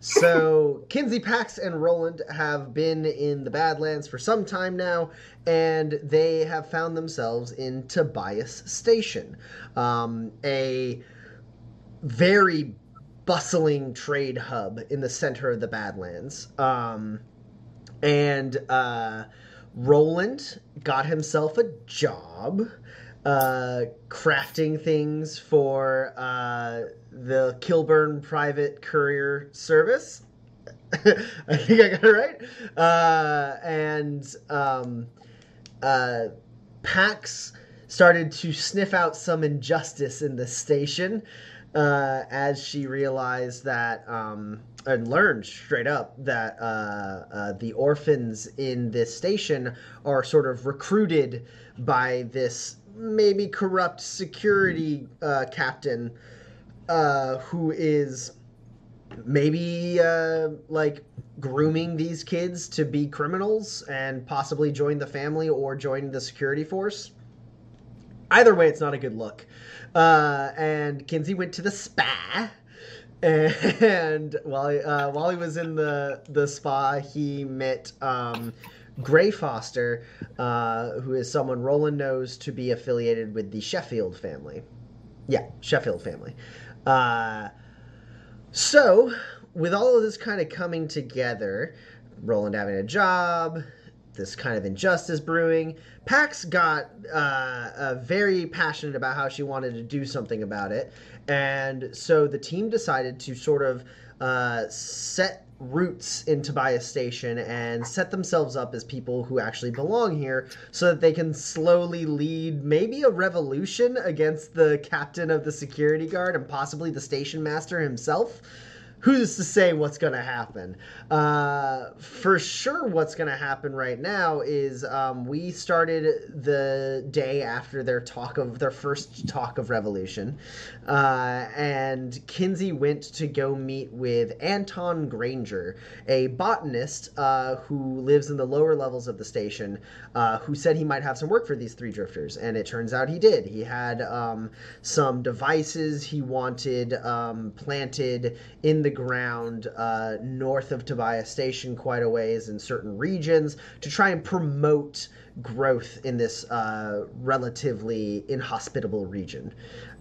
So Kinsey, Pax, and Roland have been in the Badlands for some time now, and they have found themselves in Tobias Station, um, a very bustling trade hub in the center of the Badlands. Um, and uh, Roland got himself a job uh, crafting things for uh, the Kilburn Private Courier Service. I think I got it right. Uh, and um, uh, Pax started to sniff out some injustice in the station uh, as she realized that um, and learned straight up that uh, uh, the orphans in this station are sort of recruited by this maybe corrupt security uh, captain uh, who is maybe uh, like grooming these kids to be criminals and possibly join the family or join the security force. Either way, it's not a good look. Uh, and Kinsey went to the spa. And while he, uh, while he was in the the spa, he met um, Gray Foster, uh, who is someone Roland knows to be affiliated with the Sheffield family. Yeah, Sheffield family. Uh, so, with all of this kind of coming together, Roland having a job, this kind of injustice brewing, Pax got uh, uh, very passionate about how she wanted to do something about it. And so the team decided to sort of uh, set roots in Tobias Station and set themselves up as people who actually belong here so that they can slowly lead maybe a revolution against the captain of the security guard and possibly the station master himself who's to say what's going to happen? Uh, for sure, what's going to happen right now is um, we started the day after their talk of their first talk of revolution, uh, and Kinsey went to go meet with Anton Granger, a botanist uh, who lives in the lower levels of the station, uh, who said he might have some work for these three drifters, and it turns out he did. He had um, some devices he wanted um, planted in the ground uh, north of Tobias Station quite a ways in certain regions to try and promote growth in this uh, relatively inhospitable region.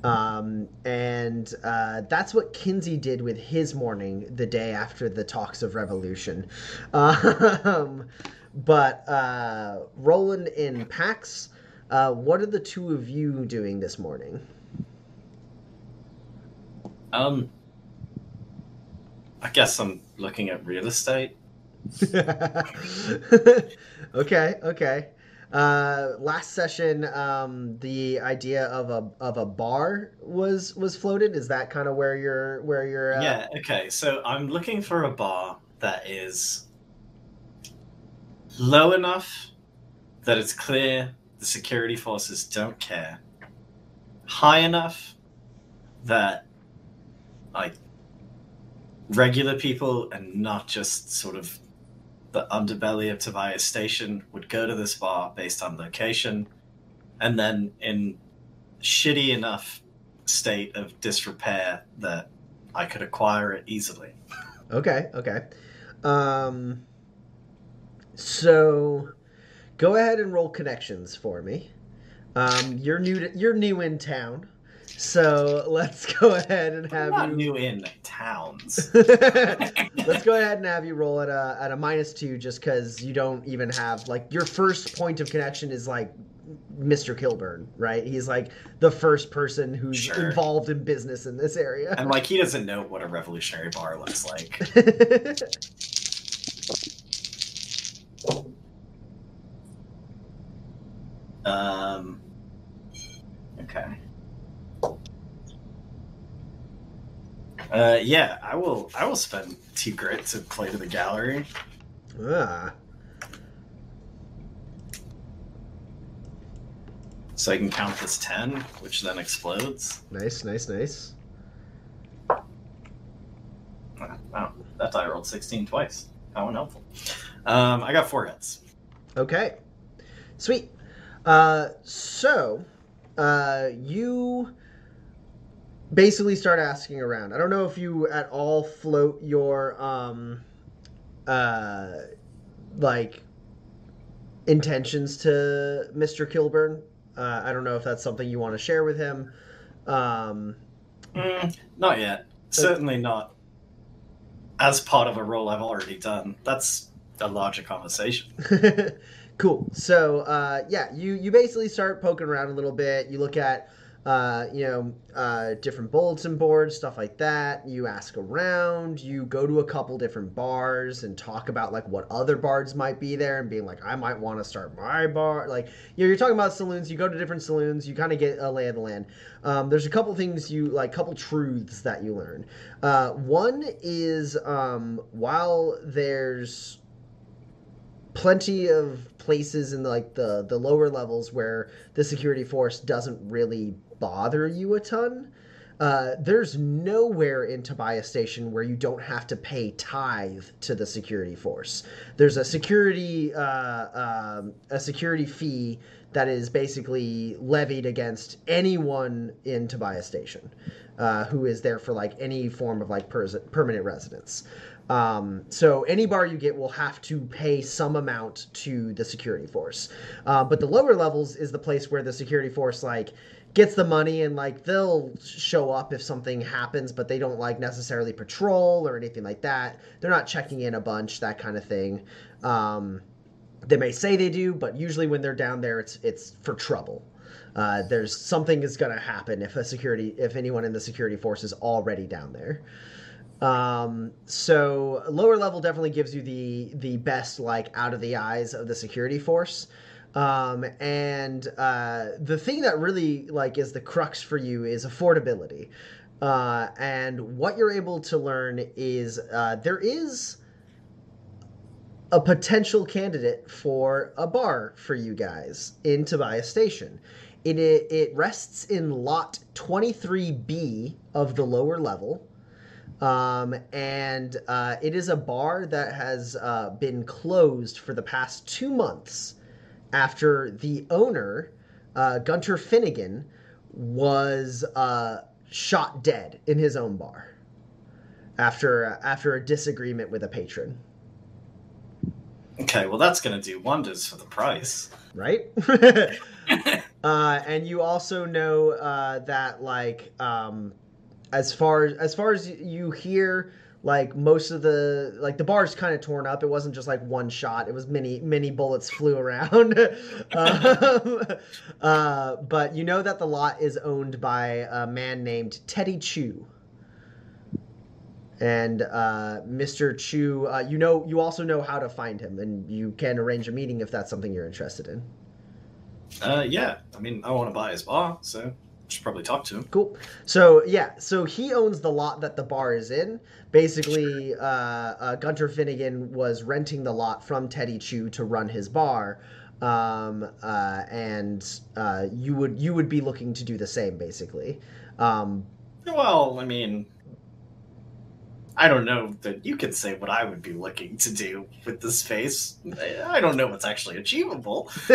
Um, and uh, that's what Kinsey did with his morning the day after the talks of revolution. Um, but uh, Roland and Pax, uh, what are the two of you doing this morning? Um, I guess I'm looking at real estate. okay, okay. Uh, last session, um, the idea of a of a bar was was floated. Is that kind of where you're where you're? Uh... Yeah. Okay. So I'm looking for a bar that is low enough that it's clear the security forces don't care, high enough that like regular people and not just sort of the underbelly of Tobias Station would go to this bar based on location, and then in shitty enough state of disrepair that I could acquire it easily. Okay, okay. Um, so go ahead and roll connections for me. Um, you're new. To, you're new in town. So let's go ahead and have I'm not you. new in towns. let's go ahead and have you roll at a at a minus two, just because you don't even have like your first point of connection is like Mr. Kilburn, right? He's like the first person who's Sure. involved in business in this area. and like he doesn't know what a revolutionary bar looks like. Um. Okay. Uh, yeah, I will. I will spend two grit to play to the gallery. ah, so I can count this 10, which then explodes. nice, nice, nice. Wow, that die rolled 16 twice. How unhelpful. Um, I got four hits. Okay, sweet. Uh, so, uh, you basically start asking around. I don't know if you at all float your um uh like intentions to Mr. Kilburn. Uh, I don't know if that's something you want to share with him. Um, Mm, not yet. Certainly not as part of a role I've already done. That's a larger conversation. cool. So uh, yeah, you you basically start poking around a little bit. You look at uh, you know uh, different bulletin boards, stuff like that. You ask around. You go to a couple different bars and talk about like what other bars might be there, and being like, I might want to start my bar. Like you know, you're talking about saloons. You go to different saloons. You kind of get a lay of the land. Um, there's a couple things you like, couple truths that you learn. Uh, one is um, while there's plenty of places in like the the lower levels where the security force doesn't really bother you a ton. Uh, there's nowhere in Tobias Station where you don't have to pay tithe to the security force. There's a security uh, um, a security fee that is basically levied against anyone in Tobias Station uh, who is there for like any form of like per- permanent residence. Um, so any bar you get will have to pay some amount to the security force. Uh, but the lower levels is the place where the security force like gets the money and like they'll show up if something happens, but they don't like necessarily patrol or anything like that. They're not checking in a bunch, that kind of thing. Um, they may say they do, but usually when they're down there, it's it's for trouble. Uh, there's something is going to happen if a security if anyone in the security force is already down there. Um, so lower level definitely gives you the the best like out of the eyes of the security force. Um, and uh, the thing that really like is the crux for you is affordability. Uh, and what you're able to learn is uh, there is a potential candidate for a bar for you guys in Tobias Station. It, it, it rests in lot 23B of the lower level. Um, and uh, it is a bar that has uh, been closed for the past two months after the owner, uh, Gunter Finnegan, was uh, shot dead in his own bar after after a disagreement with a patron. Okay, well that's gonna do wonders for the price. Right? uh, and you also know uh, that like um, as far as far as you hear like most of the like the bar's kind of torn up. It wasn't just like one shot. It was many many bullets flew around. Um, uh, but you know that the lot is owned by a man named teddy chu. And uh, mr chu uh, you know you also know how to find him and you can arrange a meeting if that's something you're interested in. Uh, yeah, I mean, I want to buy his bar, so should probably talk to him. Cool. So yeah, so he owns the lot that the bar is in. Basically, uh, uh, Gunter Finnegan was renting the lot from Teddy Chu to run his bar, um, uh, and uh, you would you would be looking to do the same, basically. Um, Well, I mean, I don't know that you could say what I would be looking to do with this space. I don't know what's actually achievable.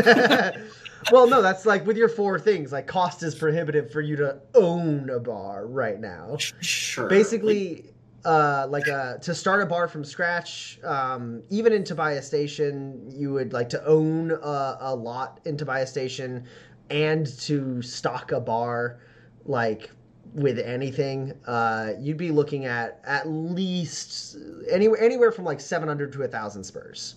well, no, that's like with your four things. Like cost is prohibitive for you to own a bar right now. Sure. basically uh like uh to start a bar from scratch um even in tobias station you would like to own a, a lot in tobias station and to stock a bar like with anything uh you'd be looking at at least anywhere anywhere from like 700 to a 1000 spurs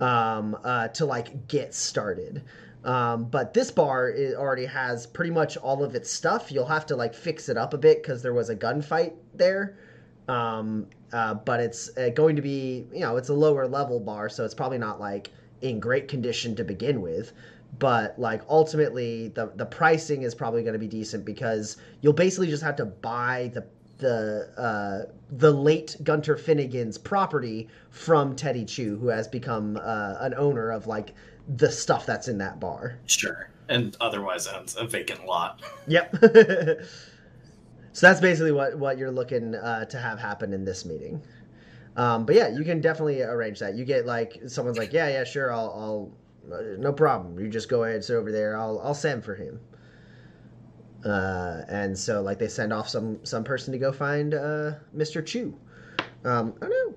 um uh to like get started um, but this bar already has pretty much all of its stuff. You'll have to like fix it up a bit because there was a gunfight there. Um, uh, but it's uh, going to be, you know, it's a lower level bar, so it's probably not like in great condition to begin with. But like ultimately, the the pricing is probably going to be decent because you'll basically just have to buy the the uh, the late Gunter Finnegan's property from Teddy Chu, who has become uh, an owner of like the stuff that's in that bar. Sure. And otherwise owns a vacant lot. Yep. so that's basically what what you're looking uh, to have happen in this meeting. Um, but yeah, you can definitely arrange that. You get like someone's like, yeah, yeah, sure, I'll, I'll uh, no problem. You just go ahead, sit over there. I'll I'll send for him. Uh, and so like they send off some some person to go find uh, Mr. Chu. Um, I don't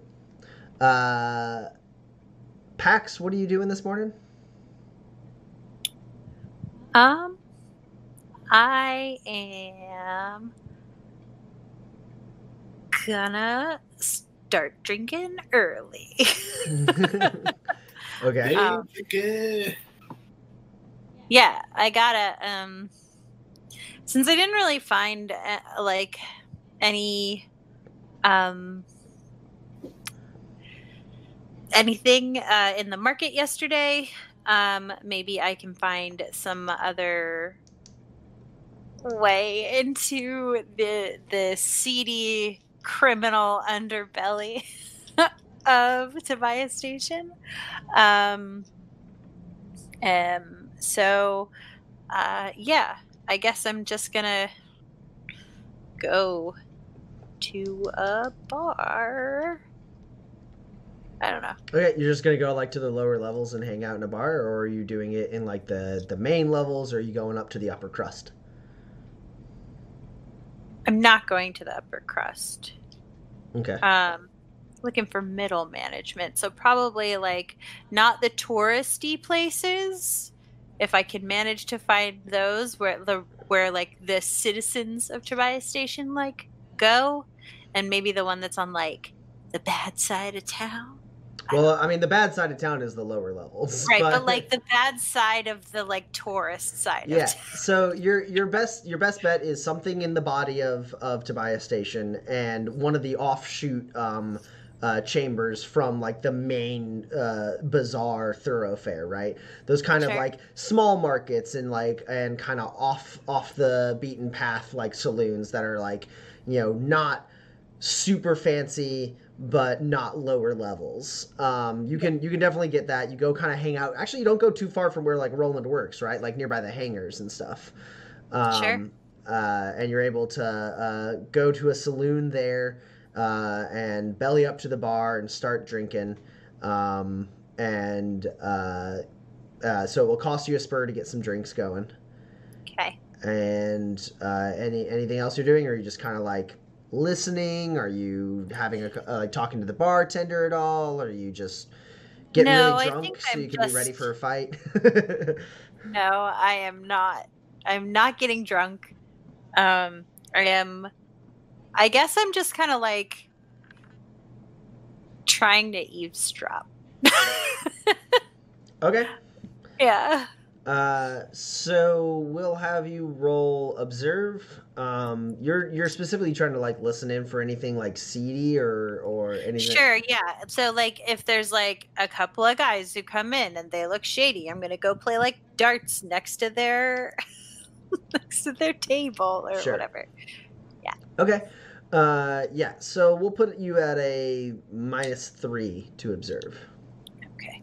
know. Uh, Pax, what are you doing this morning? Um, I am gonna start drinking early. okay. Um, yeah, I gotta. Um, since I didn't really find uh, like any um anything uh, in the market yesterday, um, maybe I can find some other way into the the seedy criminal underbelly of Tobias Station. Um, um, so, uh, yeah, I guess I'm just gonna go to a bar. I don't know. Okay, you're just gonna go like to the lower levels and hang out in a bar, or are you doing it in like the the main levels, or are you going up to the upper crust? I'm not going to the upper crust. Okay. Um, looking for middle management, so probably like not the touristy places. If I could manage to find those where the where like the citizens of Tobias Station like go, and maybe the one that's on like the bad side of town. Well, I mean, the bad side of town is the lower levels, Right, but, like the bad side of the like tourist side. yeah. Of town. So your your best your best bet is something in the body of of Tobias Station and one of the offshoot um, uh, chambers from like the main uh, bazaar thoroughfare, right? Those kind of like small markets and like and kind of off off the beaten path like saloons that are like you know not super fancy but not lower levels. Um, you can you can definitely get that. You go kind of hang out. Actually, you don't go too far from where like Roland works, right? Like nearby the hangars and stuff. Um, Sure. Uh, and you're able to uh, go to a saloon there uh, and belly up to the bar and start drinking. Um, and uh, uh, so it will cost you a spur to get some drinks going. Okay. And uh, any anything else you're doing, or are you just kind of like listening? Are you having a uh, like talking to the bartender at all? Or are you just getting No, really drunk so I'm you can be ready for a fight? No, I am not. I'm not getting drunk. Um, I am. I guess I'm just kind of like trying to eavesdrop. okay. yeah. Uh, so we'll have you roll observe. Um, you're you're specifically trying to like listen in for anything like seedy or or anything. Sure, yeah. So like if there's like a couple of guys who come in and they look shady, I'm gonna go play like darts next to their next to their table or Sure. whatever. Yeah. Okay. Uh, yeah. So we'll put you at a minus three to observe. Okay.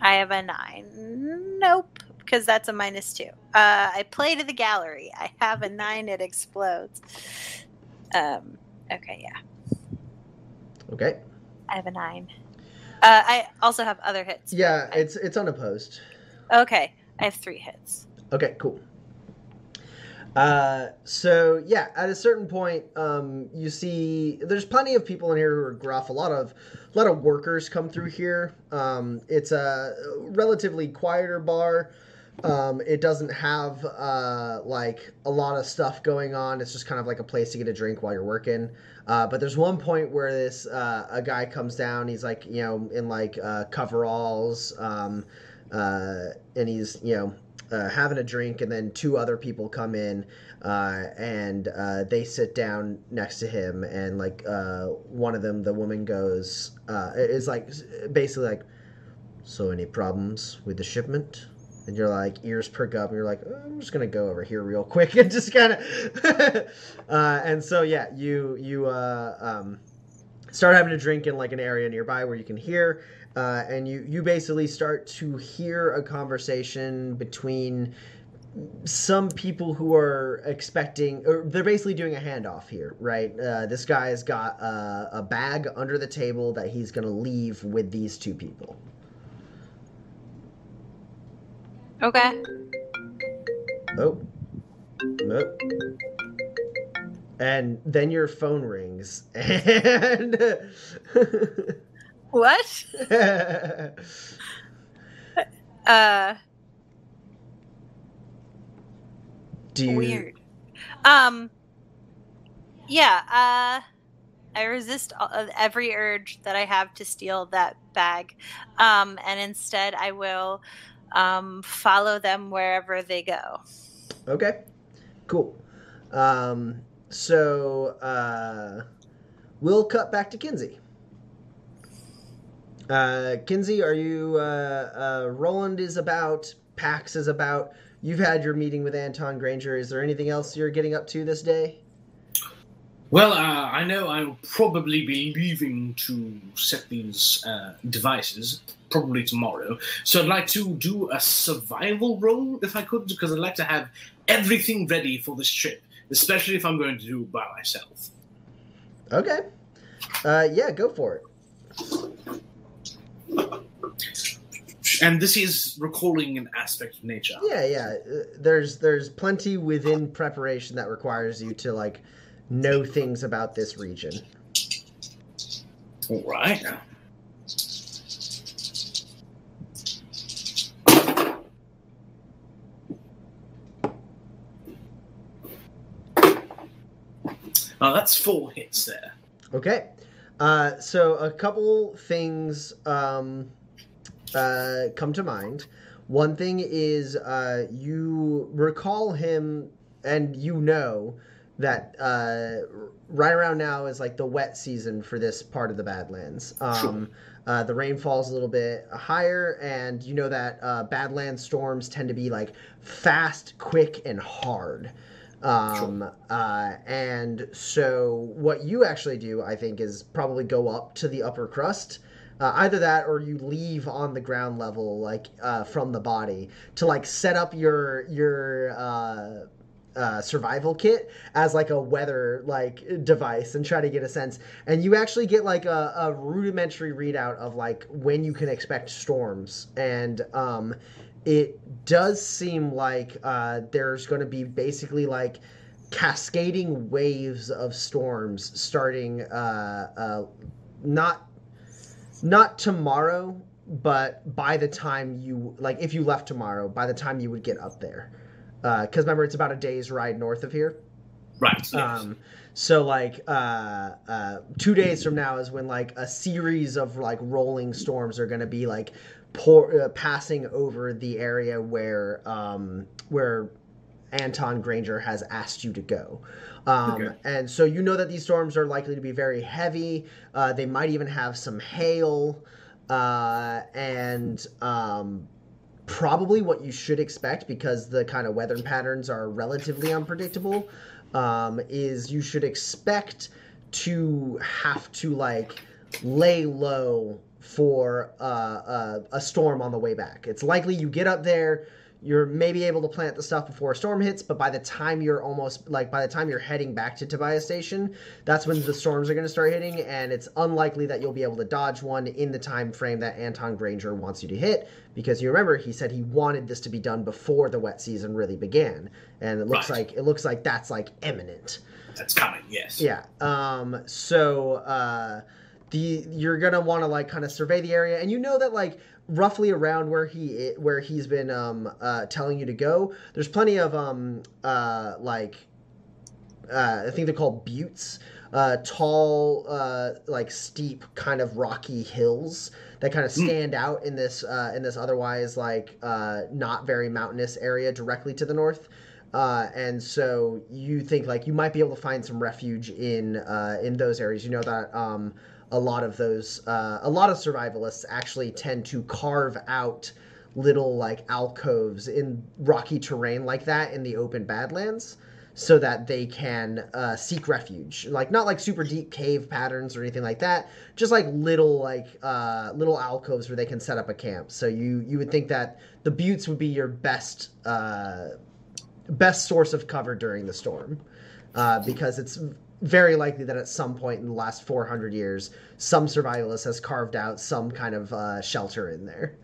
I have a nine. Nope, because that's a minus two. Uh, I play to the gallery. I have a nine. It explodes. Um. Okay. Yeah, Okay. I have a nine. Uh, I also have other hits. Yeah, it's it's unopposed. okay. I have three hits. Okay, cool. Uh, so yeah, at a certain point, um, you see there's plenty of people in here who are gruff. A lot of a lot of workers come through here. Um, it's a relatively quieter bar. Um, it doesn't have uh, like a lot of stuff going on. It's just kind of like a place to get a drink while you're working. Uh, but there's one point where this uh, a guy comes down. He's like you know in like uh, coveralls, um, uh, and he's you know uh, having a drink, and then two other people come in, uh, and uh, they sit down next to him, and like uh, one of them, the woman goes, uh, is like basically like, so any problems with the shipment? And you're like ears perk up, and you're like, "Oh, I'm just gonna go over here real quick and just kind of, uh, and so yeah, you you um, start having a drink in like an area nearby where you can hear uh, and you you basically start to hear a conversation between some people who are expecting or they're basically doing a handoff here right uh, this guy's got a, a bag under the table that he's going to leave with these two people Okay. Oh. Nope. And then your phone rings, and What? Uh, do you? weird. Um. Yeah. Uh, I resist of every urge that I have to steal that bag, um, and instead I will um follow them wherever they go. Okay, cool. Um, so uh, we'll cut back to Kinsey. Uh, Kinsey, are you? Uh, uh, Roland is about. Pax is about. You've had your meeting with Anton Granger. Is there anything else you're getting up to this day? Well, uh, I know I'll probably be leaving to set these uh, devices, probably tomorrow. So I'd like to do a survival roll, if I could, because I'd like to have everything ready for this trip, especially if I'm going to do it by myself. Okay. Uh, yeah, go for it. And this is recalling an aspect of nature. Yeah, yeah. uh, There's there's plenty within preparation that requires you to like know things about this region. All right. Oh, that's four hits there. Okay. Uh, so a couple things um, uh, come to mind. One thing is uh, you recall him, and you know that uh, right around now is like the wet season for this part of the Badlands. Um, uh, the rain falls a little bit higher, and you know that uh, Badlands storms tend to be like fast, quick, and hard. Um, uh, and so what you actually do, I think, is probably go up to the upper crust. Uh, either that or you leave on the ground level, like uh, from the body, to like set up your your uh, uh, survival kit as like a weather like device and try to get a sense. And you actually get like a, a rudimentary readout of like when you can expect storms. And um, it does seem like uh, there's going to be basically like cascading waves of storms starting uh, uh, not not tomorrow but by the time you like if you left tomorrow by the time you would get up there because remember it's about a day's ride north of here Right. Yes. um, so like uh, uh, two days from now is when like a series of like rolling storms are going to be like pour, uh, passing over the area where um, where Anton Granger has asked you to go. Um, Okay. And so you know that these storms are likely to be very heavy. Uh, they might even have some hail. Uh, and um, probably what you should expect because the kind of weather patterns are relatively unpredictable um, is you should expect to have to like lay low for uh, a, a storm on the way back. It's likely you get up there, you're maybe able to plant the stuff before a storm hits, but by the time you're almost like by the time you're heading back to Tobias Station, that's when the storms are going to start hitting, and it's unlikely that you'll be able to dodge one in the time frame that Anton Granger wants you to hit, because you remember he said he wanted this to be done before the wet season really began, and it looks Right. like it looks like that's like imminent. That's coming. Yes. Yeah. Um. So, uh, the you're gonna want to like kind of survey the area, and you know that like roughly around where he where he's been um uh telling you to go, there's plenty of um uh like uh, I think they're called buttes. Uh, tall, uh, like steep, kind of rocky hills that kind of Mm. stand out in this uh, in this otherwise like uh, not very mountainous area directly to the north. Uh, and so you think like you might be able to find some refuge in uh, in those areas. You know that um, a lot of those uh, a lot of survivalists actually tend to carve out little like alcoves in rocky terrain like that in the open badlands so that they can uh, seek refuge. Like not like super deep cave patterns or anything like that just like little like uh, little alcoves where they can set up a camp. So you you would think that the buttes would be your best uh, best source of cover during the storm uh, because it's very likely that at some point in the last 400 years some survivalist has carved out some kind of uh, shelter in there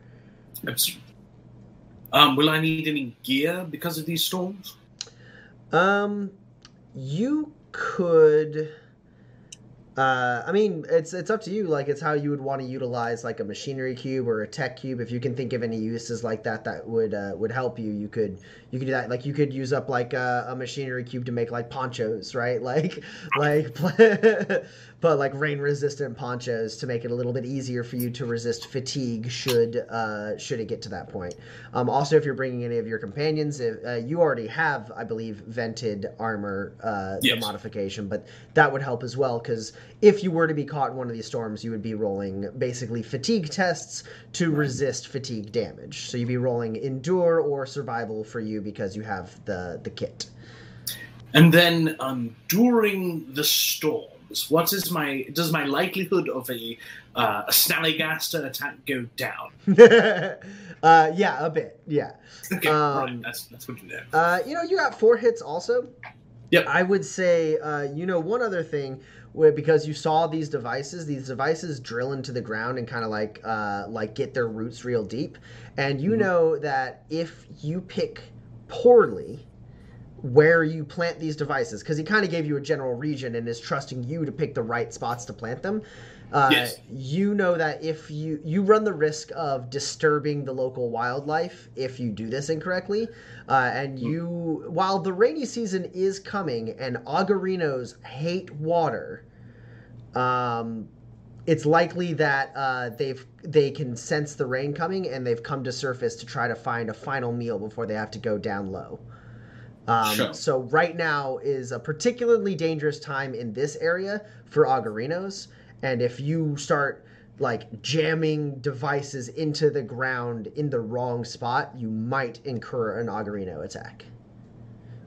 Um, will I need any gear because of these storms? Um, you could. Uh, I mean, it's it's up to you. Like, it's how you would want to utilize like a machinery cube or a tech cube. If you can think of any uses like that that would uh, would help you, you could you could do that. Like, you could use up like a, a machinery cube to make like ponchos, right? Like, like, but like rain resistant ponchos to make it a little bit easier for you to resist fatigue should uh, should it get to that point. Um, also, if you're bringing any of your companions, if, uh, you already have, I believe, vented armor, uh, the modification, but that would help as well because if you were to be caught in one of these storms, you would be rolling basically fatigue tests to resist fatigue damage. So you'd be rolling endure or survival for you because you have the the kit. And then um, during the storms, what is my does my likelihood of a uh, a snallygaster attack go down? uh, yeah, a bit. Yeah. Okay, Um, right, that's that's good to know. Uh, you know, you got four hits also. Yep. I would say, uh, you know, one other thing, where because you saw these devices, these devices drill into the ground and kind of like, uh, like get their roots real deep, and you Mhm. know that if you pick poorly where you plant these devices, because he kind of gave you a general region and is trusting you to pick the right spots to plant them. Uh, Yes. You know that if you you run the risk of disturbing the local wildlife if you do this incorrectly, uh, and you while the rainy season is coming and augurinos hate water, um, it's likely that uh, they've they can sense the rain coming and they've come to surface to try to find a final meal before they have to go down low. Um, Sure. So right now is a particularly dangerous time in this area for augurinos, and if you start like jamming devices into the ground in the wrong spot, you might incur an augurino attack.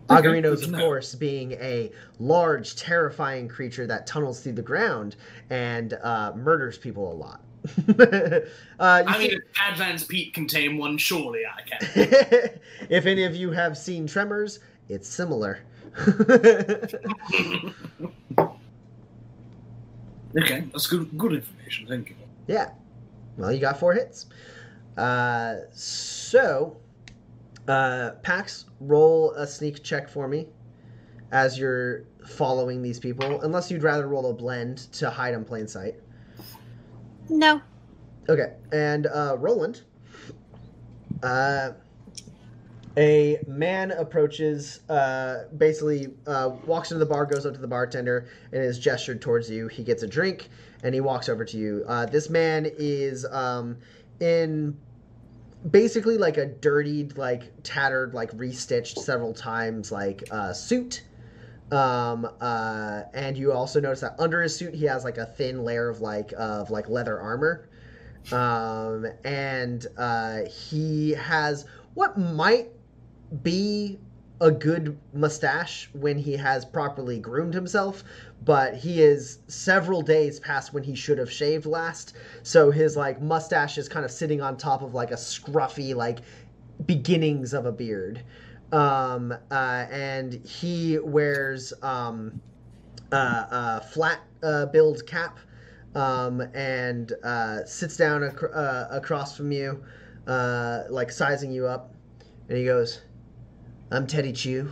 Okay, Augurinos, of course, being a large, terrifying creature that tunnels through the ground and uh, murders people a lot. uh, I mean, if Pete can tame one, surely I can. if any of you have seen Tremors, it's similar. okay, that's good good information. Thank you. yeah. Well, you got four hits. Uh, so, uh, Pax, roll a sneak check for me as you're following these people, unless you'd rather roll a blend to hide in plain sight. No. Okay, and uh, Roland. Uh, a man approaches, uh, basically uh, walks into the bar, goes up to the bartender, and is gestured towards you. He gets a drink, and he walks over to you. Uh, this man is um, in basically like a dirtied, like tattered, like restitched several times, like uh, suit. Um, uh, and you also notice that under his suit he has like a thin layer of like of like leather armor um, and uh, he has what might be a good mustache when he has properly groomed himself, but he is several days past when he should have shaved last. So his like mustache is kind of sitting on top of like a scruffy like beginnings of a beard. Um, uh, and he wears um, uh, a flat uh, billed cap um, and uh, sits down ac- uh, across from you, uh, like sizing you up. And he goes, I'm Teddy Chu.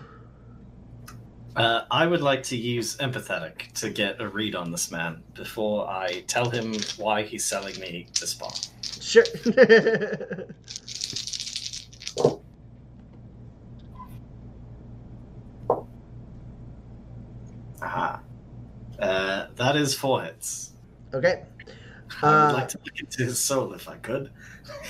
Uh, I would like to use empathetic to get a read on this man before I tell him why he's selling me this bar. Sure. Aha. Uh, that is four hits. okay. I Uh, would like to look into his soul if I could.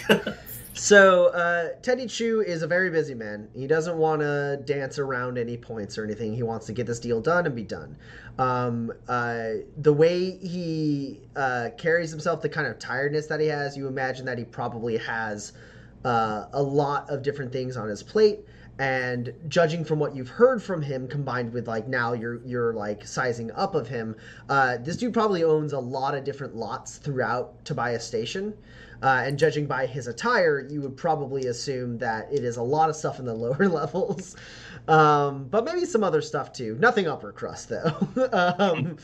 So, uh, Teddy Chu is a very busy man. He doesn't want to dance around any points or anything. He wants to get this deal done and be done. Um, uh, the way he uh, carries himself, the kind of tiredness that he has, you imagine that he probably has uh, a lot of different things on his plate. And judging from what you've heard from him, combined with like now you're you're like sizing up of him, uh, this dude probably owns a lot of different lots throughout Tobias Station. Uh, and judging by his attire, you would probably assume that it is a lot of stuff in the lower levels, um, but maybe some other stuff too. Nothing upper crust though. um,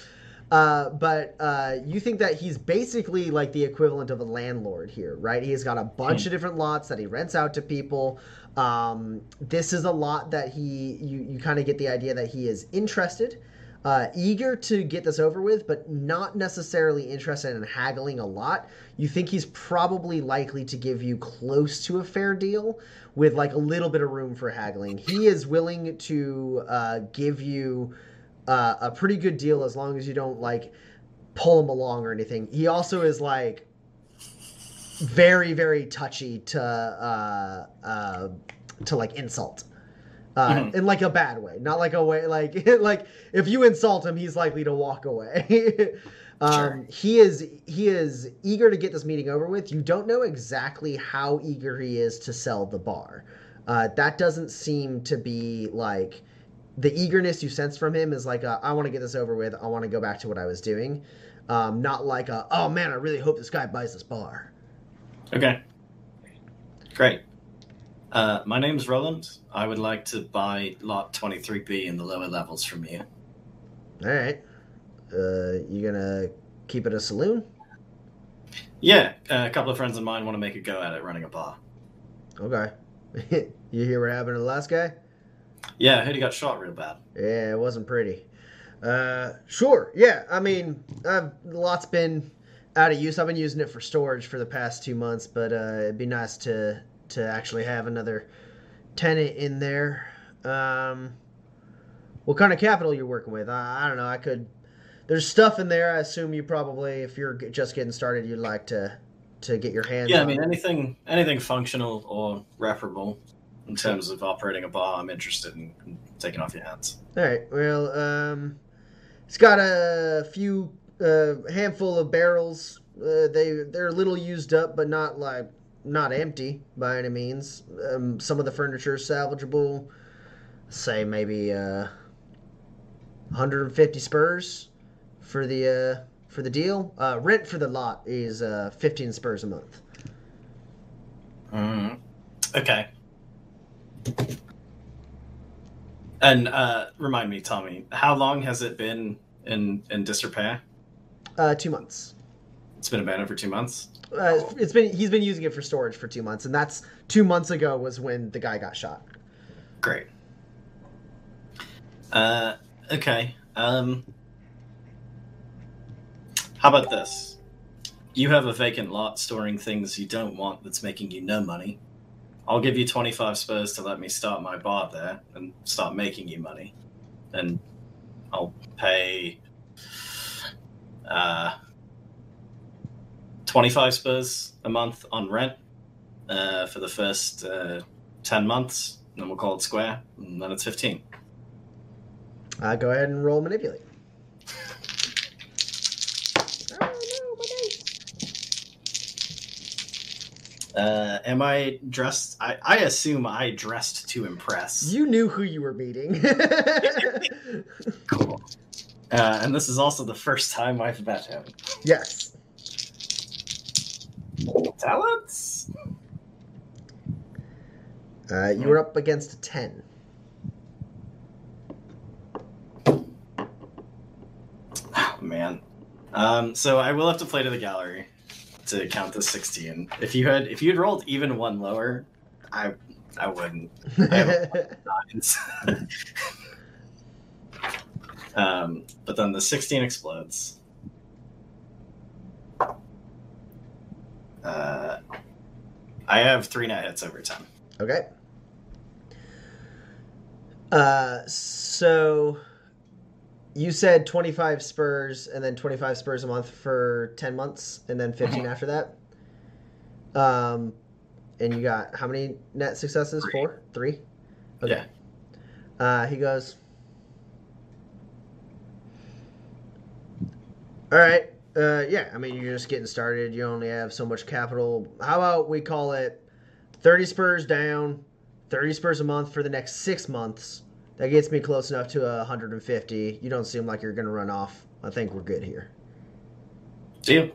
Uh, but uh, you think that he's basically like the equivalent of a landlord here, right? He's got a bunch of different lots that he rents out to people. Um, this is a lot that he you you kind of get the idea that he is interested, uh, eager to get this over with, but not necessarily interested in haggling a lot. You think he's probably likely to give you close to a fair deal with like a little bit of room for haggling. He is willing to uh, give you uh, a pretty good deal as long as you don't like pull him along or anything. He also is like very very touchy to uh, uh, to like insult. Uh, Mhm. in like a bad way, not like a way like like if you insult him, he's likely to walk away. um, Sure. He is he is eager to get this meeting over with. You don't know exactly how eager he is to sell the bar. Uh, that doesn't seem to be like the eagerness you sense from him is like a, I want to get this over with. I want to go back to what I was doing. Um, not like a oh man, I really hope this guy buys this bar. Okay. Great. Uh, my name's Roland. I would like to buy lot 23B in the lower levels from you. All right, uh, you gonna keep it a saloon? Yeah, uh, a couple of friends of mine want to make a go at it running a bar. Okay. you hear what happened to the last guy? Yeah, I heard he got shot real bad. Yeah, it wasn't pretty. Uh, sure. Yeah, I mean, I've, lot's been out of use. I've been using it for storage for the past two months, but uh, it'd be nice to to actually have another tenant in there. Um, what kind of capital you're working with? I, I don't know. I could. There's stuff in there. I assume you probably, if you're just getting started, you'd like to to get your hands. Yeah, I mean anything anything functional or reparable in terms of operating a bar. I'm interested in, in taking off your hands. All right. Well, um, it's got a few, uh, handful of barrels. Uh, they they're a little used up, but not like not empty by any means. Um, some of the furniture is salvageable. Say maybe uh, 150 spurs for the uh, for the deal. Uh, rent for the lot is uh, 15 spurs a month. Mm. Okay. And uh, remind me, Tommy, how long has it been in in disrepair? Uh, two months. It's been abandoned for two months. Uh, it's been he's been using it for storage for two months, and that's two months ago was when the guy got shot. Great. Uh, okay. Um, how about this? You have a vacant lot storing things you don't want that's making you no money. I'll give you 25 spurs to let me start my bar there and start making you money. And I'll pay uh, 25 spurs a month on rent uh, for the first uh, 10 months. And then we'll call it square. And then it's 15. Uh, go ahead and roll manipulate. Oh, no, my dice. Uh, am I dressed? I, I assume I dressed to impress. You knew who you were meeting. Cool. Uh, and this is also the first time I've met him. yes. Talents? Uh, you were up against a 10. Oh, man. Um, so I will have to play to the gallery to count the 16. If you had if you had rolled even one lower, I I wouldn't. I nines. um, but then the 16 explodes. Uh, I have three net hits over 10. okay. Uh, so you said 25 spurs and then 25 spurs a month for 10 months and then 15 after that. Um, and you got how many net successes? Three. Four? Three? Okay. Yeah. Uh, he goes, All right. Uh, yeah, I mean, you're just getting started. You only have so much capital. How about we call it 30 spurs down, 30 spurs a month for the next six months? That gets me close enough to a 150. You don't seem like you're going to run off. I think we're good here. Deal.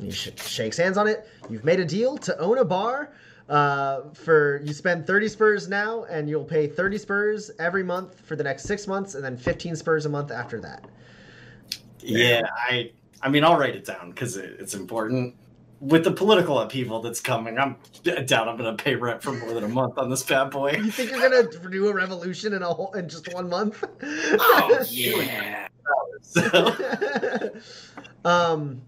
He sh- shakes hands on it. You've made a deal to own a bar. Uh, for you spend 30 spurs now, and you'll pay 30 spurs every month for the next six months, and then 15 spurs a month after that. Yeah, I. I mean, I'll write it down because it, it's important. With the political upheaval that's coming, I'm I doubt I'm going to pay rent for more than a month on this bad boy. You think you're gonna do a revolution in a whole in just one month? Oh yeah. So, um,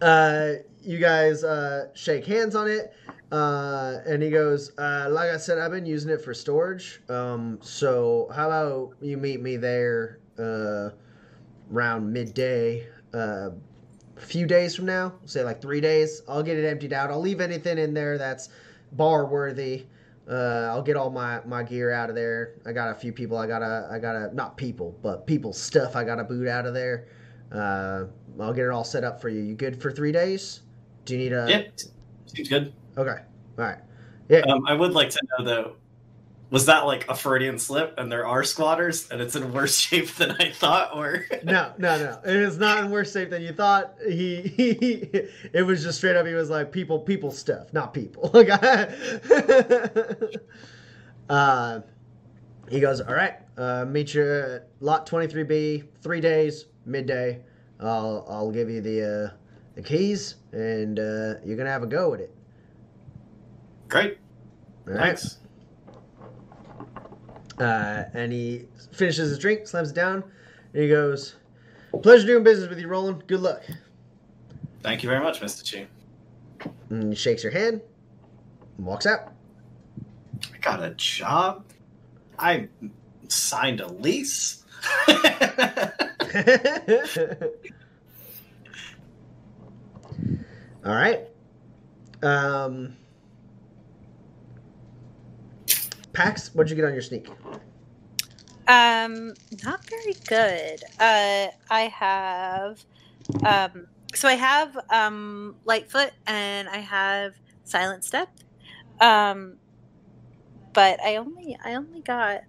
uh, you guys uh, shake hands on it, uh, and he goes, uh, "Like I said, I've been using it for storage. Um, so how about you meet me there uh, around midday, uh, a few days from now? Say like three days. I'll get it emptied out. I'll leave anything in there that's bar worthy." Uh, I'll get all my, my gear out of there. I got a few people. I gotta I gotta not people, but people's stuff. I gotta boot out of there. Uh, I'll get it all set up for you. You good for three days? Do you need a? yeah, seems good. Okay. All right. Yeah. Um, I would like to know though, was that like a Freudian slip, and there are squatters, and it's in worse shape than I thought, or no, no, no. It is not in worse shape than you thought. He, he it was just straight up. He was like people, people stuff, not people. uh, he goes, all right. Uh, meet you at lot twenty three B. Three days, midday. I'll I'll give you the uh, the keys, and uh, you're gonna have a go at it. great? All right. Uh, and he finishes his drink, slams it down, and he goes, "Pleasure doing business with you, Roland. Good luck." Thank you very much, Mister Chi. And he shakes your hand, and walks out. I got a job. I signed a lease. All right. Um, Pax, what'd you get on your sneak? Um, not very good. Uh, I have, um, so I have um Lightfoot and I have Silent Step. Um, but I only I only got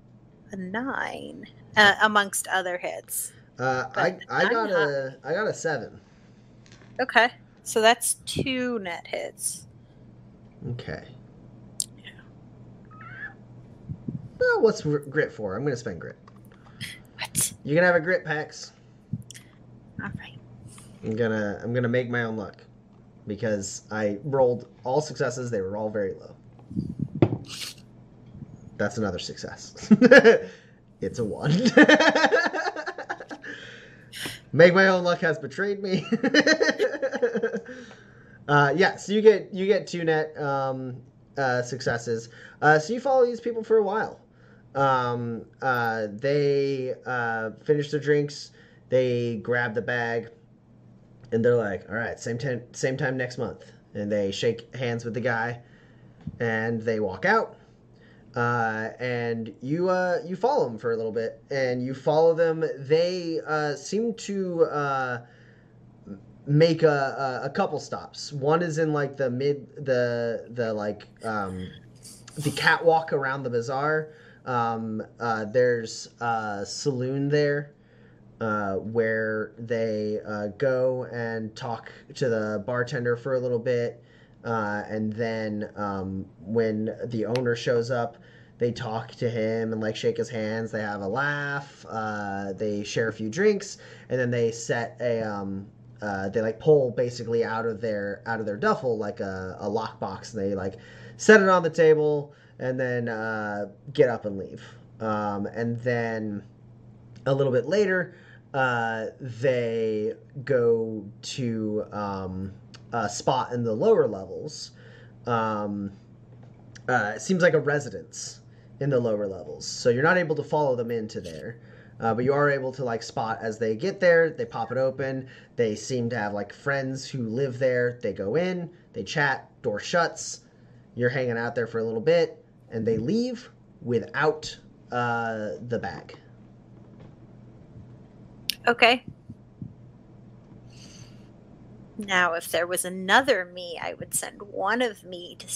a nine uh, amongst other hits. Uh, I I got not- a I got a seven. Okay, so that's two net hits. Okay. What's grit for? I'm gonna spend grit. What? You're going to have a grit, Pax. All right. I'm gonna I'm gonna make my own luck because I rolled all successes. They were all very low. That's another success. it's a one. make my own luck has betrayed me. uh, yeah, so you get you get two net um, uh, successes. Uh, so you follow these people for a while. Um, uh, they uh, finish their drinks. They grab the bag and they're like, "All right, same time, same time next month." And they shake hands with the guy, and they walk out. Uh, and you uh, you follow them for a little bit, and you follow them. They uh, seem to uh, make a, a couple stops. One is in like the mid the the like um, the catwalk around the bazaar. Um, uh, there's a saloon there uh, where they uh, go and talk to the bartender for a little bit. Uh, and then um, when the owner shows up, they talk to him and like shake his hands. They have a laugh. Uh, they share a few drinks, and then they set a um, uh, they like pull basically out of their out of their duffel like a, a lockbox. And they like set it on the table and then uh, get up and leave. Um, and then a little bit later, uh, they go to um, a spot in the lower levels. Um, uh, it seems like a residence in the lower levels, so you're not able to follow them into there. Uh, but you are able to like spot as they get there. They pop it open. They seem to have like friends who live there. They go in. They chat. Door shuts. You're hanging out there for a little bit, and they leave without uh, the bag. Okay. Now, if there was another me, I would send one of me to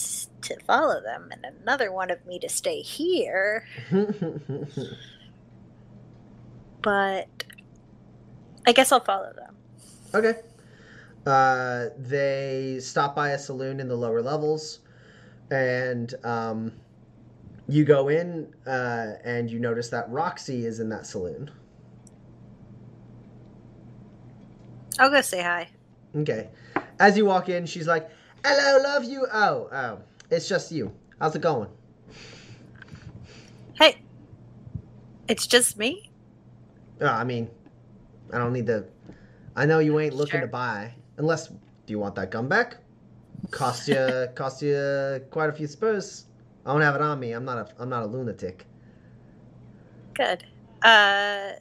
to follow them, and another one of me to stay here. But I guess I'll follow them. Okay. Uh, they stop by a saloon in the lower levels, and um, you go in, uh, and you notice that Roxy is in that saloon. I'll go say hi. Okay. As you walk in, she's like, "Hello, love you." Oh, oh, it's just you. How's it going? Hey, it's just me. Oh, I mean, I don't need to. I know you ain't looking Sure. to buy, unless. Do you want that gun back? Cost you, cost you quite a few spurs. I don't have it on me. I'm not a, I'm not a lunatic. Good. Uh,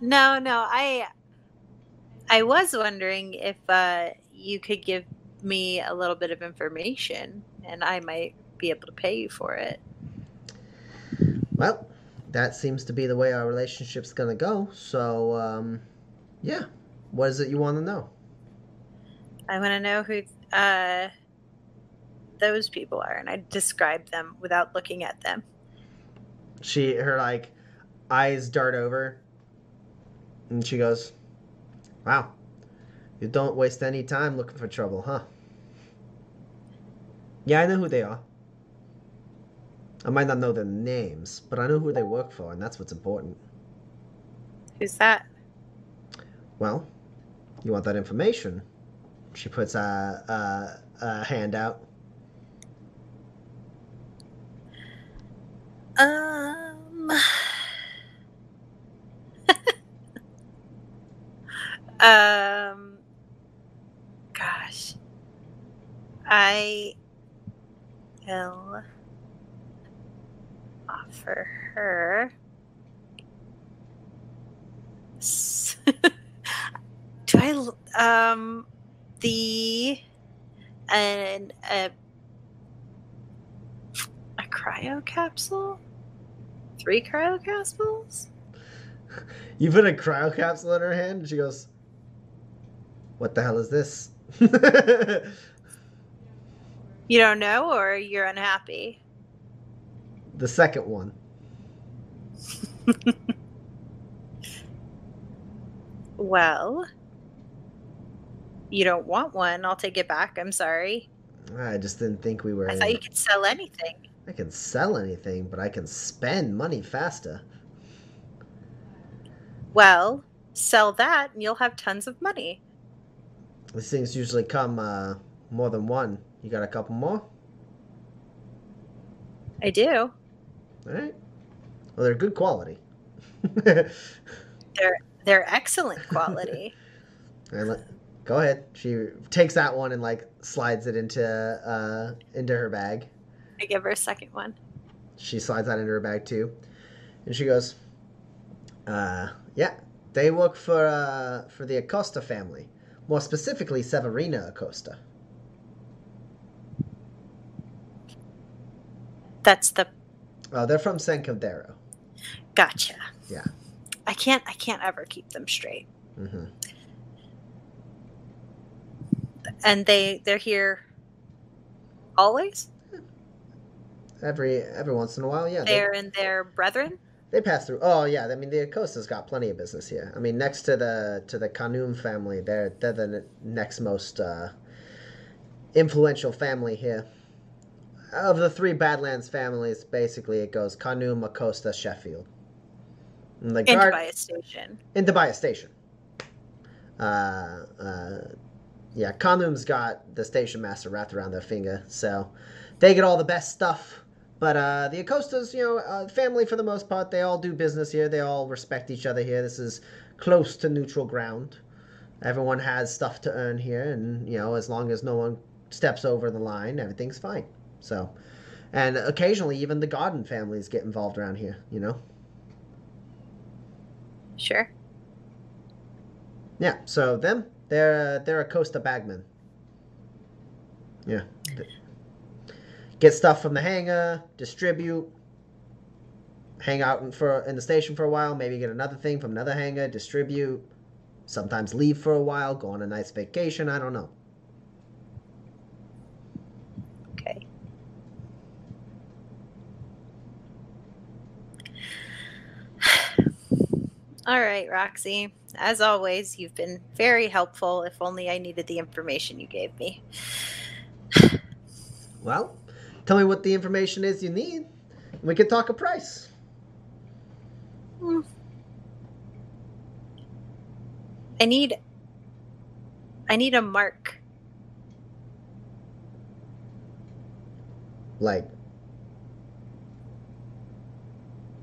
no, no. I, I was wondering if uh, you could give me a little bit of information, and I might be able to pay you for it. Well, that seems to be the way our relationship's gonna go. So, um, yeah. What is it you want to know? I want to know who uh, those people are, and I describe them without looking at them. She, her like eyes dart over, and she goes, "Wow, you don't waste any time looking for trouble, huh?" Yeah, I know who they are. I might not know their names, but I know who they work for, and that's what's important. Who's that? Well, you want that information? She puts a, a, a hand out. Um. um. Gosh. I will offer her. Do I um the an a a cryo capsule? Three cryo capsules? You put a cryo capsule in her hand, and she goes, "What the hell is this?" You don't know, or you're unhappy? the second one. Well, you don't want one. I'll take it back. I'm sorry. I just didn't think we were. I thought you could sell anything. I can sell anything, but I can spend money faster. Well, sell that and you'll have tons of money. These things usually come uh, more than one. You got a couple more? I do. All right. Well, they're good quality. They're they're excellent quality. Let- Go ahead. She takes that one and like slides it into uh, into her bag. I give her a second one. She slides that into her bag too, and she goes, uh, "Yeah, they work for uh, for the Acosta family, more specifically Severina Acosta." That's the Oh, they're from San Caldero. gotcha. Yeah. I can't. I can't ever keep them straight. Mm-hmm. And they they're here always. Every every once in a while, yeah. They, They're and their brethren. they pass through. Oh yeah, I mean the Acosta's got plenty of business here. I mean next to the to the Kanum family, they're they're the next most uh, influential family here. Of the three Badlands families, basically it goes Kanum, Acosta, Sheffield. And the guard a station. in Tobias Station. Uh, uh, yeah, Kanum's got the station master wrapped around their finger, so they get all the best stuff. But uh, the Acostas, you know, uh, family for the most part, they all do business here. They all respect each other here. This is close to neutral ground. Everyone has stuff to earn here, and you know, as long as no one steps over the line, everything's fine. So, and occasionally even the Godden families get involved around here. You know. Sure. Yeah, so them, they're they're Acosta bagman. Yeah. Get stuff from the hangar, distribute, hang out in, for in the station for a while, maybe get another thing from another hangar, distribute, sometimes leave for a while, go on a nice vacation, I don't know. Okay. All right, Roxy. As always, you've been very helpful. If only I needed the information you gave me. Well, tell me what the information is you need. and We can talk a price. I need I need a mark. Like,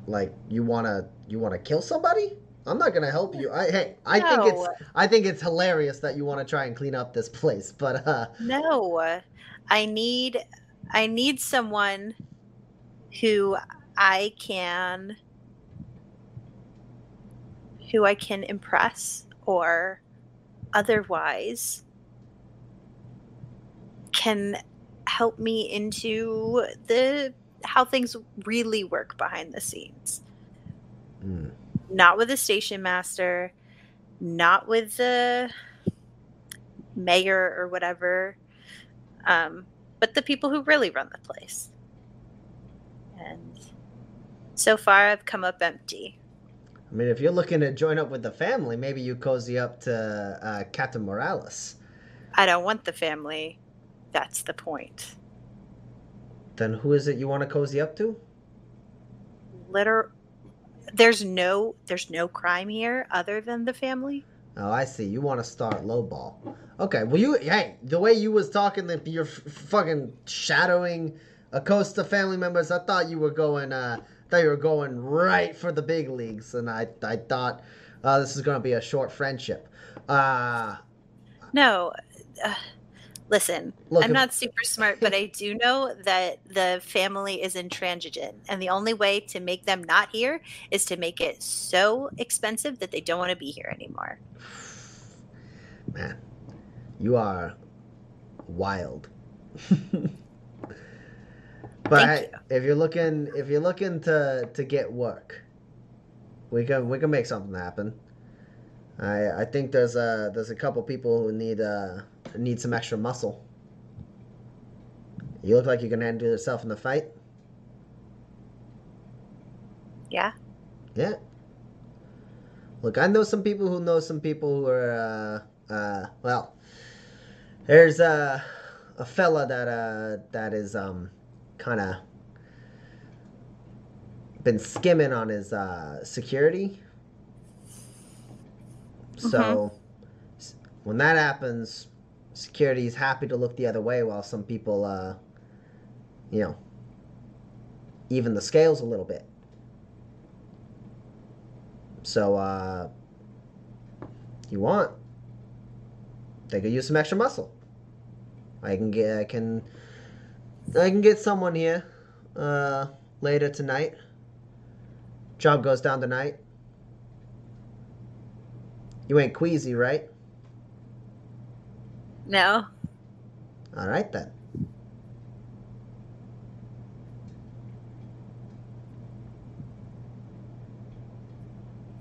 like you wanna you wanna kill somebody? I'm not gonna help you. I hey, I think it's I think it's hilarious that you want to try and clean up this place, but uh, No. I need I need someone who I can who I can impress or otherwise can help me into the how things really work behind the scenes. hmm, Not with the station master, not with the mayor or whatever, um, but the people who really run the place. And so far, I've come up empty. I mean, if you're looking to join up with the family, maybe you cozy up to uh, Captain Morales. I don't want the family. That's the point. Then who is it you want to cozy up to? Liter- there's no there's no crime here other than the family. Oh, I see. You want to start lowball. Okay. Well, you hey, the way you was talking, that you're fucking shadowing Acosta family members. I thought you were going. uh Thought you were going right for the big leagues, and I I thought uh, this is going to be a short friendship. Uh No. Uh, listen, Look, I'm not super smart, but I do know that the family is intransigent. And the only way to make them not here is to make it so expensive that they don't want to be here anymore. man, you are wild. but Thank hey, if you're looking, if you're looking to to get work, we can we can make something happen. I I think there's a there's a couple people who need uh need some extra muscle. You look like you're going to handle yourself in the fight. Yeah. Yeah. Look, I know some people who know some people who are, uh, uh, well, there's a, a fella that, uh, that is, um, kind of been skimming on his, uh, security. So, s- when that happens, security is happy to look the other way while some people, uh, you know, even the scales a little bit. So, uh, you want? They could use some extra muscle. I can get, I can, I can get someone here, uh, later tonight. Job goes down tonight. You ain't queasy, right? No. All right then.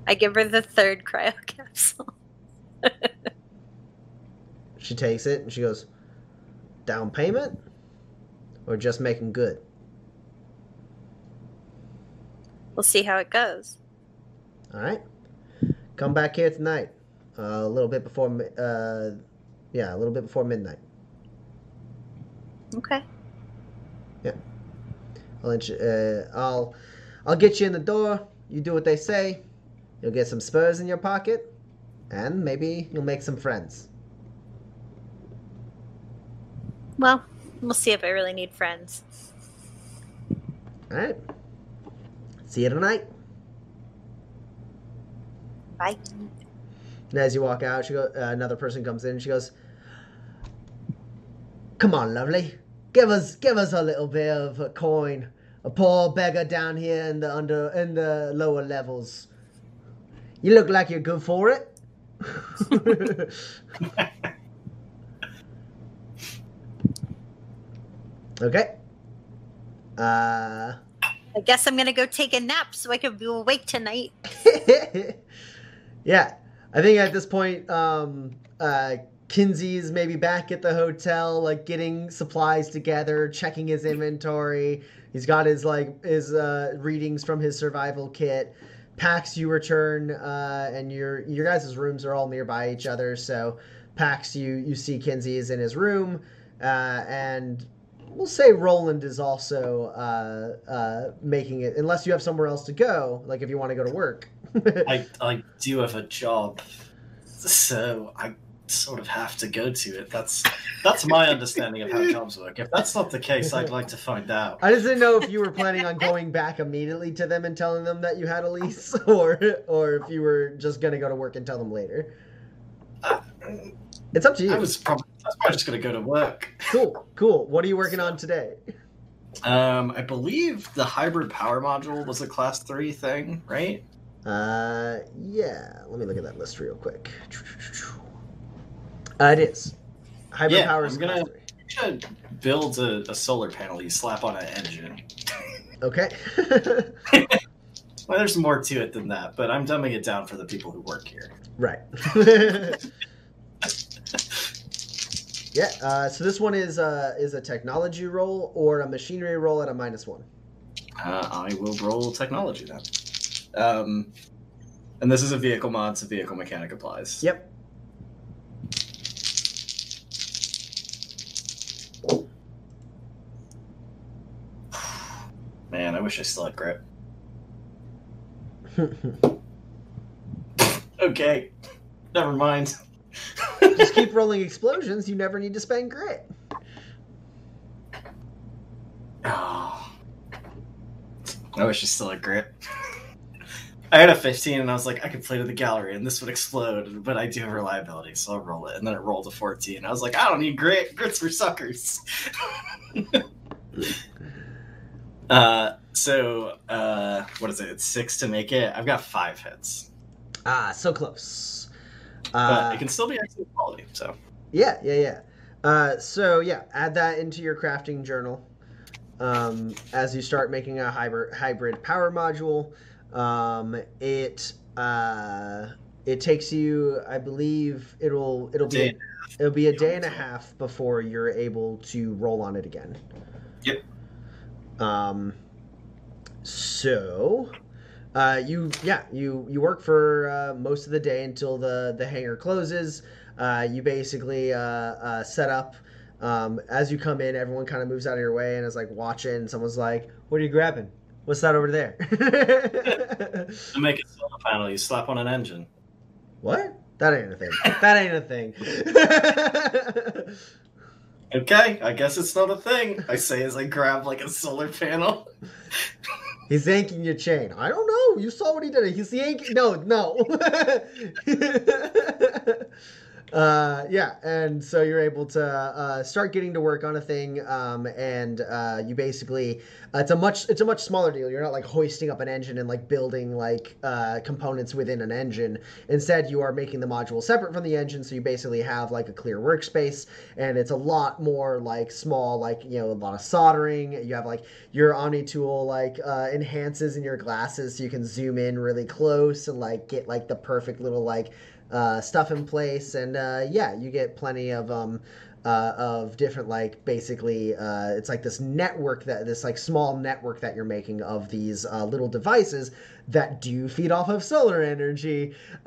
I give her the third cryo capsule. She takes it and she goes, down payment, or just making good. We'll see how it goes. All right. Come back here tonight, uh, a little bit before, uh, yeah, a little bit before midnight. Okay. Yeah. I'll, uh, I'll, I'll get you in the door. You do what they say. You'll get some spurs in your pocket, and maybe you'll make some friends. Well, we'll see if I really need friends. All right. See you tonight. Bye. And as you walk out, she go, uh, another person comes in. And she goes, "Come on, lovely, give us give us a little bit of a coin. A poor beggar down here in the under in the lower levels. You look like you're good for it." okay. Uh. I guess I'm gonna go take a nap so I can be awake tonight. yeah, I think at this point, um, uh, Kinsey's maybe back at the hotel, like getting supplies together, checking his inventory. He's got his like his uh, readings from his survival kit. Pax, you return, uh, and your your guys' rooms are all nearby each other. So, Pax, you you see Kinsey is in his room, uh, and we'll say Roland is also uh, uh, making it, unless you have somewhere else to go, like if you want to go to work. I, I do have a job, so I sort of have to go to it. That's that's my understanding of how jobs work. If that's not the case, I'd like to find out. I just didn't know if you were planning on going back immediately to them and telling them that you had a lease, or or if you were just gonna go to work and tell them later. Uh, It's up to you. I was probably, I was probably just going to go to work. Cool, cool. What are you working on today? Um, I believe the hybrid power module was a class three thing, right? Uh, yeah. Let me look at that list real quick. Uh, it is. Hybrid Yeah, power is gonna-. You should build a, a solar panel you slap on an engine. Okay. Well, there's more to it than that, but I'm dumbing it down for the people who work here. right. yeah. Uh, so this one is uh, is a technology roll or a machinery roll at a minus one. Uh, I will roll technology then. Um, and this is a vehicle mod, so vehicle mechanic applies. Yep. Man, I wish I still had grip. Okay, never mind. Just keep rolling explosions. You never need to spend grit. Oh. I wish I still had grip. I had a 15 and I was like, I could play to the gallery and this would explode, but I do have reliability, so I'll roll it. And then it rolled a 14. I was like, I don't need grit. Grit's for suckers. Uh, so, uh, what is it? It's six to make it. I've got five hits, Ah, so close. but Uh, it can still be excellent quality. So, Yeah, yeah, yeah. Uh, so yeah, add that into your crafting journal um, as you start making a hybrid hybrid power module. Um, it uh, it takes you, I believe, it'll it'll be it'll be a day and a half before you're able to roll on it again. Yep. Um. So. Uh, you yeah you you work for uh, most of the day until the the hangar closes. Uh, you basically uh, uh, set up. Um, as you come in, everyone kind of moves out of your way and is like watching. Someone's like, "What are you grabbing? What's that over there?" to make a solar panel, you slap on an engine. what? That ain't a thing. That ain't a thing. Okay, I guess it's not a thing. I say as I grab like a solar panel. He's yanking your chain. I don't know. You saw what he did. He's yanking. No, no. uh, yeah, and so you're able to uh, start getting to work on a thing, um, and uh, you basically it's a much it's a much smaller deal. You're not like hoisting up an engine and like building like uh, components within an engine. Instead, you are making the module separate from the engine, so you basically have like a clear workspace, and it's a lot more like small, like you know, a lot of soldering. You have like your Omni tool like uh, enhances in your glasses, so you can zoom in really close and like get like the perfect little like uh, stuff in place, and uh, yeah, you get plenty of um, uh, of different like basically uh, it's like this network that this like small network that you're making of these uh, little devices that do feed off of solar energy.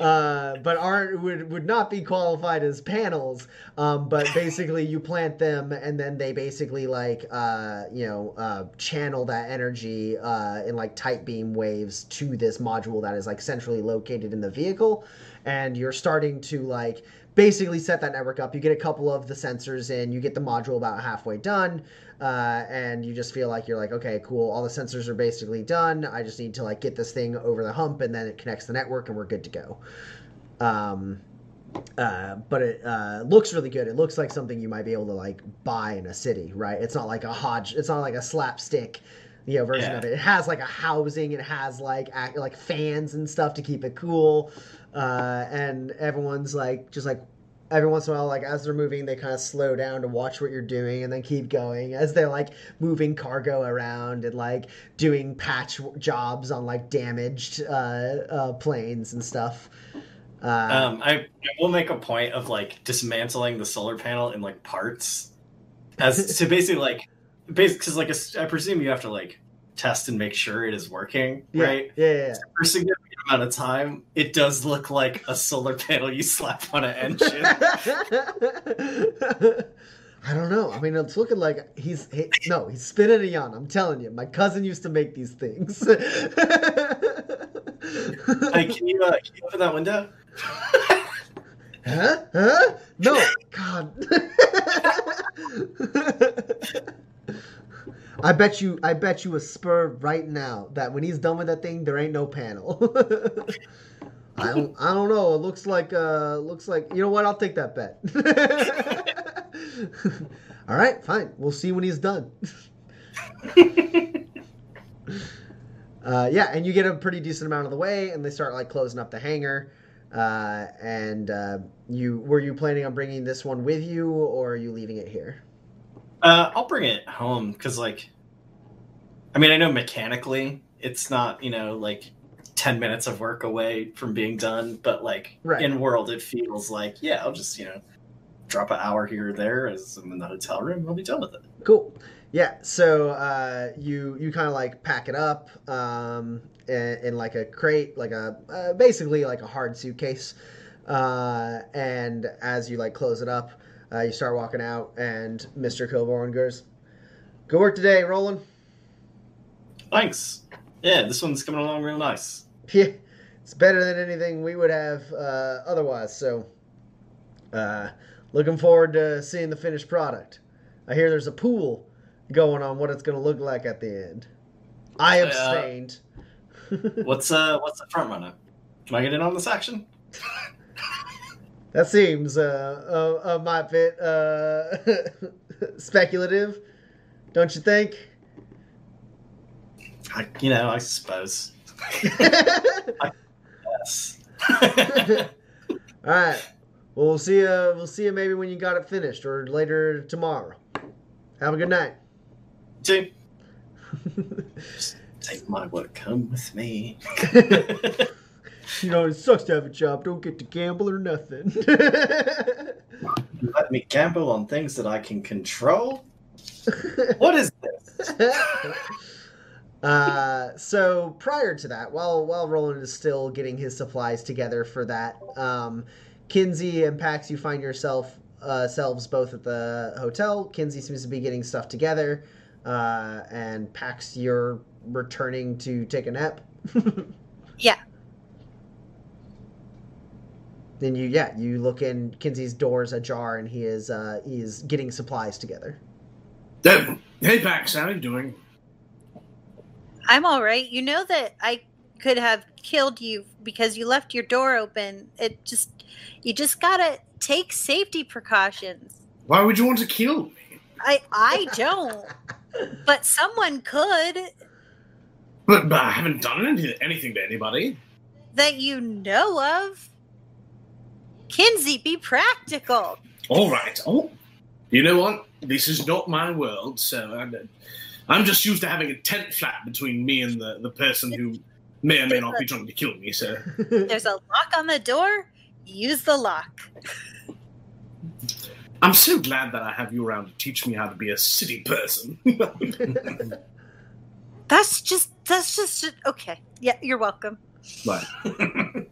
Uh, but aren't would would not be qualified as panels. Um, but basically, you plant them, and then they basically like uh, you know uh, channel that energy uh, in like tight beam waves to this module that is like centrally located in the vehicle, and you're starting to like basically set that network up. You get a couple of the sensors in, you get the module about halfway done, uh, and you just feel like you're like, okay, cool. All the sensors are basically done. I just need to like get this thing over the hump, and then it connects the network, and we're good to go. Um, uh, but it uh, looks really good. It looks like something you might be able to like buy in a city, right? It's not like a hodge. It's not like a slapstick, you know, version Yeah. of it. It has like a housing. It has like act, like fans and stuff to keep it cool. Uh, and everyone's like just like every once in a while, like as they're moving, they kind of slow down to watch what you're doing and then keep going as they're like moving cargo around and like doing patch jobs on like damaged uh, uh, planes and stuff. Uh, Um, I, I will make a point of like dismantling the solar panel in like parts, as to basically like, basically because like a I presume you have to like test and make sure it is working, yeah, right? Yeah, yeah, For a significant amount of time, it does look like a solar panel you slap on an engine. I don't know. I mean, it's looking like he's he, no, he's spinning a yarn. I'm telling you, my cousin used to make these things. hey, can you uh, can you open that window? Huh? Huh? No. God. I bet you I bet you a spur right now that when he's done with that thing there ain't no panel. I don't I don't know. It looks like uh looks like you know what? I'll take that bet. All right, fine. We'll see when he's done. uh, yeah, and you get a pretty decent amount of the way, and they start like closing up the hangar. Uh, and uh, you were you planning on bringing this one with you, or are you leaving it here? Uh, I'll bring it home because, like, I mean, I know mechanically it's not, you know, like 10 minutes of work away from being done, but like Right. in world, it feels like, yeah, I'll just, you know, drop an hour here or there as I'm in the hotel room. I'll be done with it. Cool. Yeah. So uh, you you kind of like pack it up um, in, in like a crate, like a uh, basically like a hard suitcase. Uh, and as you like close it up, uh, you start walking out, and Mister Kilborn goes, "Good work today, Roland." Thanks. Yeah, this one's coming along real nice. Yeah, it's better than anything we would have uh, otherwise. So, uh, looking forward to seeing the finished product. I hear there's a pool going on. What it's going to look like at the end. I abstained. What's uh what's the front runner? Can I get in on this action? that seems uh, a, a my bit uh, speculative, don't you think? I, you know, I suppose. Yes. All right. Well, we'll see you. We'll see you maybe when you got it finished, or later tomorrow. Have a good night. Two. Take my work home with me. You know, it sucks to have a job. Don't get to gamble or nothing. Let me gamble on things that I can control. What is this? uh, so prior to that, while while Roland is still getting his supplies together for that, um, Kinsey and Pax, you find yourself uh, selves both at the hotel. Kinsey seems to be getting stuff together, uh, and Pax, you're returning to take a nap. Yeah. Then you, yeah, you look in. Kinsey's door's ajar, and he is uh, he is getting supplies together. Hey, Pax, how are you doing? I'm all right. You know that I could have killed you because you left your door open. It just you just gotta take safety precautions. Why would you want to kill me? I I don't, but someone could But, but I haven't done anything to anybody. that you know of. Kinsey, be practical. All right. Oh, you know what? This is not my world, so I'm, I'm just used to having a tent flap between me and the, the person who may or may not be trying to kill me. So There's a lock on the door. Use the lock. I'm so glad that I have you around to teach me how to be a city person. That's just that's just okay. Yeah, you're welcome. Right.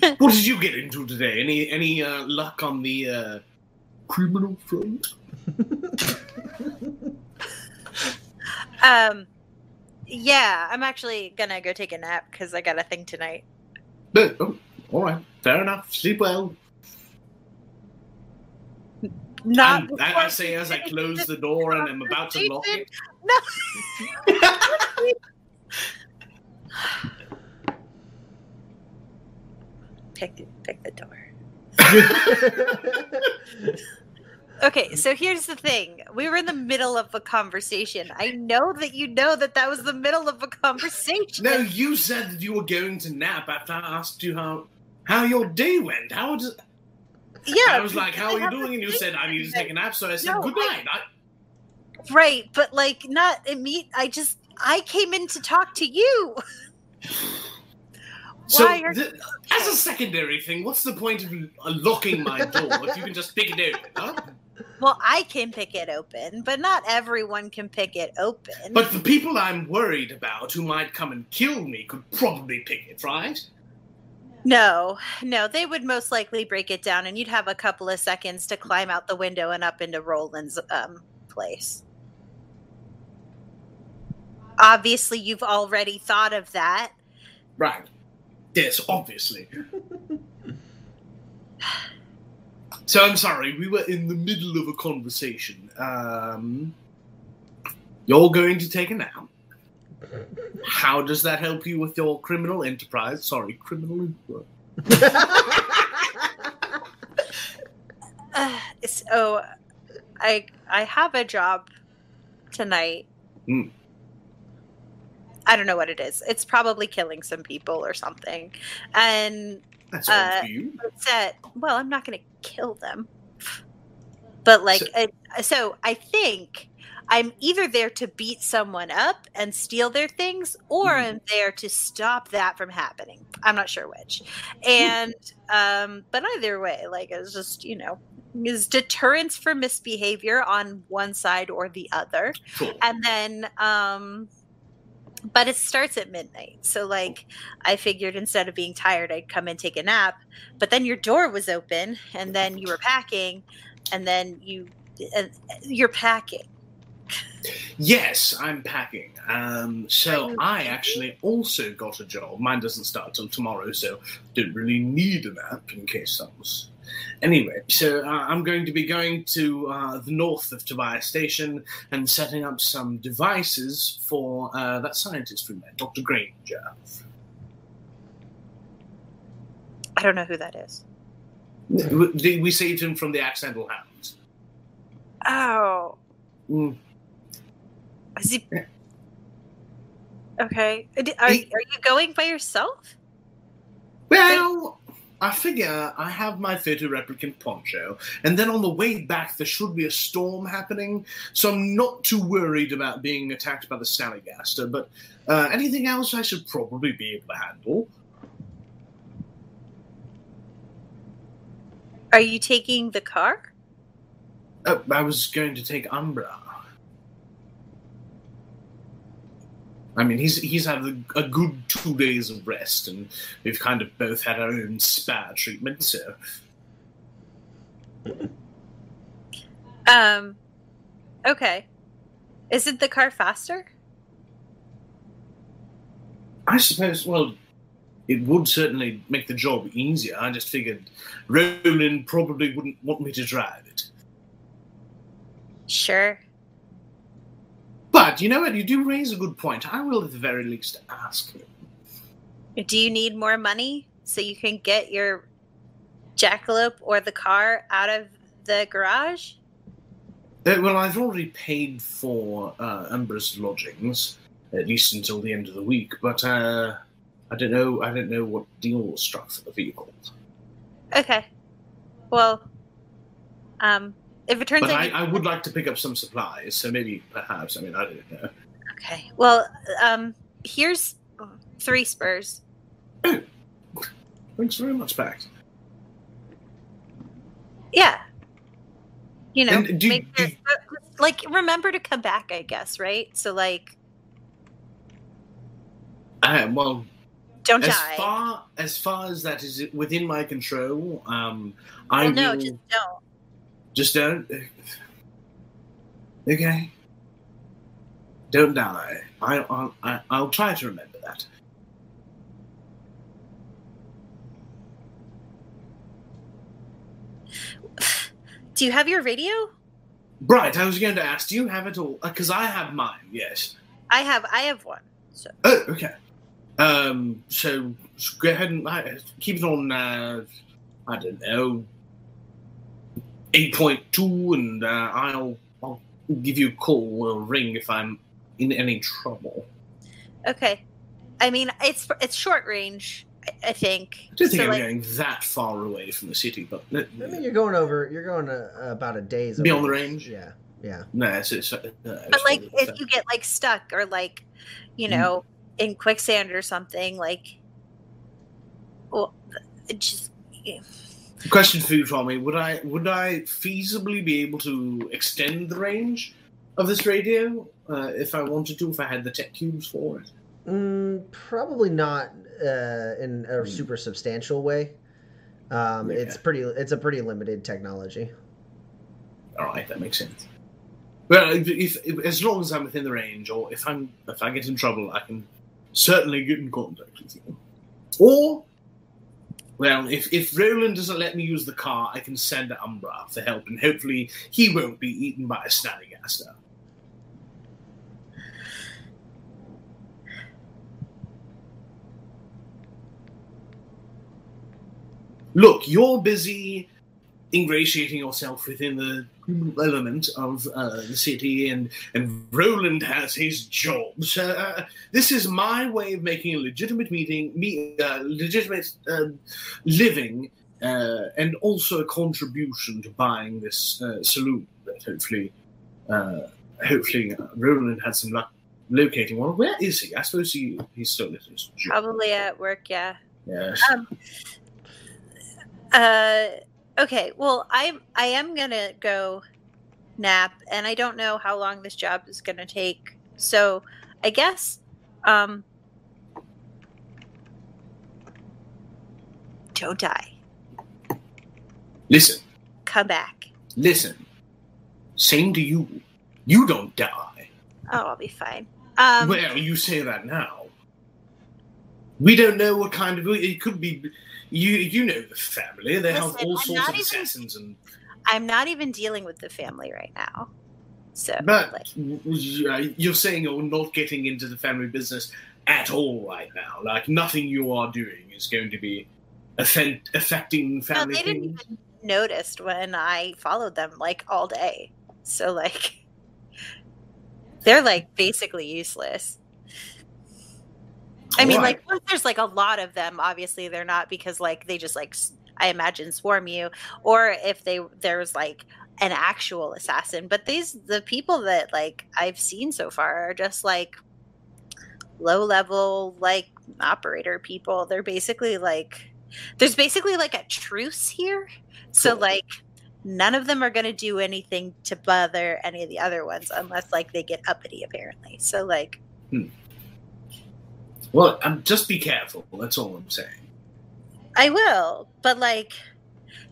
what did you get into today? Any any uh, luck on the uh, criminal front? Um, yeah, I'm actually gonna go take a nap because I got a thing tonight. Oh, all right. Fair enough. Sleep well. Not And I, I say as I close the door and I'm about to lock it. pick pick the door. Okay, so here's the thing. We were in the middle of a conversation. I know that you know that that was the middle of a conversation. No, you said that you were going to nap after I asked you how how your day went. How did yeah, I was like, "How are you doing?" And you said, "I need to take a nap." So I said, No, "Good I- night." I, right, but like not immediate. I just I came in to talk to you. so Why are as a secondary thing, what's the point of locking my door if you can just pick it open? Huh? Well, I can pick it open, but not everyone can pick it open. But the people I'm worried about who might come and kill me could probably pick it, right? no, no, they would most likely break it down, and you'd have a couple of seconds to climb out the window and up into Roland's um, place. Obviously, you've already thought of that. Right. Yes, obviously. So I'm sorry, we were in the middle of a conversation. Um, you're going to take a nap. How does that help you with your criminal enterprise? Sorry, criminal enterprise. Uh, so I I have a job tonight. Hmm. I don't know what it is. It's probably killing some people or something. And That's Uh, said, well, I'm not going to kill them. But like So- so I think I'm either there to beat someone up and steal their things or Mhm. I'm there to stop that from happening. I'm not sure which. And um but either way, like it's just, you know, is deterrence for misbehavior on one side or the other Cool. and then um but it starts at midnight so like i figured instead of being tired i'd come and take a nap but then your door was open and then you were packing and then you uh, you're packing Yes, I'm packing. Um, so I actually also got a job. Mine doesn't start till tomorrow, so don't really need a nap in case that was. Anyway, so uh, I'm going to be going to uh, the north of Tobias Station and setting up some devices for uh, that scientist we met, Dr. Granger. i don't know who that is We we saved him from the accidental hounds. oh Mm. is he okay are, are you going by yourself Well, I figure I have my photo replicant poncho, and then on the way back there should be a storm happening, so I'm not too worried about being attacked by the Snallygaster, but uh, anything else I should probably be able to handle. are you taking the car Uh, I was going to take Umbra. I mean, he's he's had a, a good two days of rest, and we've kind of both had our own spa treatment, so um okay isn't the car faster I suppose, well, it would certainly make the job easier. I just figured Roland probably wouldn't want me to drive it. sure But you know what? You do raise a good point. I will, at the very least, ask him. Do you need more money so you can get your jackalope or the car out of the garage? Uh, well, I've already paid for uh, Umbra's lodgings, at least until the end of the week. But uh, I don't know. I don't know what deal was struck for the vehicle. Okay. Well, um, if it turns But out, I, I would like to pick up some supplies, so maybe, perhaps. I mean, I don't know. okay. Well, um, here's three spurs. Thanks very much, Pax. Yeah. You know, do- make sure- do- like remember to come back. I guess right. So like, Uh, well, don't as die. far as far as that is within my control, um, I well, no, will just don't. Just don't. Okay, don't die. I, I'll I, I'll try to remember that. Do you have your radio? Right, I was going to ask, do you have it all? Because I have mine. Yes. I have. I have one. So Oh, okay. Um, so, so go ahead and uh, keep it on. Uh, I don't know, eight point two, and uh, I'll I'll give you a call or ring if I'm in any trouble. okay. I mean, it's it's short range. I, I think. I don't think So, I'm like, going that far away from the city, but uh, I mean, you're going over. You're going uh, about a day's Beyond over- the range? Yeah, yeah. no, it's, it's, uh, But like, if you get like stuck or like, you Mm. know, in quicksand or something, like, well, it just Question for you, Tommy: Would I would I feasibly be able to extend the range of this radio uh, if I wanted to? If I had the tech cubes for it? Mm, probably not uh, in a Hmm. super substantial way. Um, Yeah. It's pretty. It's a pretty limited technology. All right, that makes sense. Well, if, if, if as long as I'm within the range, or if I'm if I get in trouble, I can certainly get in contact with you. Or Well, if, if Roland doesn't let me use the car, I can send Umbra for help, and hopefully he won't be eaten by a Snallygaster. Look, you're busy ingratiating yourself within the element of uh, the city, and and Roland has his job. So uh, this is my way of making a legitimate meeting, me, uh, legitimate uh, living, uh, and also a contribution to buying this uh, saloon. That hopefully, uh, hopefully, uh, Roland had some luck locating one. Where is he? I suppose he he's still at his job. Probably at work, yeah. Yes. Um, uh, okay. Well, I I am gonna go nap, and I don't know how long this job is gonna take. So, I guess, um, don't die. Listen, Come back. listen. Same to you. You don't die. Oh, I'll be fine. Um, well, you say that now. We don't know what kind of it could be. You you know the family. They have all sorts of even- assassins and. I'm not even dealing with the family right now. So, But like, uh, you're saying you're not getting into the family business at all right now. Like nothing you are doing is going to be affect, affecting no, family they didn't things. even notice when I followed them like all day. So, like, they're like basically useless. I mean, like, there's like a lot of them, obviously they're not because like they just like I imagine swarm you, or if they there was like an actual assassin. But these the people that like I've seen so far are just like low level like operator people. They're basically like there's basically like a truce here. So like none of them are going to do anything to bother any of the other ones unless like they get uppity apparently. So like hmm. Well, um, just be careful. That's all I'm saying. I will, but like,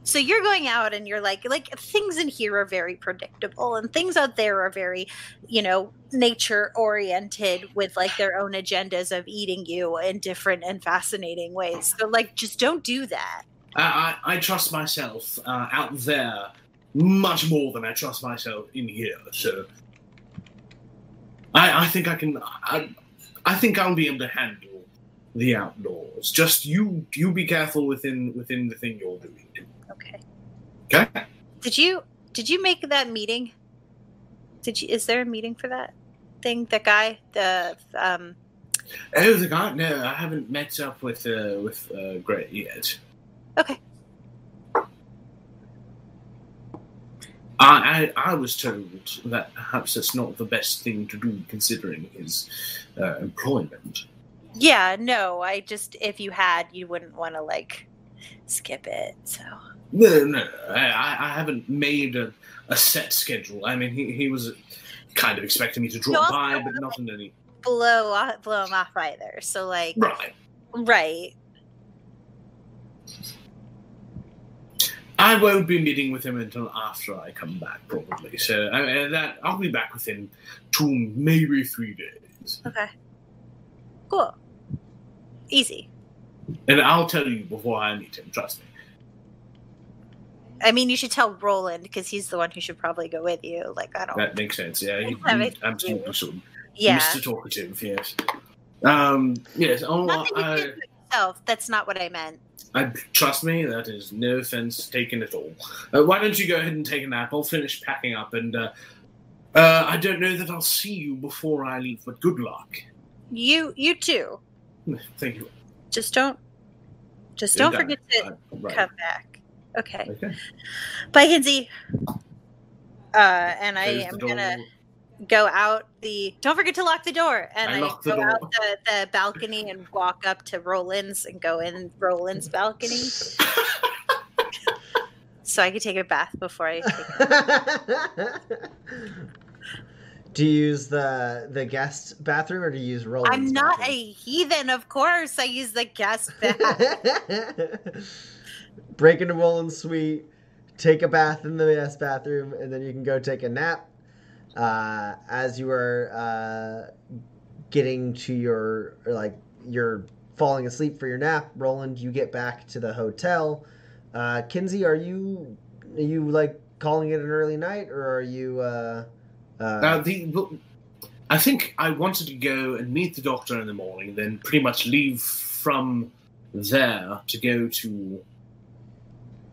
so you're going out and you're like, like things in here are very predictable, and things out there are very, you know, nature oriented with like their own agendas of eating you in different and fascinating ways. So like, just don't do that. I, I, I trust myself uh, out there much more than I trust myself in here. So I, I think I can. I, I think I'll be able to handle the outdoors. Just you, you be careful within within the thing you're doing. Okay. Okay. Did you did you make that meeting? Did you? Is there a meeting for that thing? The guy, the um. Oh, the guy. No, I haven't met up with uh, with uh, Gray yet. Okay. I, I I was told that perhaps that's not the best thing to do considering his uh, employment. Yeah. No. I just if you had, you wouldn't want to like skip it. So. No, no, I, I haven't made a, a set schedule. I mean, he, he was kind of expecting me to drop No, by, but not in any. blow blow him off either. So like, Right. right. I won't be meeting with him until after I come back, probably. So I mean, that I'll be back within two, maybe three days, Okay. Cool. Easy. and I'll tell you before I meet him. Trust me. I mean, you should tell Roland because he's the one who should probably go with you. Like, I don't. That makes sense. Yeah, he, he it. absolutely should. yeah. Mr. Talkative, yes. Um, yes. Oh, Not that you I, did it yourself. That's not what I meant. I trust me. That is no offense taken at all. Uh, why don't you go ahead and take a nap? I'll finish packing up, and uh, uh, I don't know that I'll see you before I leave. But good luck. You, you too. Thank you. Just don't. Just don't forget to Uh, right. come back. Okay. Okay. Bye, Kinsey. Uh, and I am gonna go out the. Don't forget to lock the door. And I I, locked the go door. out the, the balcony and walk up to Roland's and go in Roland's balcony, so I could take a bath before I. Take do you use the the guest bathroom or do you use Roland's I'm not bathroom? a heathen, of course. I use the guest bath. Break into Roland's suite, take a bath in the guest bathroom, and then you can go take a nap. Uh, as you are uh, getting to your like your falling asleep for your nap. Roland, you get back to the hotel. Uh, Kinsey, are you are you like calling it an early night, or are you? Uh, uh, the- I think I wanted to go and meet the doctor in the morning, then pretty much leave from there to go to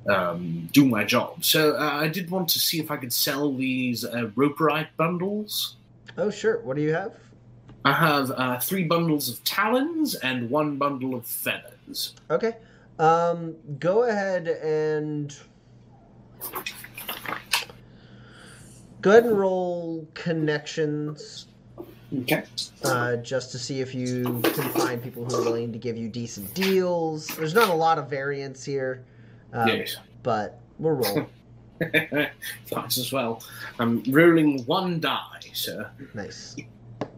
um, do my job. So uh, I did want to see if I could sell these uh, roperite bundles. oh, sure. What do you have? I have uh, three bundles of talons and one bundle of feathers. Okay. Um, go ahead and go ahead and roll connections Okay. uh, just to see if you can find people who are willing to give you decent deals. There's not a lot of variance here, um, yes. but we'll roll. Might as well. I'm rolling one die, sir. nice.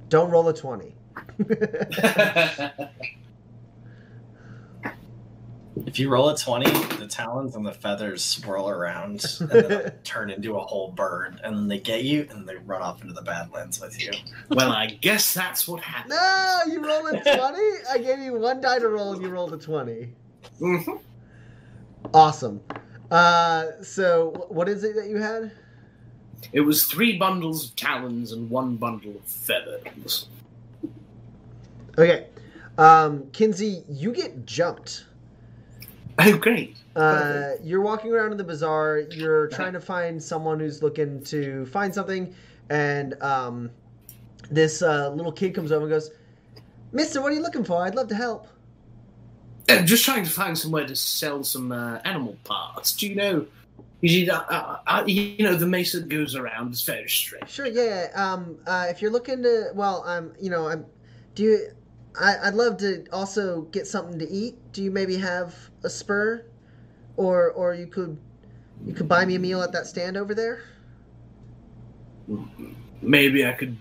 Don't roll a twenty. If you roll a 20, the talons and the feathers swirl around and then turn into a whole bird, and then they get you and they run off into the Badlands with you. well, I guess that's what happened. no, you rolled a twenty. I gave you one die to roll, and you rolled a twenty. Mhm. Awesome. Uh, so what is it that you had? It was three bundles of talons and one bundle of feathers. Okay. Um, Kinsey, you get jumped. Oh, great. Uh, you're walking around in the bazaar. You're trying to find someone who's looking to find something, and um, this uh, little kid comes over and goes, "Mister, what are you looking for? I'd love to help." Uh, just trying to find somewhere to sell some uh, animal parts. Do you know? You, uh, uh, uh, you know the mace that goes around is very strange. Sure, yeah. Um, uh, if you're looking to, well, um, you know, I'm. Do you? I, I'd love to also get something to eat. Do you maybe have a spur, or or you could, you could buy me a meal at that stand over there? Maybe I could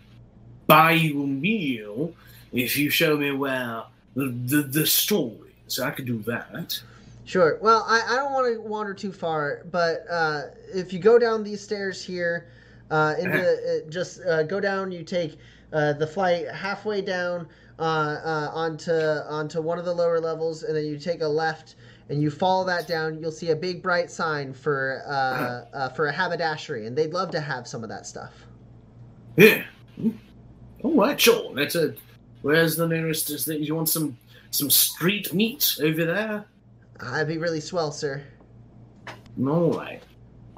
buy you a meal if you show me where the the, the store is. I could do that. Sure. Well, I, I don't want to wander too far, but uh, if you go down these stairs here, uh, into uh, just uh, go down, you take uh, the flight halfway down uh, uh, onto onto one of the lower levels, and then you take a left, and you follow that down. You'll see a big bright sign for uh, uh, for a haberdashery, and they'd love to have some of that stuff. Yeah. All right, sure. That's a. Where's the nearest? Is that you want some some street meat over there? That'd be really swell, sir. All right.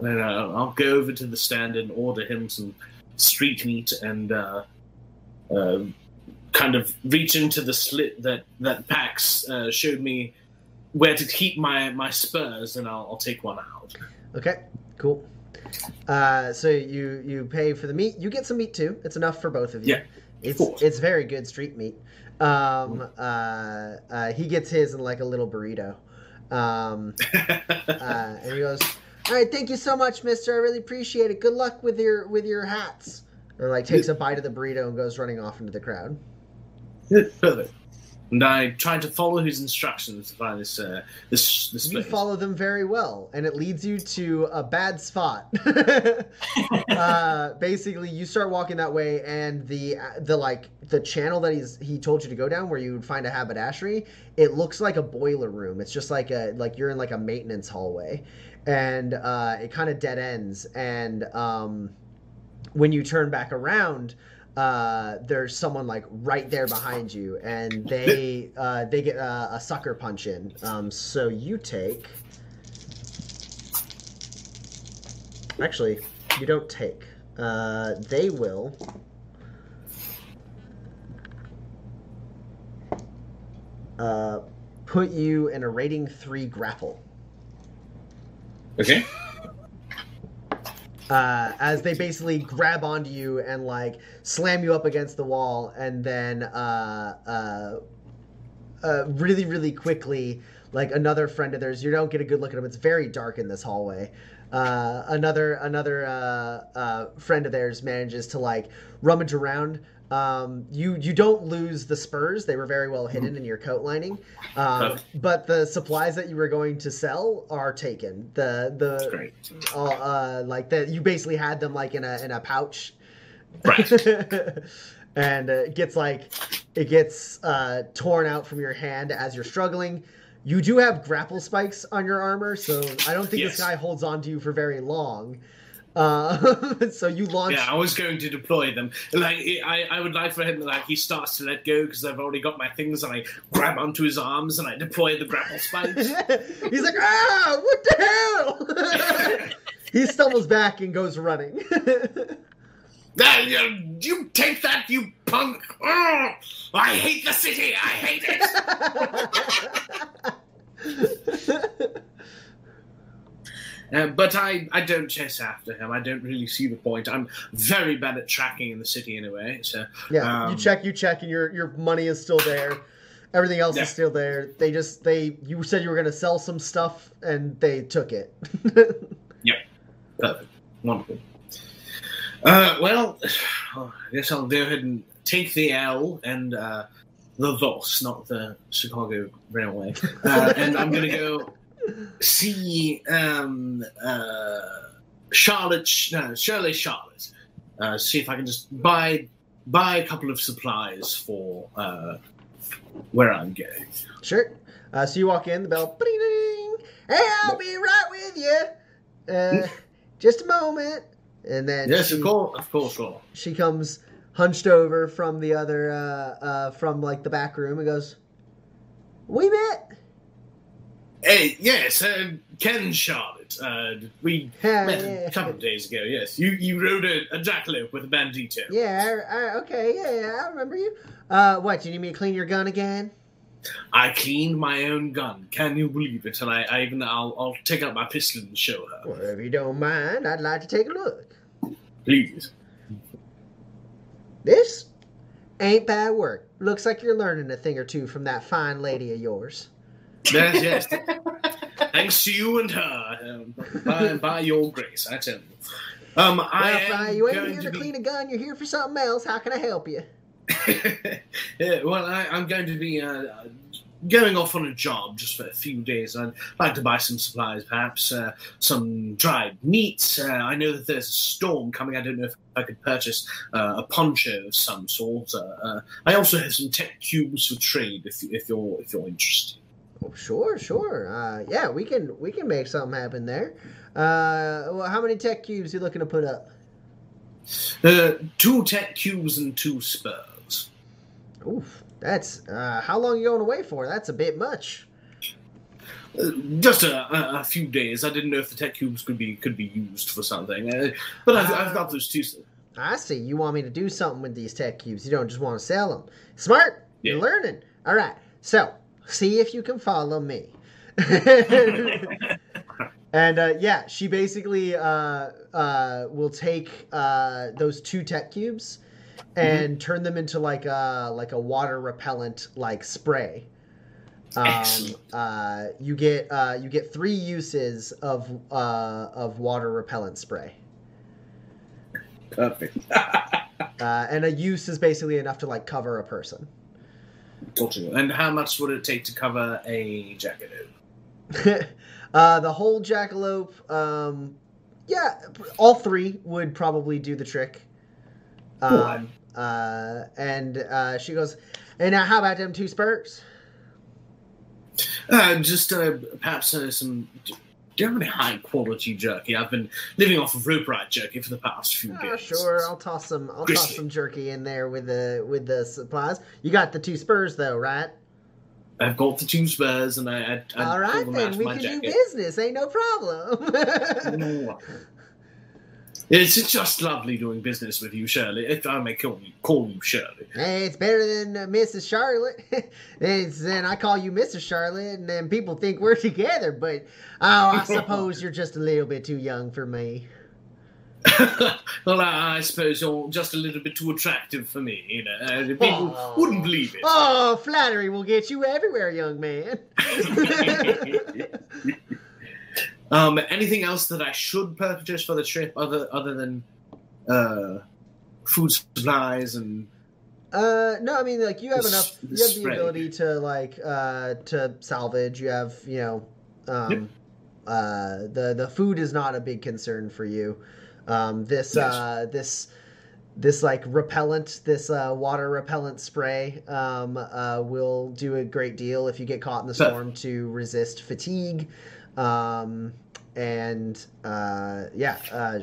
Then uh, I'll go over to the stand and order him some street meat and uh, uh, kind of reach into the slit that that Pax uh, showed me where to keep my my spurs, and I'll, I'll take one out. Okay, cool. Uh, so you you pay for the meat. You get some meat too. It's enough for both of you. Yeah, it's it's very good street meat. Um, uh, uh, he gets his in like a little burrito. Um, uh, and he goes, "All right, thank you so much, Mister. I really appreciate it. Good luck with your with your hats." Or like takes a bite of the burrito and goes running off into the crowd. And I tried to follow his instructions to find this uh, this this You place. follow them very well, and it leads you to a bad spot. uh, basically, you start walking that way, and the the like the channel that he's he told you to go down, where you would find a haberdashery, it looks like a boiler room. It's just like a like you're in like a maintenance hallway, and uh, it kind of dead ends. And um, when you turn back around, uh, there's someone like right there behind you, and they uh, they get uh, a sucker punch in. Um, so you take. Actually, you don't take. Uh, they will. Uh, put you in a rating three grapple. Okay. Uh, as they basically grab onto you and like slam you up against the wall, and then uh, uh, uh, really, really quickly, like another friend of theirs, you don't get a good look at him. It's very dark in this hallway. Uh, another another uh, uh, friend of theirs manages to like rummage around. Um, you you don't lose the spurs; they were very well hidden in your coat lining. Um, but the supplies that you were going to sell are taken. The the great. uh, uh, like that you basically had them like in a in a pouch Right. and it gets like it gets uh, torn out from your hand as you're struggling. You do have grapple spikes on your armor, so I don't think Yes. this guy holds on to you for very long. Uh, so you launch. Yeah, I was going to deploy them. Like, I, I would like for him, like, he starts to let go because I've already got my things, and I grab onto his arms and I deploy the grapple spikes. He's like, ah, what the hell? he stumbles back and goes running. Ah, you, you take that, you punk! Oh, I hate the city. I hate it. Uh, but I, I don't chase after him. I don't really see the point. I'm very bad at tracking in the city anyway. So yeah, you Um, check, you check, and your your money is still there. Everything else Yeah. is still there. They just they you said you were gonna sell some stuff, and they took it. perfect, wonderful. Uh, well, I guess I'll go ahead and take the L and uh, the loss, not the Chicago Railway. Uh, and I'm going to go see um, uh, Charlotte, no, Shirley Charlotte. Uh, see if I can just buy buy a couple of supplies for uh, where I'm going. Sure. Uh, so you walk in, the bell, ding. Hey, I'll be right with you. Uh, just a moment. And then Yes, she, of course, of course, sure. she comes hunched over from the other, uh, uh, from like the back room and goes, "We met." Hey, yes, uh, Ken Charlotte. Uh, we Yeah, met yeah, a couple of days ago. Yes, you you rode a, a jackalope with a bandito. yeah. I, I, okay, yeah, yeah, I remember you. Uh, what? Do you need me to clean your gun again? I cleaned my own gun. Can you believe it? And I, I even I'll, I'll take out my pistol and show her. Well, if you don't mind, I'd like to take a look. Please. This ain't bad work. Looks like you're learning a thing or two from that fine lady of yours. Yes, yes. Thanks to you and her. Um, by, by your grace, I tell you. Um, I Well, am you ain't here to be... clean a gun. You're here for something else. How can I help you? yeah, well, I, I'm going to be uh, going off on a job just for a few days. I'd like to buy some supplies, perhaps uh, some dried meats. Uh, I know that there's a storm coming. I don't know if I could purchase uh, a poncho of some sort. Uh, uh, I also have some tech cubes for trade if, if you're if you're interested. Oh, sure, sure. Uh, yeah, we can we can make something happen there. Uh, well, how many tech cubes are you looking to put up? Uh, two tech cubes and two spurs. Oof, that's uh, how long you going away for? That's a bit much. Uh, just a, a, a few days. I didn't know if the tech cubes could be could be used for something, uh, but I've, I've got those two. I see. You want me to do something with these tech cubes. You don't just want to sell them. Smart. You're learning. All right. So see if you can follow me. and uh, yeah, she basically uh, uh, will take uh, those two tech cubes and turn them into like a like a water repellent like spray. Um, uh, you get uh, you get three uses of uh, of water repellent spray. Perfect. Uh, and a use is basically enough to like cover a person. Gotcha. And how much would it take to cover a jacket? uh, the whole jackalope, um, yeah, all three would probably do the trick. Um, uh, and uh, she goes, and now how about them two spurs? Uh, just uh, perhaps uh, some. Do you have any high quality jerky? I've been living off of rope ride jerky for the past few ah, Oh, days. sure, I'll toss some. I'll toss some jerky in there with the with the supplies. You got the two spurs though, right? I've got the two spurs, and I. I, I All pull right them out then, we my can do business. Ain't no problem. It's just lovely doing business with you, Shirley. If I may call you, call you Shirley. Hey, it's better than uh, Mrs. Charlotte. it's, and I call you Mrs. Charlotte, and then people think we're together. But oh, I suppose you're just a little bit too young for me. well, I, I suppose you're just a little bit too attractive for me. You know, uh, people Oh. wouldn't believe it. Oh, flattery will get you everywhere, young man. Um, anything else that I should purchase for the trip, other other than uh, food supplies and Uh, no, I mean like you have enough. You have the ability to like uh to salvage. You have you know, um, Yep. uh, the the food is not a big concern for you. Um, this Yes. uh this this like repellent, this uh, water repellent spray um, uh, will do a great deal if you get caught in the But- storm to resist fatigue. Um, and uh, yeah, uh,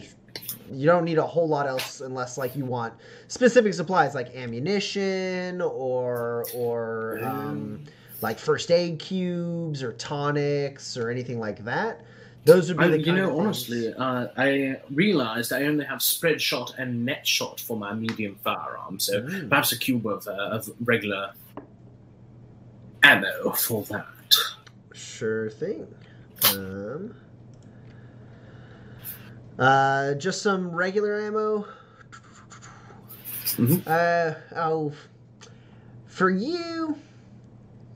you don't need a whole lot else unless like you want specific supplies like ammunition or or um, like first aid cubes or tonics or anything like that. Those would be I, the you know, honestly, uh, I realized I only have spread shot and net shot for my medium firearm, so Mm. perhaps a cube of, uh, of regular ammo for that. Sure thing. Um, uh, just some regular ammo. Mhm. Uh, oh, for you,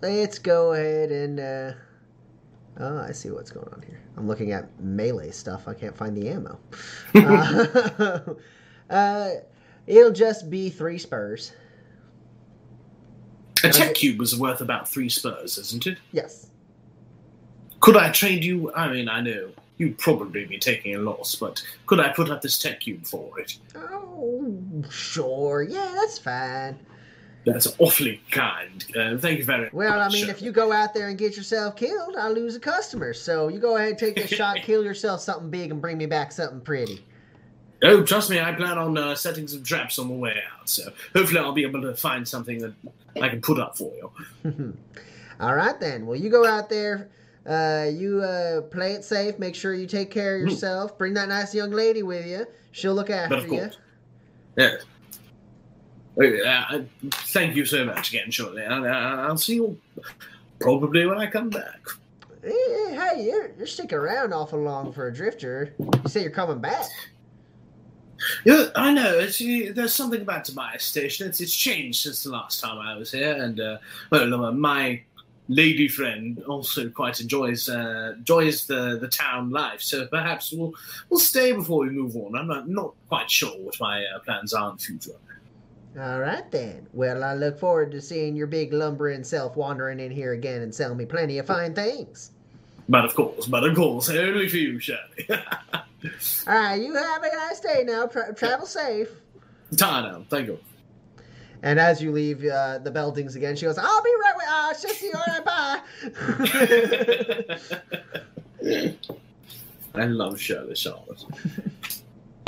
let's go ahead and. Uh, oh, I see what's going on here. I'm looking at melee stuff. I can't find the ammo. uh, uh, it'll just be three spurs. A tech cube was worth about three spurs, isn't it? Yes. Could I trade you? I mean, I know you'd probably be taking a loss, but could I put up this tech cube for it? Oh, sure. Yeah, that's fine. That's awfully kind. Uh, thank you very much. Well, I mean, if you go out there and get yourself killed, I lose a customer. So you go ahead, take this shot, kill yourself something big, and bring me back something pretty. Oh, trust me, I plan on uh, setting some traps on the way out, so hopefully I'll be able to find something that I can put up for you. All right then. Well, you go out there. Uh, you uh, play it safe. Make sure you take care of Hmm. yourself. Bring that nice young lady with you. She'll look after But of you. course. Yeah. Uh, uh, thank you so much again, Shirley. And, uh, I'll see you probably when I come back. Hey, you're, you're sticking around awful long for a drifter. You say you're coming back. Yeah, I know. It's, uh, there's something about Tobias Station. It's, it's changed since the last time I was here, and uh, well, uh, my lady friend also quite enjoys uh, enjoys the, the town life. So perhaps we'll we'll stay before we move on. I'm not, not quite sure what my uh, plans are in the future. All right then. Well, I look forward to seeing your big lumbering self wandering in here again and selling me plenty of fine things. But of course, but of course, only for you, Shirley. All right, you have a nice day now. Tra- travel safe. Tana, thank you. And as you leave uh, the buildings again, she goes, "I'll be right with. Uh, it's just you. All right, bye." I love Shirley Charlotte.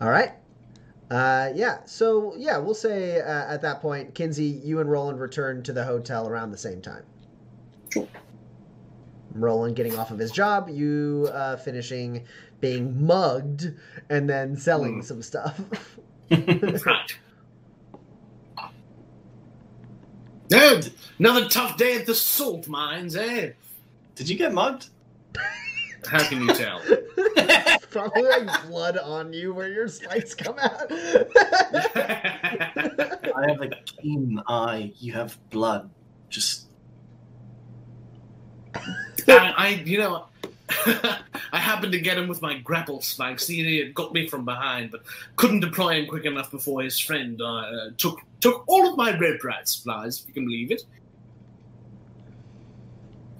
All right. Uh, yeah. So yeah, we'll say uh, at that point, Kinsey, you and Roland return to the hotel around the same time. Sure. Roland getting off of his job, you uh, finishing being mugged, and then selling Hmm. some stuff. Right. No, another tough day at the salt mines, eh? Did you get mugged? How can you tell? Probably like blood on you where your spikes come out. I have a keen eye. You have blood. Just I, I, you know, I happened to get him with my grapple spikes. he had got me from behind, but couldn't deploy him quick enough before his friend uh, took took all of my red bright supplies. If you can believe it.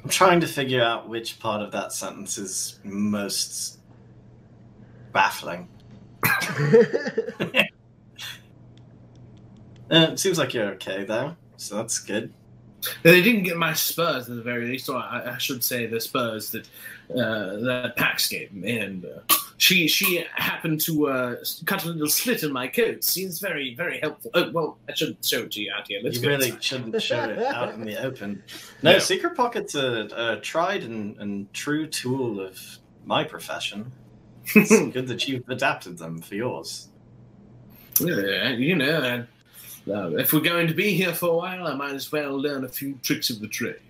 I'm trying to figure out which part of that sentence is most baffling. Uh, it seems like you're okay though, so that's good. They didn't get my spurs at the very least, or I, I should say the spurs that uh, that Pax gave me, and uh, she she happened to uh, cut a little slit in my coat. Seems very very helpful. Oh well, I shouldn't show it to you out here. Let's you go really inside. shouldn't show it out in the open. No, No. secret pocket's a, a tried and, and true tool of my profession. It's good that you've adapted them for yours. Yeah, you know, uh, uh, if we're going to be here for a while, I might as well learn a few tricks of the trade.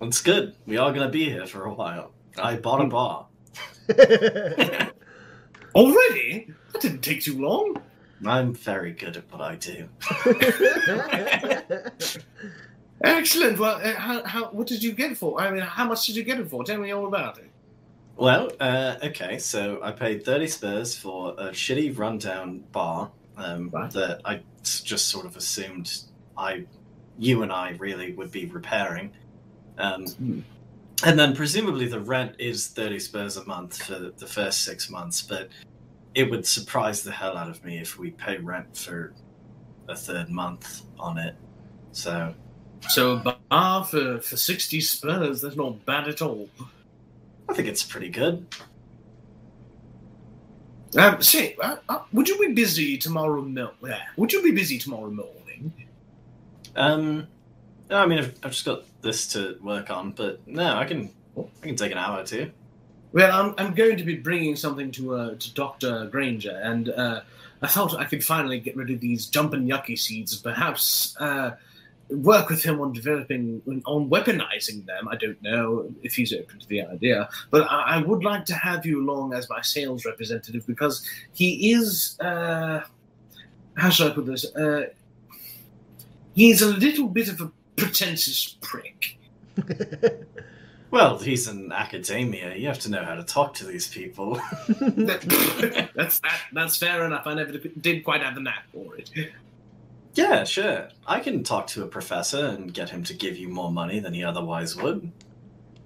That's good. We are going to be here for a while. I bought a bar. Already? That didn't take too long. I'm very good at what I do. Excellent. Well, uh, how, how, what did you get it for? I mean, how much did you get it for? Tell me all about it. Well, uh, okay, so I paid 30 spurs for a shitty rundown bar um, Right. that I s- just sort of assumed I, you and I really would be repairing. Um, Hmm. And then presumably the rent is 30 spurs a month for the first six months, but it would surprise the hell out of me if we pay rent for a third month on it. So So bar for, for 60 spurs, that's not bad at all. I think it's pretty good. Um, say, uh, uh, would you be busy tomorrow mo- yeah, Would you be busy tomorrow morning? Um, no, I mean, I've, I've just got this to work on, but no, I can I can take an hour or two. Well, I'm, I'm going to be bringing something to uh, to Doctor Granger, and uh, I thought I could finally get rid of these jumping yucky seeds. Perhaps uh, work with him on developing on weaponizing them. I don't know if he's open to the idea, but I, I would like to have you along as my sales representative because he is. Uh, how shall I put this? Uh, he's a little bit of a pretentious prick. Well, he's in academia. You have to know how to talk to these people. That's that, that's fair enough. I never did quite have the knack for it. Yeah, sure. I can talk to a professor and get him to give you more money than he otherwise would.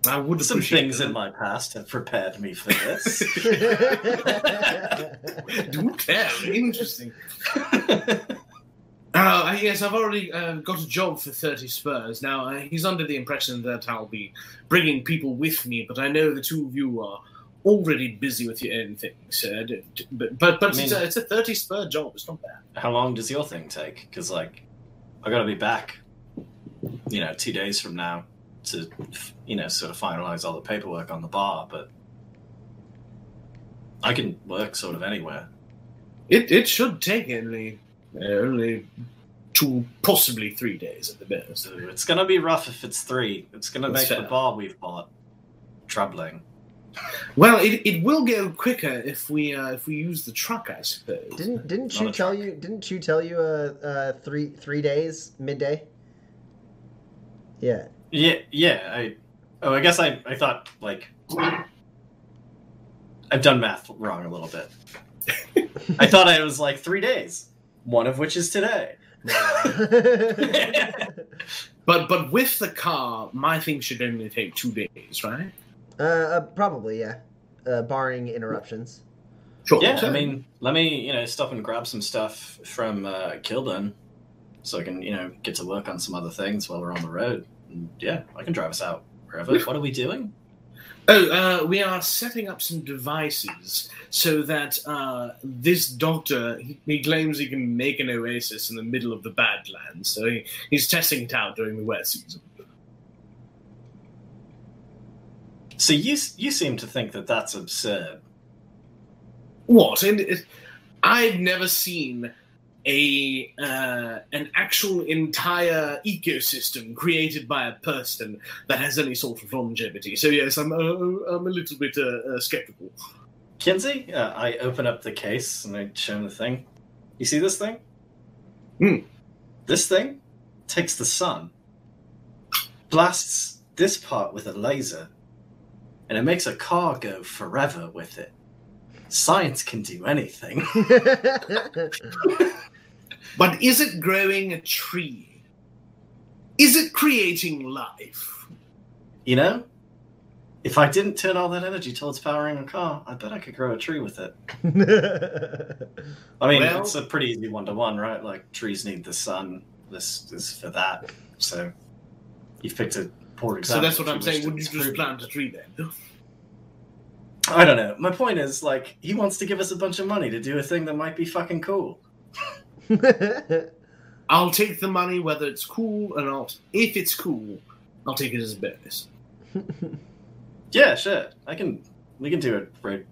I would Some things that. in my past have prepared me for this. Do care. Interesting. Uh, yes, I've already uh, got a job for 30 Spurs. Now, uh, he's under the impression that I'll be bringing people with me, but I know the two of you are already busy with your own things. Uh, but but, but I mean- it's, a, it's a 30 Spur job. It's not bad. how long does your thing take? Because, like, I gotta be back, you know, two days from now to, you know, sort of finalize all the paperwork on the bar, but I can work sort of anywhere. It, it should take only, uh, only two, possibly three days at the best. So it's gonna be rough if it's three. It's gonna That's make the bar we've bought troubling. Well, it, it will go quicker if we uh, if we use the truck, I suppose. didn't didn't Not you tell truck. you didn't you tell you uh, uh three three days midday? Yeah. Yeah, yeah. I oh, I guess I I thought like I've done math wrong a little bit. I thought it was like three days, one of which is today. But but with the car, my thing should only take two days, right? Uh, uh, probably yeah, uh, barring interruptions. Sure. Yeah, So- I mean, let me you know stop and grab some stuff from uh, Kilburn, so I can you know get to work on some other things while we're on the road. And, yeah, I can drive us out wherever. what are we doing? Oh, uh, we are setting up some devices so that uh, this doctor he, he claims he can make an oasis in the middle of the Badlands. So he, he's testing it out during the wet season. So you you seem to think that that's absurd. What? And it, I've never seen a uh, an actual entire ecosystem created by a person that has any sort of longevity. So yes, I'm uh, I'm a little bit uh, uh, skeptical. Kinsey, uh, I open up the case and I show him the thing. You see this thing? Hmm. This thing takes the sun, blasts this part with a laser, and it makes a car go forever with it. Science can do anything. But is it growing a tree? Is it creating life? You know? If I didn't turn all that energy towards powering a car, I bet I could grow a tree with it. I mean, Well- it's a pretty easy one to one, right? Like trees need the sun. This is for that. So you've picked a poor So that's what I'm saying. to Would you just plant a tree then? I don't know. My point is, like, he wants to give us a bunch of money to do a thing that might be fucking cool. I'll take the money whether it's cool or not. If it's cool, I'll take it as a bonus. Yeah, sure. I can. We can do it. Right.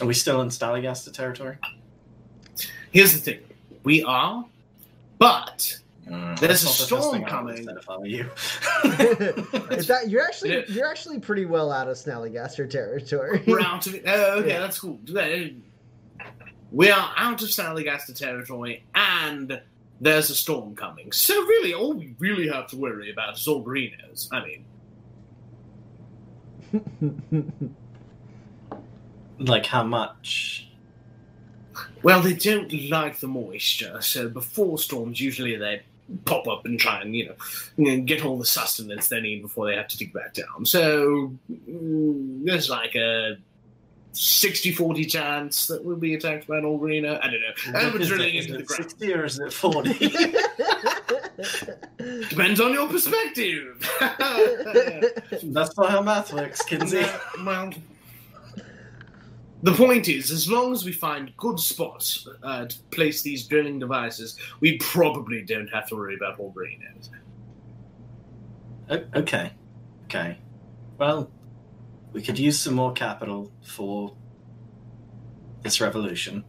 Are we still in Snallygaster territory? Here's the thing: we are, but Mm, There's a not the first storm thing I would coming. have said If I were you. Is that you're actually Yeah. you're actually pretty well out of Snallygaster territory. we're out of it. Oh, okay, Yeah. that's cool. We are out of Snallygaster territory, and there's a storm coming. So really, all we really have to worry about is Albrinos. I mean, like how much? well, they don't like the moisture, so before storms, usually they pop up and try and you know, get all the sustenance they need before they have to dig back down. So mm, there's like a 60-40 chance that we'll be attacked by an Algrina. I don't know. And we're drilling into the ground. 60 or is it 40? Depends on your perspective. That's not how math works, Kinsey. well, the point is, as long as we find good spots uh, to place these drilling devices, we probably don't have to worry about Algrinas. O- Okay. Okay. Well, we could use some more capital for this revolution.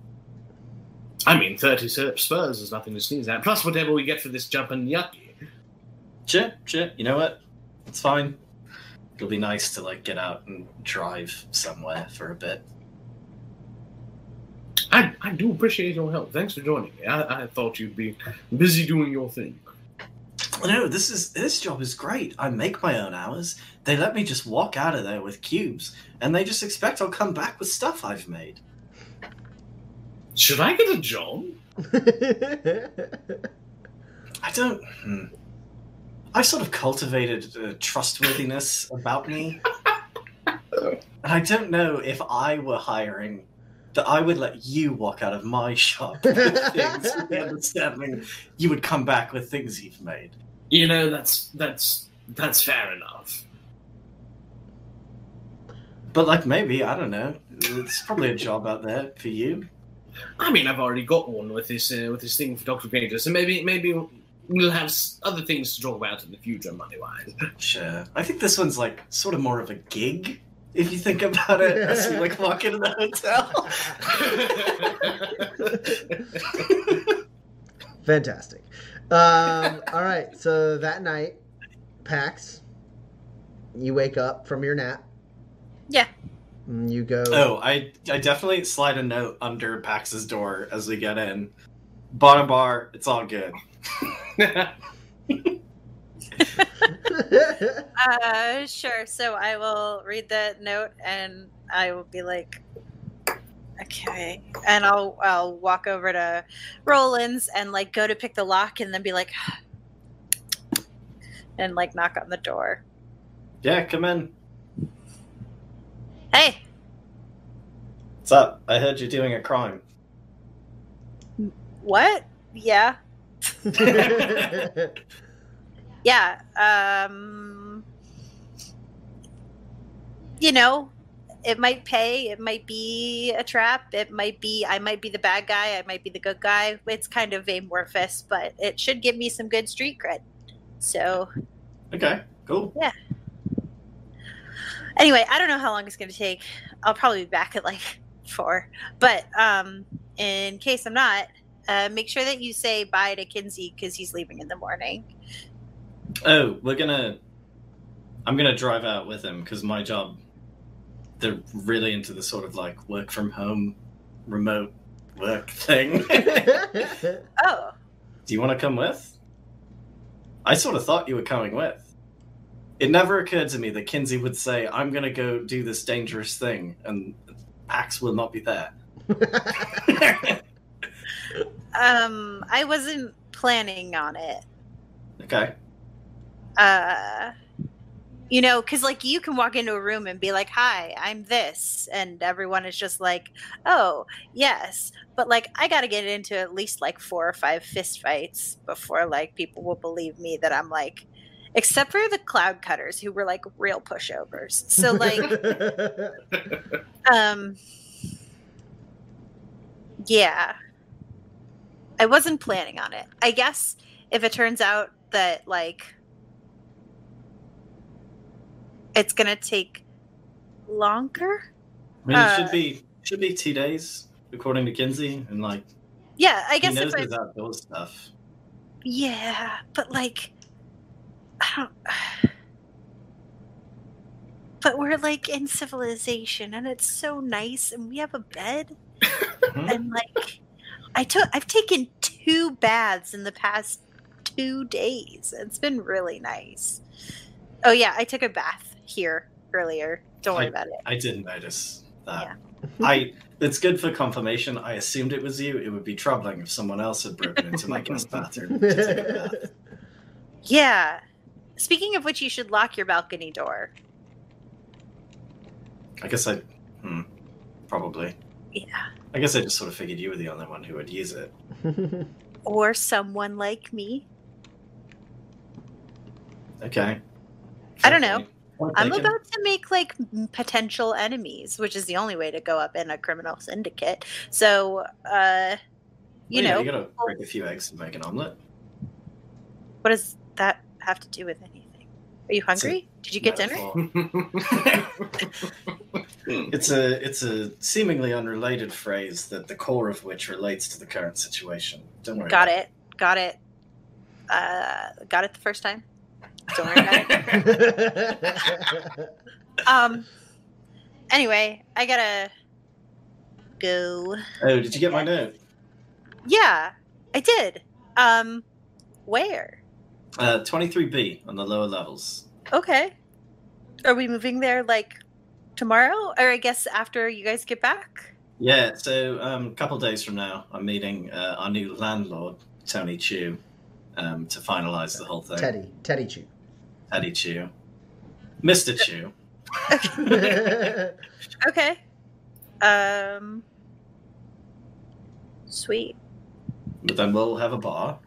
I mean, 30 Ser- spurs is nothing to sneeze at. Plus, whatever we get for this jumping yucky. Sure, sure. You know what? It's fine. It'll be nice to like get out and drive somewhere for a bit. I, I do appreciate your help. Thanks for joining me. I, I thought you'd be busy doing your thing. No, this is this job is great. I make my own hours. They let me just walk out of there with cubes, and they just expect I'll come back with stuff I've made. Should I get a job? I don't. Hmm. I sort of cultivated uh, trustworthiness about me, and I don't know if I were hiring that I would let you walk out of my shop with things with the understanding you would come back with things you've made. You know, that's that's that's fair enough. But like maybe I don't know. It's probably a job out there for you. I mean, I've already got one with this uh, with this thing for Doctor Painter, so maybe maybe we'll have other things to talk about in the future, money wise. Sure. I think this one's like sort of more of a gig, if you think about it, as you like walk into the hotel. Fantastic. Um, all right, so that night, Pax, you wake up from your nap. Yeah. You go. oh, I I definitely slide a note under Pax's door as we get in. Bottom bar, it's all good. Uh, sure. So I will read the note and I will be like, okay. And I'll I'll walk over to Roland's and like go to pick the lock and then be like, and like knock on the door. Yeah, come in. Hey, What's up? I heard you're doing a crime. what? Yeah, yeah. Um, you know, it might pay. It might be a trap. It might be. I might be the bad guy. I might be the good guy. It's kind of amorphous, but it should give me some good street cred. So Okay, cool. Yeah. Anyway, I don't know how long it's going to take. I'll probably be back at like four. But um, in case I'm not, uh, make sure that you say bye to Kinsey because he's leaving in the morning. Oh, we're gonna. I'm gonna drive out with him because my job. They're really into the sort of like work from home, remote work thing. Oh, Do you want to come with? I sort of thought you were coming with. It never occurred to me that Kinsey would say, I'm going to go do this dangerous thing, and Pax will not be there. um, I wasn't planning on it. okay. Uh, you know, because like you can walk into a room and be like, "Hi, I'm this," and everyone is just like, "Oh, yes." But like, I got to get into at least like four or five fist fights before like people will believe me that I'm like, except for the cloud cutters who were like real pushovers. So like, um, yeah, I wasn't planning on it. I guess if it turns out that like it's gonna take longer. I mean, it Uh, should be should be two days, according to Kinsey, and like Yeah, I he guess knows there's outdoor stuff. yeah, but like I don't. But we're like in civilization, and it's so nice, and we have a bed, and like I took I've taken two baths in the past two days. It's been really nice. Oh yeah, I took a bath here earlier. Don't worry about it. I didn't notice that. Yeah. I. It's good for confirmation. I assumed it was you. It would be troubling if someone else had broken into my guest bathroom to take a bath. Yeah. Speaking of which, you should lock your balcony door. I guess I. Hmm. probably. Yeah. I guess I just sort of figured you were the only one who would use it. Or someone like me. Okay. I don't know. Point- point I'm about to make like potential enemies, which is the only way to go up in a criminal syndicate. So, uh, you Well, yeah, know, you gotta break a few eggs and make an omelet. what does that have to do with anything? Are you hungry? Did you get dinner? It's a it's a seemingly unrelated phrase that the core of which relates to the current situation. Don't worry. Got it. Got it. Uh, got it the first time. Don't worry about it. Um. Anyway, I gotta go. Oh, did you get my note? Yeah, I did. Um, where? Uh, 23B on the lower levels. Okay. Are we moving there like tomorrow, or I guess after you guys get back? Yeah, so um, a couple days from now, I'm meeting uh, our new landlord, Tony Chu, um, to finalize the whole thing. Teddy, Teddy Chu. Teddy Chu. Mr. Chu. Okay. Um. Sweet. But then we'll have a bar.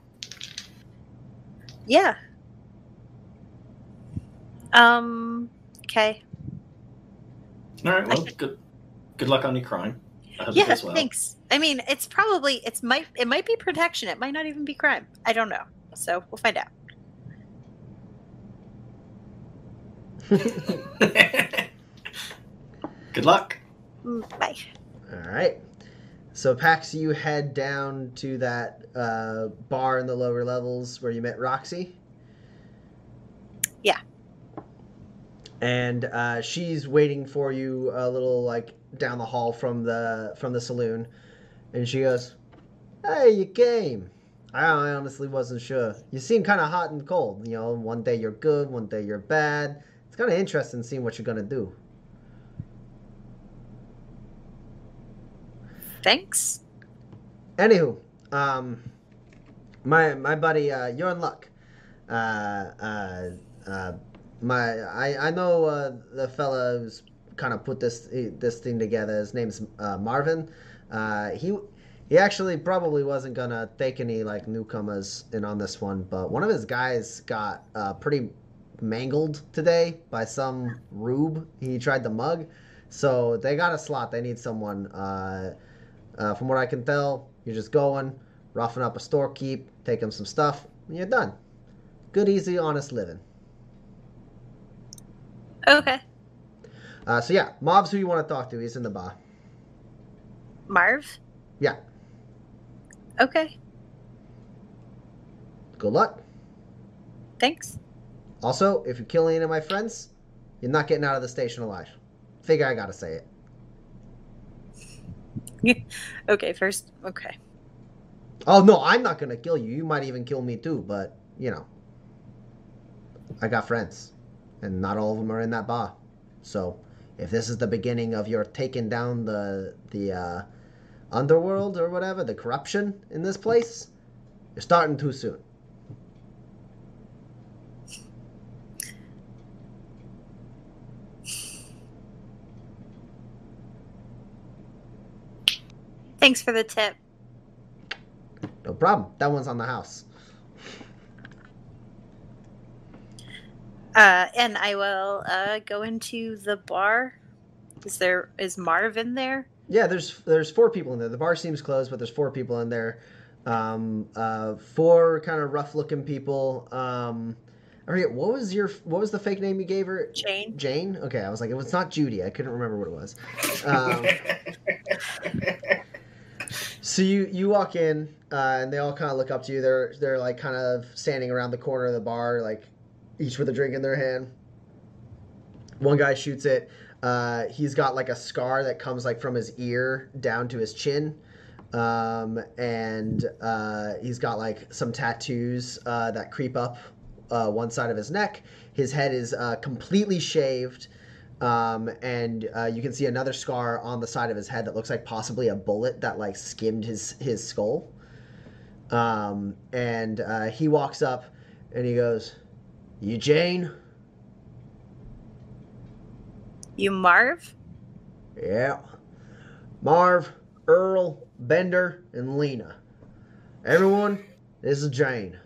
Yeah. Um. Okay. All right, well, good good luck on your crime. I hope it Yeah. well. Thanks. I mean, it's probably it's might it might be protection. It might not even be crime. I don't know. So we'll find out. Good luck. Bye. All right. So Pax, you head down to that uh, bar in the lower levels where you met Roxy. Yeah. And uh, she's waiting for you a little like down the hall from the from the saloon, and she goes, "Hey, you came. I I honestly wasn't sure. You seem kind of hot and cold. You know, one day you're good, one day you're bad. It's kind of interesting seeing what you're gonna do." Thanks. Anywho, um, my my buddy, uh, you're in luck. Uh, uh, uh, my I I know uh, the fella who's kind of put this this thing together. His name's uh, Marvin. Uh, he he actually probably wasn't gonna take any like newcomers in on this one, but one of his guys got uh, pretty mangled today by some rube he tried to mug. So they got a slot. They need someone. Uh, uh, from what I can tell, you're just going, roughing up a storekeep, taking some stuff, and you're done. Good, easy, honest living. Okay. Uh, so yeah, Marv's who you want to talk to. He's in the bar. Marv. Yeah. Okay. Good luck. Thanks. Also, if you kill any of my friends, you're not getting out of the station alive. Figure I gotta say it. Okay. First. Okay. Oh no, I'm not gonna kill you. You might even kill me too, but you know, I got friends, and not all of them are in that bar. So, if this is the beginning of your taking down the the uh, underworld or whatever, the corruption in this place, you're starting too soon. Thanks for the tip. No problem. That one's on the house. Uh, and I will uh, go into the bar. Is there is Marvin there? Yeah, there's there's four people in there. The bar seems closed, but there's four people in there. Um, uh, four kind of rough looking people. Um, I forget what was your what was the fake name you gave her? Jane. Jane. Okay, I was like, it was not Judy. I couldn't remember what it was. Um, so you you walk in, uh, and they all kind of look up to you. They're they're like kind of standing around the corner of the bar, like each with a drink in their hand. One guy shoots it. Uh, he's got like a scar that comes like from his ear down to his chin. Um, and uh, he's got like some tattoos uh, that creep up uh, one side of his neck. His head is uh, completely shaved. Um, and uh, you can see another scar on the side of his head that looks like possibly a bullet that like skimmed his his skull. Um, and uh, he walks up and he goes, "You Jane?" You Marv? Yeah. Marv, Earl, Bender, and Lena. Everyone, this is Jane.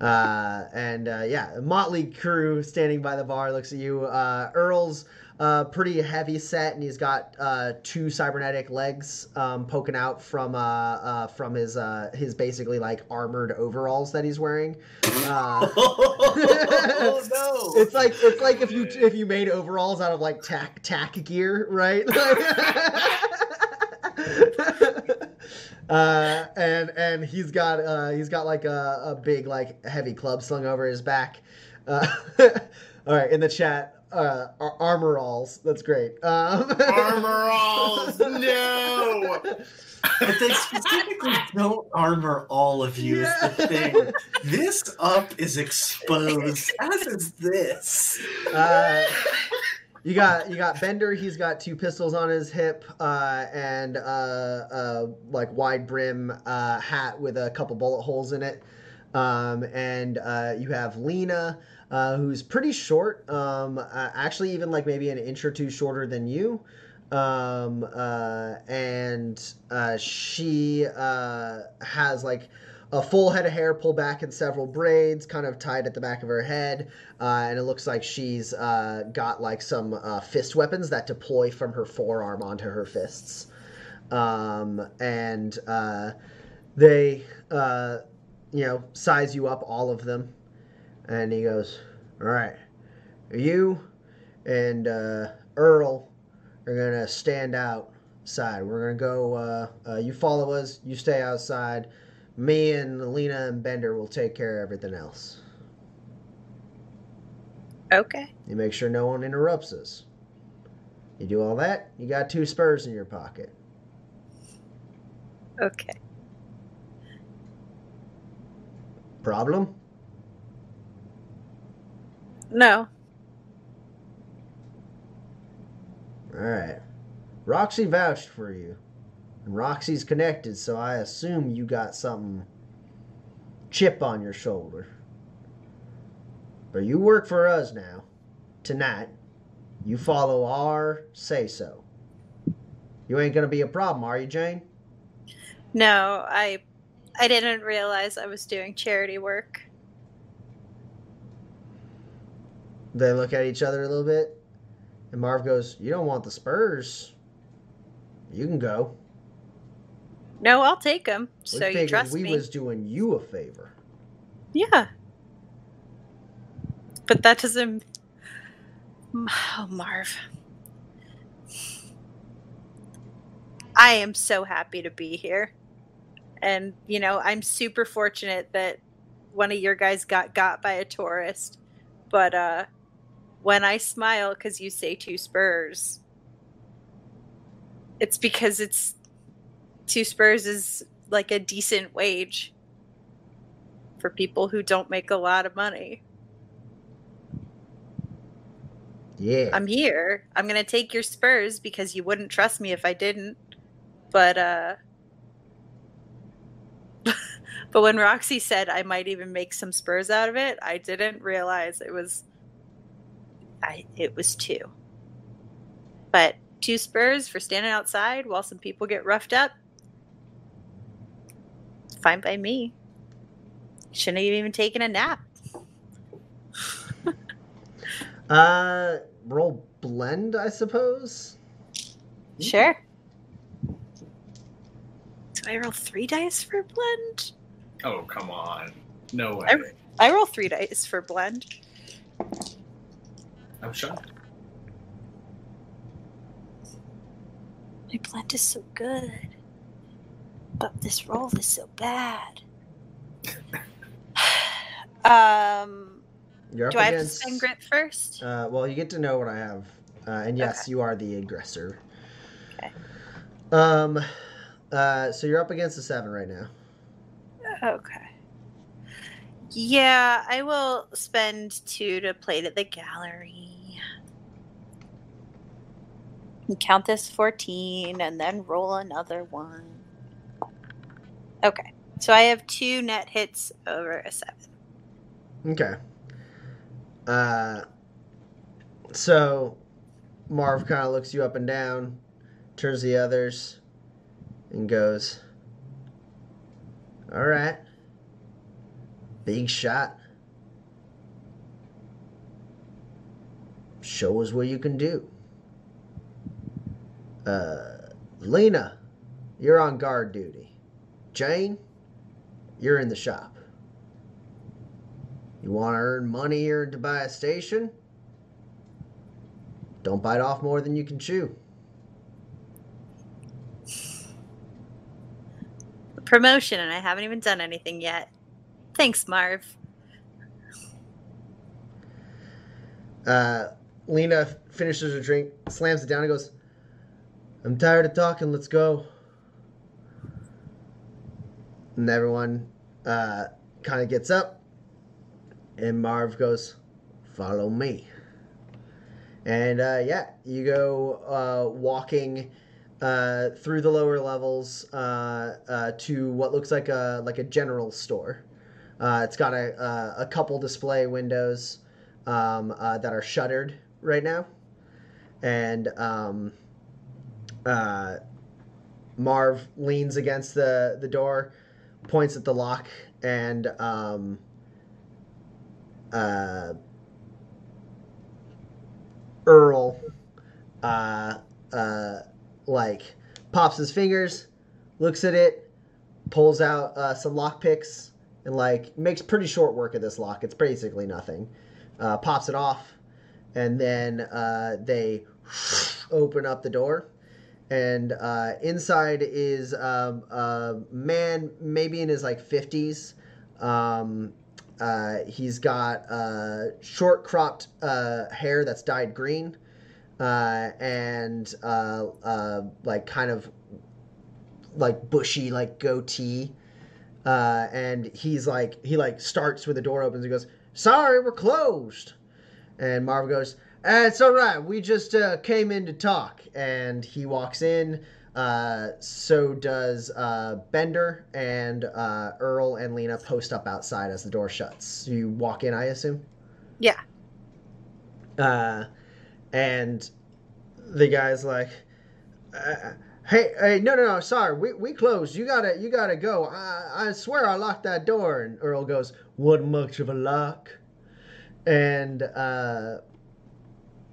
Uh, and uh, yeah, motley crew standing by the bar looks at you. Uh, Earl's uh, pretty heavy set, and he's got uh, two cybernetic legs um, poking out from uh, uh, from his uh, his basically like armored overalls that he's wearing. Uh, oh no! it's like it's like if you if you made overalls out of like tack tack gear, right? uh, and and he's got uh, he's got like a, a big like heavy club slung over his back. Uh, all right, in the chat, uh, ar- armor alls. That's great. Um, Armor alls, no! But they specifically don't armor all of you is the thing. This up is exposed, as is this. Uh, you got you got Bender. He's got two pistols on his hip uh, and uh, a like wide brim uh, hat with a couple bullet holes in it. Um, and uh, you have Lena, uh, who's pretty short. Um, uh, actually, even like maybe an inch or two shorter than you. Um, uh, and uh, she uh, has like a full head of hair pulled back in several braids, kind of tied at the back of her head. Uh, and it looks like she's uh, got like some uh, fist weapons that deploy from her forearm onto her fists. Um, and uh, they, uh, you know, size you up, all of them. And he goes, All right, you and uh, Earl are going to stand outside. We're going to go, you follow us, you stay outside. Me and Lena and Bender will take care of everything else. Okay. You make sure no one interrupts us. You do all that, you got two spurs in your pocket. Okay. Problem? No. All right. Roxy vouched for you. And Roxy's connected, so I assume you got something chip on your shoulder. But you work for us now. Tonight. You follow our say so. You ain't gonna be a problem, are you, Jane? No, I I didn't realize I was doing charity work. They look at each other a little bit. And Marv goes, You don't want the Spurs. You can go. No, I'll take them. So you trust we me? We was doing you a favor. Yeah. But that doesn't. Oh, Marv. I am so happy to be here. And, you know, I'm super fortunate that one of your guys got got by a tourist. But uh when I smile because you say two spurs, it's because it's two spurs is like a decent wage for people who don't make a lot of money. Yeah. I'm here. I'm going to take your spurs because you wouldn't trust me if I didn't. But uh But when Roxy said I might even make some spurs out of it, I didn't realize it was I it was two. But two spurs for standing outside while some people get roughed up. Fine by me. Shouldn't have even taken a nap. Uh, roll blend, I suppose. Sure. Do I roll three dice for blend? Oh, come on. No way. I- I roll three dice for blend. I'm shocked. My blend is so good. But this roll is so bad. um You're up do I have to against. spend grit first? Uh, well, you get to know what I have, uh, and yes, Okay. you are the aggressor. Okay. Um, uh, so you're up against a seven right now. Okay. Yeah, I will spend two to play to the gallery. And count this 14 and then roll another one. Okay. So I have two net hits over a seven. Okay. Uh, so Marv kind of looks you up and down, turns the others, and goes, All right. Big shot. Show us what you can do. Uh, Lena, you're on guard duty. Jane, you're in the shop. You want to earn money here buy a Station? Don't bite off more than you can chew. Promotion, and I haven't even done anything yet. Thanks, Marv. Uh, Lena finishes her drink, slams it down, and goes, I'm tired of talking, let's go. And everyone uh, kind of gets up, and Marv goes, Follow me. And uh, yeah, you go uh, walking uh, through the lower levels uh, uh, to what looks like a like a general store. It's got a, a, couple display windows um, that are shuttered right now, and um, Marv leans against the the door, points at the lock, and um, uh, Earl, uh, uh, like pops his fingers, looks at it, pulls out uh, some lock picks, and like makes pretty short work of this lock. It's basically nothing. Uh, pops it off, and then uh, they open up the door, and uh, inside is um, a man, maybe in his like fifties. Um, uh, he's got uh, short cropped uh, hair that's dyed green, uh, and uh, like kind of like bushy like goatee. And he's like he like starts with the door opens and goes, "Sorry, we're closed." And Marv goes, "Ah, "It's all right. We just uh, came in to talk." And he walks in. Uh, so does uh, Bender and uh, Earl and Lena post up outside as the door shuts. You walk in, I assume. Yeah. Uh, and the guy's like, uh, "Hey, hey, no, no, no, sorry, we, we closed. You gotta, you gotta go. I, I swear I locked that door." And Earl goes, "What much of a lock?" And uh,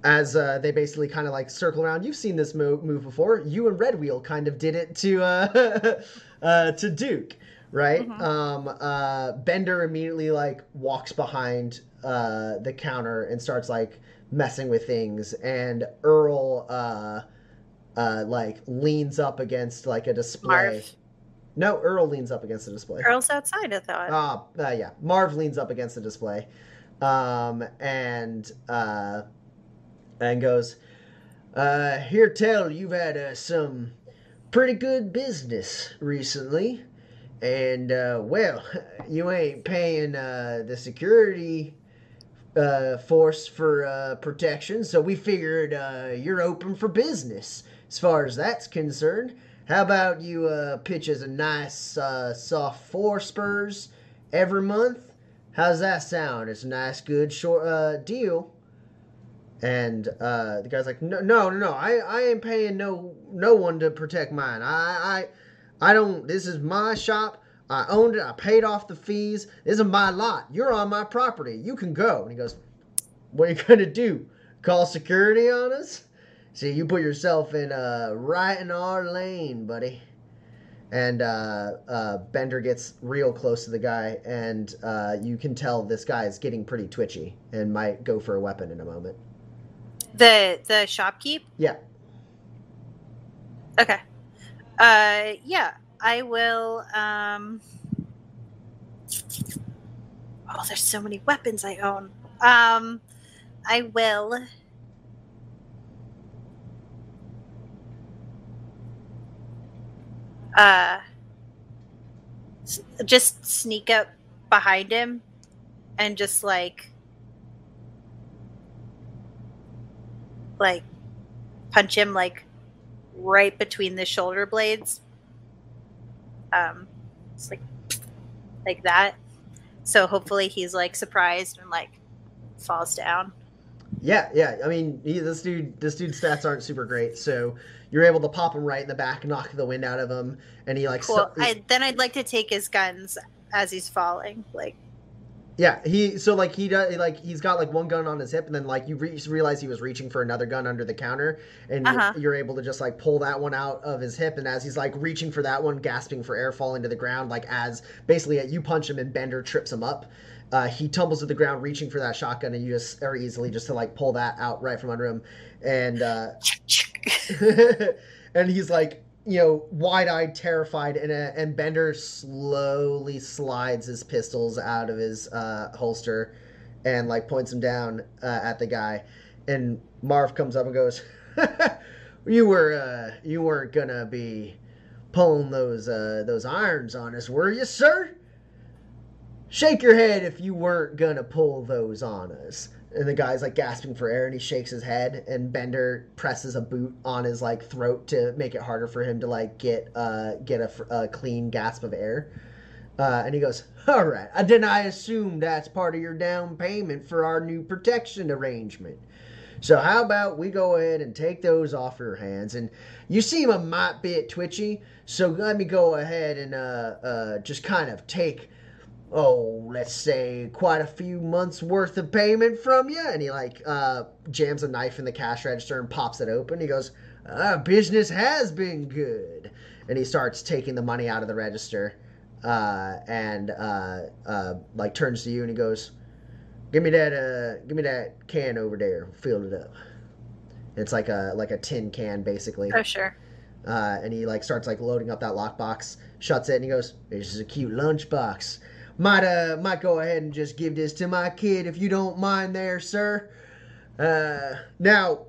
as uh, they basically kind of like circle around, you've seen this move, move before. You and Red Wheel kind of did it to uh, uh, to Duke, right? Mhm. Um, uh, Bender immediately like walks behind uh, the counter and starts like messing with things, and Earl uh, uh, like leans up against like a display. Marv. No, Earl leans up against the display. Earl's outside, I thought. Ah, uh, yeah. Marv leans up against the display, um, and uh, and goes, uh, "Here, tell you've had uh, some pretty good business recently, and uh, well, you ain't paying uh, the security." Uh, force for uh, protection, so we figured uh, you're open for business as far as that's concerned. How about you uh, pitch us a nice uh, soft four spurs every month? How's that sound? It's a nice, good short uh, deal. And uh, the guy's like, no, no, no, no. I, I ain't paying no no one to protect mine. I, I, I don't. This is my shop. I owned it. I paid off the fees. This is my lot. You're on my property. You can go. And he goes, what are you gonna do? Call security on us? See, you put yourself in uh, right in our lane, buddy. And uh, uh, Bender gets real close to the guy, and uh, you can tell this guy is getting pretty twitchy and might go for a weapon in a moment. The the shopkeep. Yeah. Okay. Uh, yeah, I will. Um. Oh, there's so many weapons I own. Um, I will. Uh, just sneak up behind him and just like like punch him like right between the shoulder blades um it's like like that so hopefully he's like surprised and like falls down Yeah, yeah. I mean, he, this dude, this dude's stats aren't super great, so you're able to pop him right in the back, knock the wind out of him, and he like. Cool. I, then I'd like to take his guns as he's falling. Like, yeah, he so like he does like he's got like one gun on his hip, and then like you re- realize he was reaching for another gun under the counter, and you're- Uh-huh. you're able to just like pull that one out of his hip, and as he's like reaching for that one, gasping for air, falling to the ground, like as basically you punch him and Bender trips him up. Uh, he tumbles to the ground, reaching for that shotgun, and you just very easily just to like pull that out right from under him, and uh, and he's like, you know, wide-eyed, terrified, and uh, and Bender slowly slides his pistols out of his uh, holster, and like points them down uh, at the guy, and Marv comes up and goes, "You were uh, you weren't gonna be pulling those uh, those irons on us, were you, sir?" Shake your head if you weren't gonna pull those on us and the guy's like gasping for air and he shakes his head and bender presses a boot on his like throat to make it harder for him to like get uh get a, a clean gasp of air. Uh, and he goes all right then i assume that's part of your down payment for our new protection arrangement. So how about we go ahead and take those off your hands? And you seem a mite bit twitchy so let me go ahead and uh, uh, just kind of take oh, let's say quite a few months worth of payment from you. And he like uh, jams a knife in the cash register and pops it open. He goes, uh, business has been good. And he starts taking the money out of the register uh, and uh, uh, like turns to you and he goes, give me that, uh, give me that can over there. Fill it up. It's like a like a tin can basically oh, sure. uh, and he like starts like loading up that lockbox, shuts it, and he goes, "This is a cute lunchbox. Might uh might go ahead and just give this to my kid if you don't mind, there, sir. Uh, now,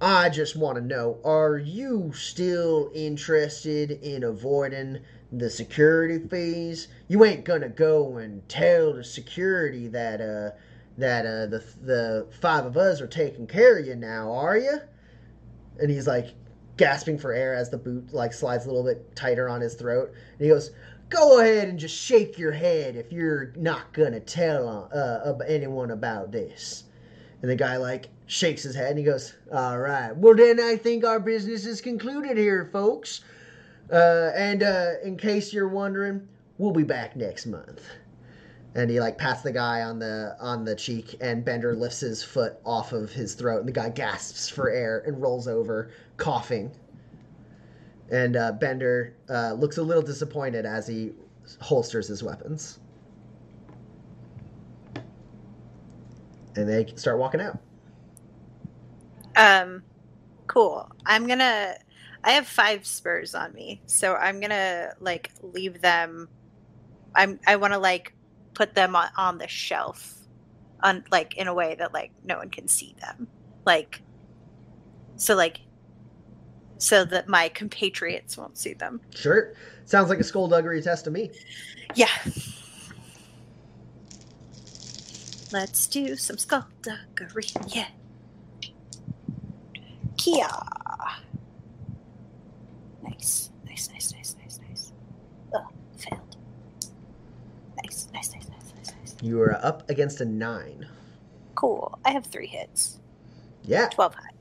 I just want to know: Are you still interested in avoiding the security fees? You ain't gonna go and tell the security that uh that uh the the five of us are taking care of you now, are you?" And he's like, gasping for air as the boot like slides a little bit tighter on his throat. And he goes, "Go ahead and just shake your head if you're not gonna tell uh, anyone about this." And the guy like shakes his head and he goes, "All right. Well, then I think our business is concluded here, folks. Uh, and uh, in case you're wondering, we'll be back next month." And he like pats the guy on the on the cheek, and Bender lifts his foot off of his throat, and the guy gasps for air and rolls over, coughing. And uh, Bender uh, looks a little disappointed as he holsters his weapons. And they start walking out. Um, cool. I'm gonna. I have five spurs on me, so I'm gonna like leave them. I'm. I want to like put them on, on the shelf, on like in a way that like no one can see them, like. So like. So that my compatriots won't see them. Sure. Sounds like a skullduggery test to me. Yeah. Let's do some skullduggery. Yeah. Kia. Nice. Nice, nice, nice, nice, nice. Failed. Nice, nice, nice, nice, nice, nice. You are up against a nine. Cool. I have three hits. Yeah. 12 high.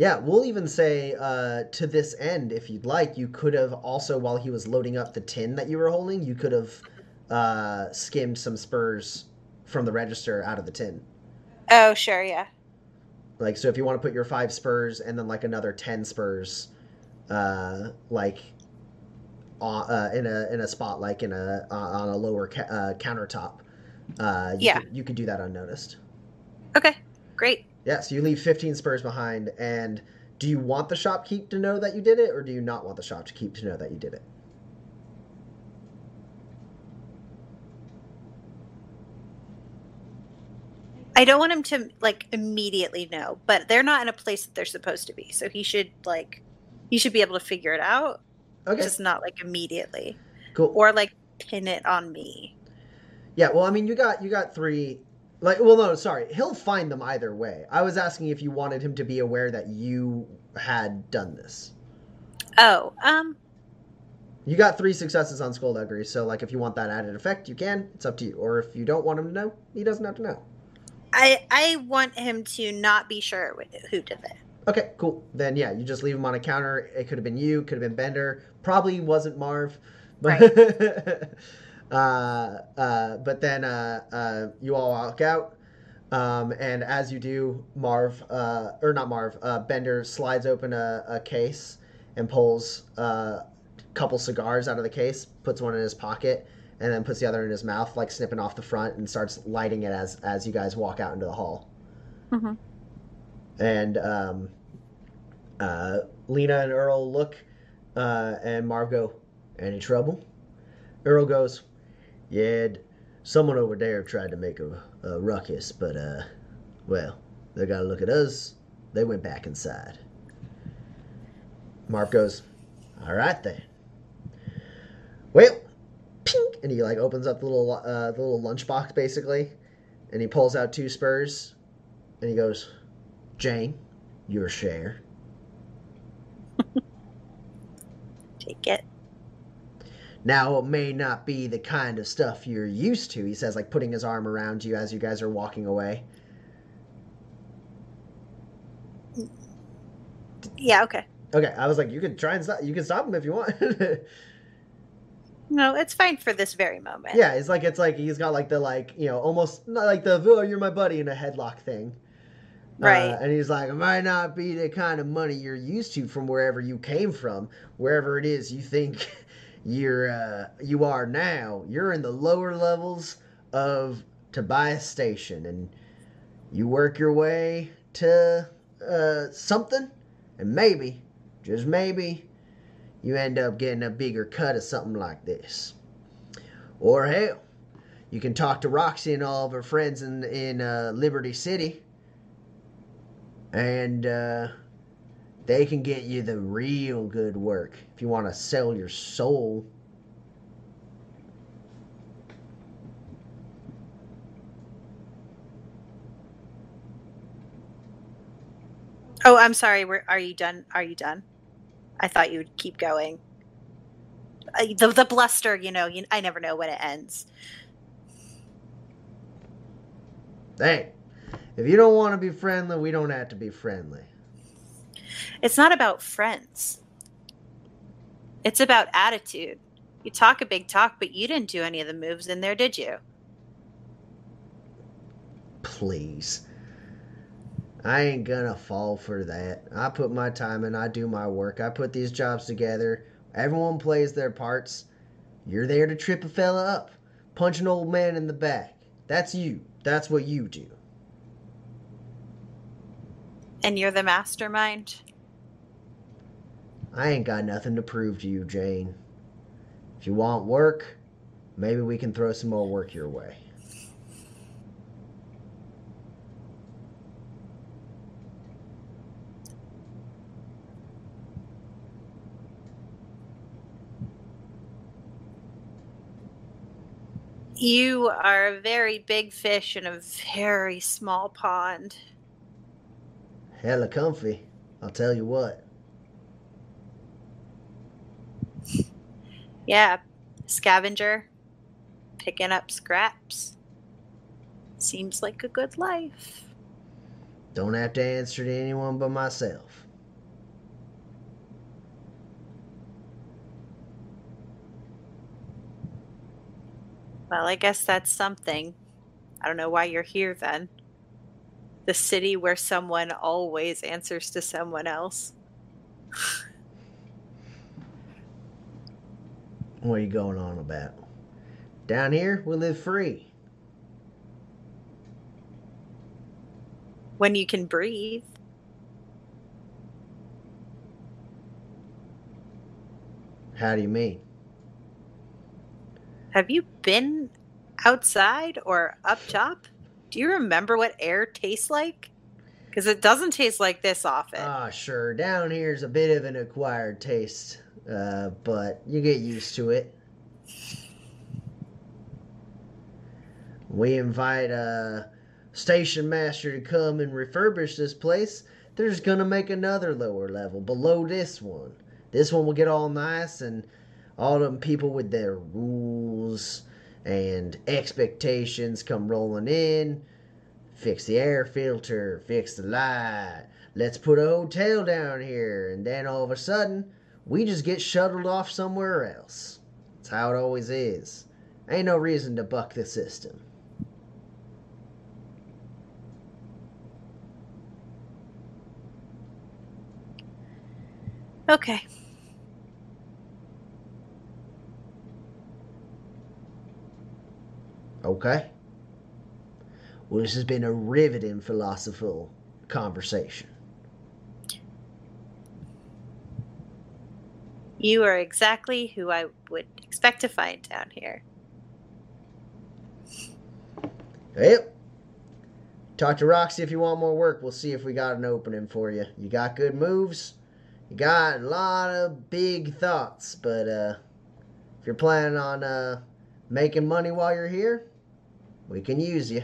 Yeah, we'll even say uh, to this end, if you'd like, you could have also, while he was loading up the tin that you were holding, you could have uh, skimmed some spurs from the register out of the tin. Oh, sure, yeah. Like, so if you want to put your five spurs and then like another ten spurs, uh, like uh, in a in a spot like in a uh, on a lower ca- uh, countertop, uh, you Yeah. could, you could do that unnoticed. Okay, great. Yeah, so you leave 15 spurs behind, and do you want the shopkeep to know that you did it, or do you not want the shopkeep to know that you did it? I don't want him to like immediately know, but they're not in a place that they're supposed to be. So he should like he should be able to figure it out, Okay, just not like immediately. cool. Or like pin it on me. yeah, well, I mean, you got you got three. Like, well, no, sorry, he'll find them either way. I was asking if you wanted him to be aware that you had done this. Oh, um You got three successes on skullduggery, so like, if you want that added effect, you can. It's up to you. Or if you don't want him to know, he doesn't have to know. I I want him to not be sure who did it. Okay, cool. Then yeah, you just leave him on a counter. It could have been you, could have been Bender. Probably wasn't Marv, but uh, but then uh, uh, you all walk out. Um, and as you do, Marv, uh, or not Marv, uh, Bender slides open a, a case and pulls uh, a couple cigars out of the case, puts one in his pocket, and then puts the other in his mouth, like snipping off the front, and starts lighting it as as you guys walk out into the hall. Mhm. And um, uh, Lena and Earl look, uh, and Marv go, "Any trouble?" Earl goes, "Yeah, someone over there tried to make a, a ruckus, but uh, well, they got a look at us. They went back inside." Marv goes, "All right then." Well, pink, and he like opens up the little uh, the little lunchbox basically, and he pulls out two spurs, and he goes, "Jane, your share." Take it. Now, it may not be the kind of stuff you're used to, he says, like putting his arm around you as you guys are walking away. Yeah, okay. Okay, I was like, you can try and stop. You can stop him if you want. No, it's fine for this very moment. yeah, it's like it's like he's got like the like you know almost not like the oh you're my buddy in a headlock thing. Right. Uh, and he's like, it might not be the kind of money you're used to from wherever you came from, wherever it is you think you're uh, you are now. You're in the lower levels of Tobias Station, and you work your way to uh, something, and maybe, just maybe, you end up getting a bigger cut of something like this. Or hell, you can talk to Roxy and all of her friends in in uh, Liberty City and uh, they can get you the real good work if you want to sell your soul. Oh, I'm sorry. We're, are you done? Are you done? I thought you would keep going. The the bluster, you know, you, I never know when it ends. Hey, if you don't want to be friendly, we don't have to be friendly. It's not about friends. It's about attitude. You talk a big talk, but you didn't do any of the moves in there, did you? Please. I ain't gonna fall for that. I put my time in, I do my work, I put these jobs together. Everyone plays their parts. You're there to trip a fella up, punch an old man in the back. That's you. That's what you do. And you're the mastermind. I ain't got nothing to prove to you, Jane. If you want work, maybe we can throw some more work your way. You are a very big fish in a very small pond. Hella comfy, I'll tell you what. Yeah, scavenger, picking up scraps. Seems like a good life. Don't have to answer to anyone but myself. Well, I guess that's something. I don't know why you're here then. The city where someone always answers to someone else. What are you going on about? Down here, we live free. When you can breathe. How do you mean? Have you been outside or up top? Do you remember what air tastes like? Because it doesn't taste like this often. Ah, sure. Down here's a bit of an acquired taste, uh, but you get used to it. We invite a station master to come and refurbish this place. They're just gonna make another lower level below this one. This one will get all nice and all them people with their rules and expectations come rolling in. fix the air filter, fix the light. Let's put a hotel down here. And then all of a sudden, we just get shuttled off somewhere else. That's how it always is. Ain't no reason to buck the system. Okay. Okay? Well, this has been a riveting philosophical conversation. You are exactly who I would expect to find down here. Yep. Talk to Roxy if you want more work. We'll see if we got an opening for you. You got good moves. You got a lot of big thoughts, but uh, if you're planning on uh, making money while you're here, we can use you.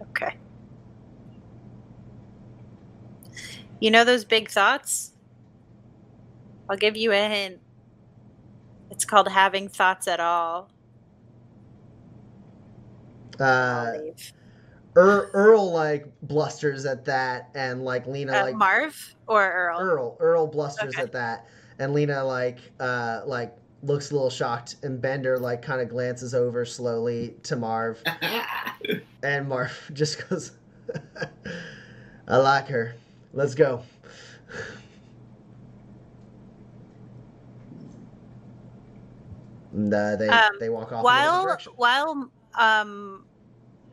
Okay. You know those big thoughts? I'll give you a hint. It's called having thoughts at all. Uh. Earl, Earl like blusters at that, and like Lena Uh, like Marv or Earl? Earl Earl blusters Okay. at that, and Lena like uh like looks a little shocked, and Bender like kind of glances over slowly to Marv, and Marv just goes, "I like her. Let's go." And uh, they Um, they walk off in a different while while um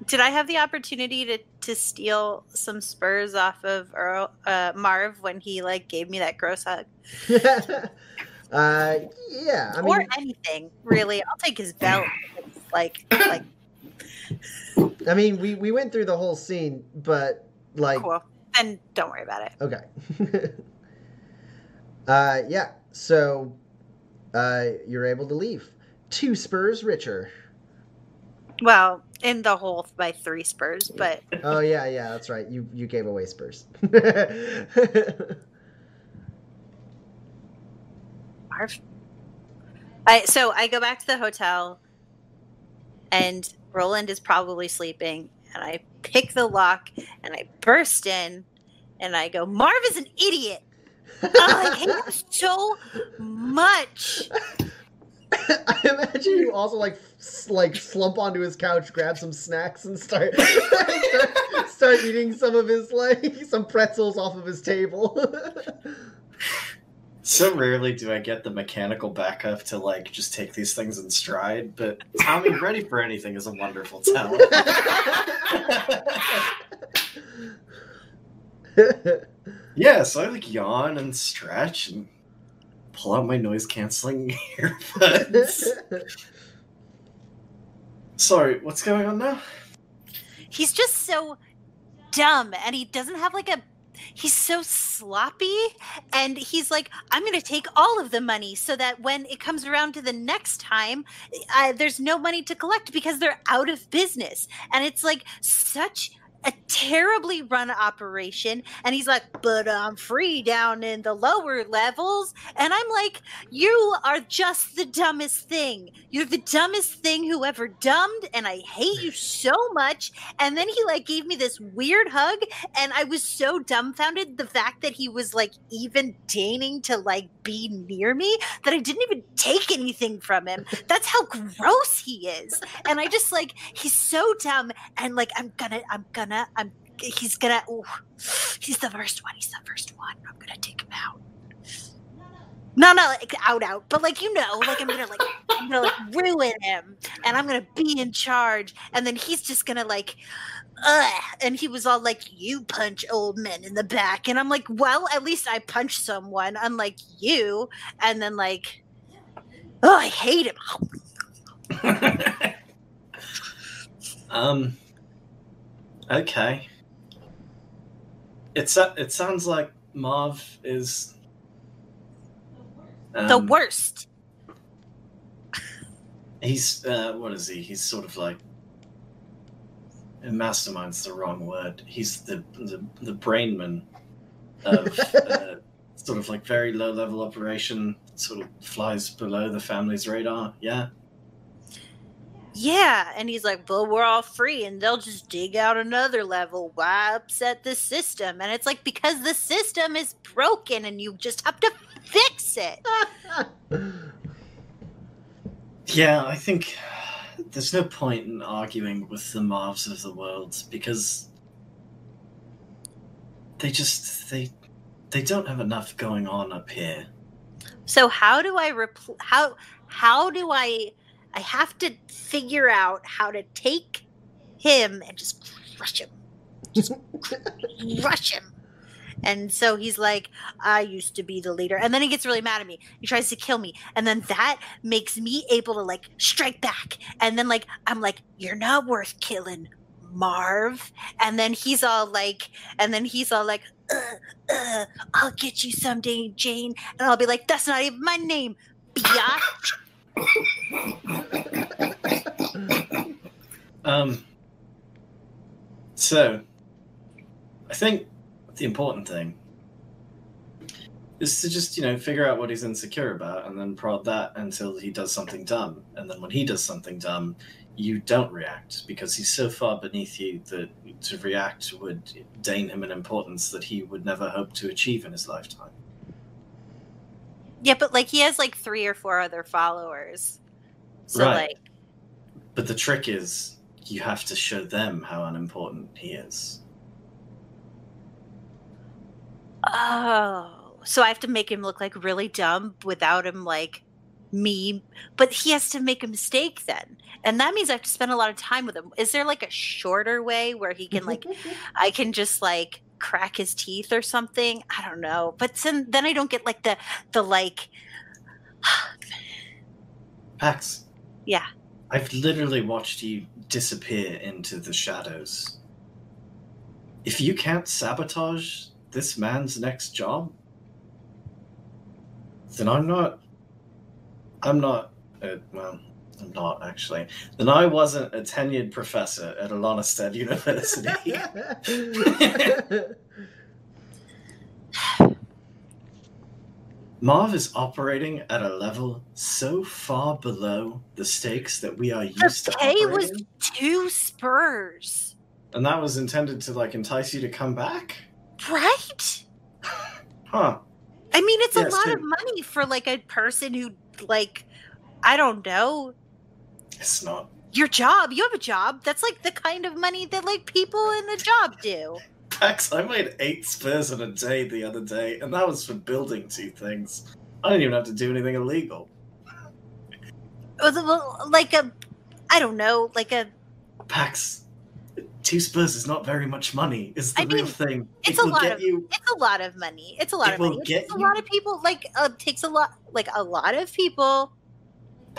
did I have the opportunity to to steal some spurs off of Earl uh, Marv when he like gave me that gross hug uh, yeah, I mean, or anything really? I'll take his belt. Like like I mean, we we went through the whole scene, but like, cool. And don't worry about it. okay, uh, yeah. So, uh, you're able to leave. Two spurs richer. Well, in the hole by three spurs, but Oh yeah, yeah, that's right. You you gave away spurs. Marv. I so I go back to the hotel, and Roland is probably sleeping, and I pick the lock and I burst in, and I go, "Marv is an idiot." Oh, I hate him so much. I imagine you also like like slump onto his couch, grab some snacks, and start start, start eating some of his like some pretzels off of his table. So rarely do I get the mechanical backup to like just take these things in stride, but Tommy ready for anything is a wonderful talent. yeah, so I like yawn and stretch and pull out my noise canceling earbuds. Sorry, what's going on now? He's just so dumb, and he doesn't have like a. He's so sloppy, and he's like, "I'm going to take all of the money so that when it comes around to the next time, uh, there's no money to collect because they're out of business." And it's like such a terribly run operation. And he's like, "But I'm free down in the lower levels," and I'm like, "You are just the dumbest thing. You're the dumbest thing who ever dumbed, and I hate you so much." And then he like gave me this weird hug, and I was so dumbfounded the fact that he was like even deigning to like be near me that I didn't even take anything from him. That's how gross he is. And I just like he's so dumb and like I'm gonna I'm gonna I'm he's gonna ooh, he's the first one. He's the first one. I'm gonna take him out. No, not like out, out, but like you know, like I'm gonna like I'm gonna like ruin him, and I'm gonna be in charge, and then he's just gonna like, ugh, and he was all like, "You punch old men in the back," and I'm like, "Well, at least I punch someone, unlike you," and then like, oh, I hate him. um. Okay. It's it sounds like Marv is the um, worst. He's uh, what is he? He's sort of like mastermind's the wrong word. He's the the, the brainman of uh, sort of like very low level operation. Sort of flies below the family's radar. Yeah. Yeah, and he's like, "But we're all free, and they'll just dig out another level. Why upset the system?" And it's like because the system is broken, and you just have to fix it. Yeah, I think there's no point in arguing with the Marvs of the world because they just they they don't have enough going on up here. So how do I repl- how how do I I have to figure out how to take him and just crush him. Just crush him. And so he's like, I used to be the leader. And then he gets really mad at me. He tries to kill me. And then that makes me able to like strike back. And then like I'm like, You're not worth killing, Marv. And then he's all like, and then he's all like, uh, uh, I'll get you someday, Jane. And I'll be like, That's not even my name. Biatch. Um. So, I think the important thing is to just you know figure out what he's insecure about, and then prod that until he does something dumb, and then when he does something dumb, you don't react because he's so far beneath you that to react would deign him an importance that he would never hope to achieve in his lifetime. Yeah, but like he has like three or four other followers. So Right. like But the trick is, you have to show them how unimportant he is. Oh, so I have to make him look like really dumb without him like me, but he has to make a mistake then. And that means I have to spend a lot of time with him. Is there like a shorter way where he can like I can just like crack his teeth or something? I don't know. But then then I don't get like the the like Pax. Yeah. I've literally watched you disappear into the shadows. If you can't sabotage this man's next job, then I'm not. I'm not. Uh, well, I'm not actually. Then I wasn't a tenured professor at Alonestead University. Marv is operating at a level so far below the stakes that we are used the to pay was two spurs. And that was intended to like entice you to come back? Right? Huh. I mean, it's Yes, a lot it- of money for like a person who like I don't know, It's not. your job. You have a job. That's like the kind of money that like people in a job do. Pax, I made eight spurs in a day the other day, and that was for building two things. I didn't even have to do anything illegal. The- Like a, I don't know, like a. Pax, two spurs is not very much money, is the I real mean, thing. it's it a lot of- you. It's a lot of money. It's a lot It of money. It a lot of people. Like uh, takes a lot. Like a lot of people.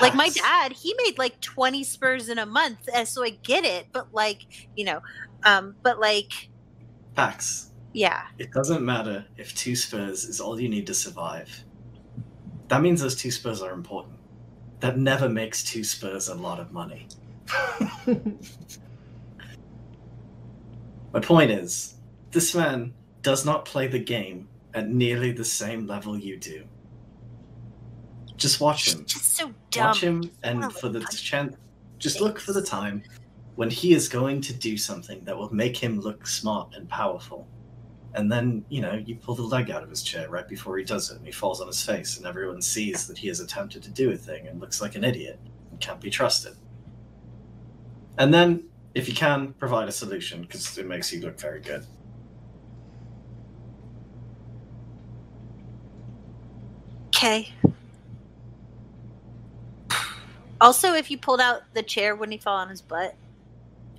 Like my dad, he made like twenty spurs in a month, and so I get it. But like you know, um, but like Pax, yeah, it doesn't matter if two spurs is all you need to survive. That means those two spurs are important. That never makes two spurs a lot of money. My point is, this man does not play the game at nearly the same level you do. Just watch him. just so dumb. Watch him, and for the chance, just look for the time when he is going to do something that will make him look smart and powerful. And then, you know, you pull the leg out of his chair right before he does it, and he falls on his face, and everyone sees that he has attempted to do a thing and looks like an idiot and can't be trusted. And then, if you can, provide a solution because it makes you look very good. Okay. Also, if you pulled out the chair, wouldn't he fall on his butt?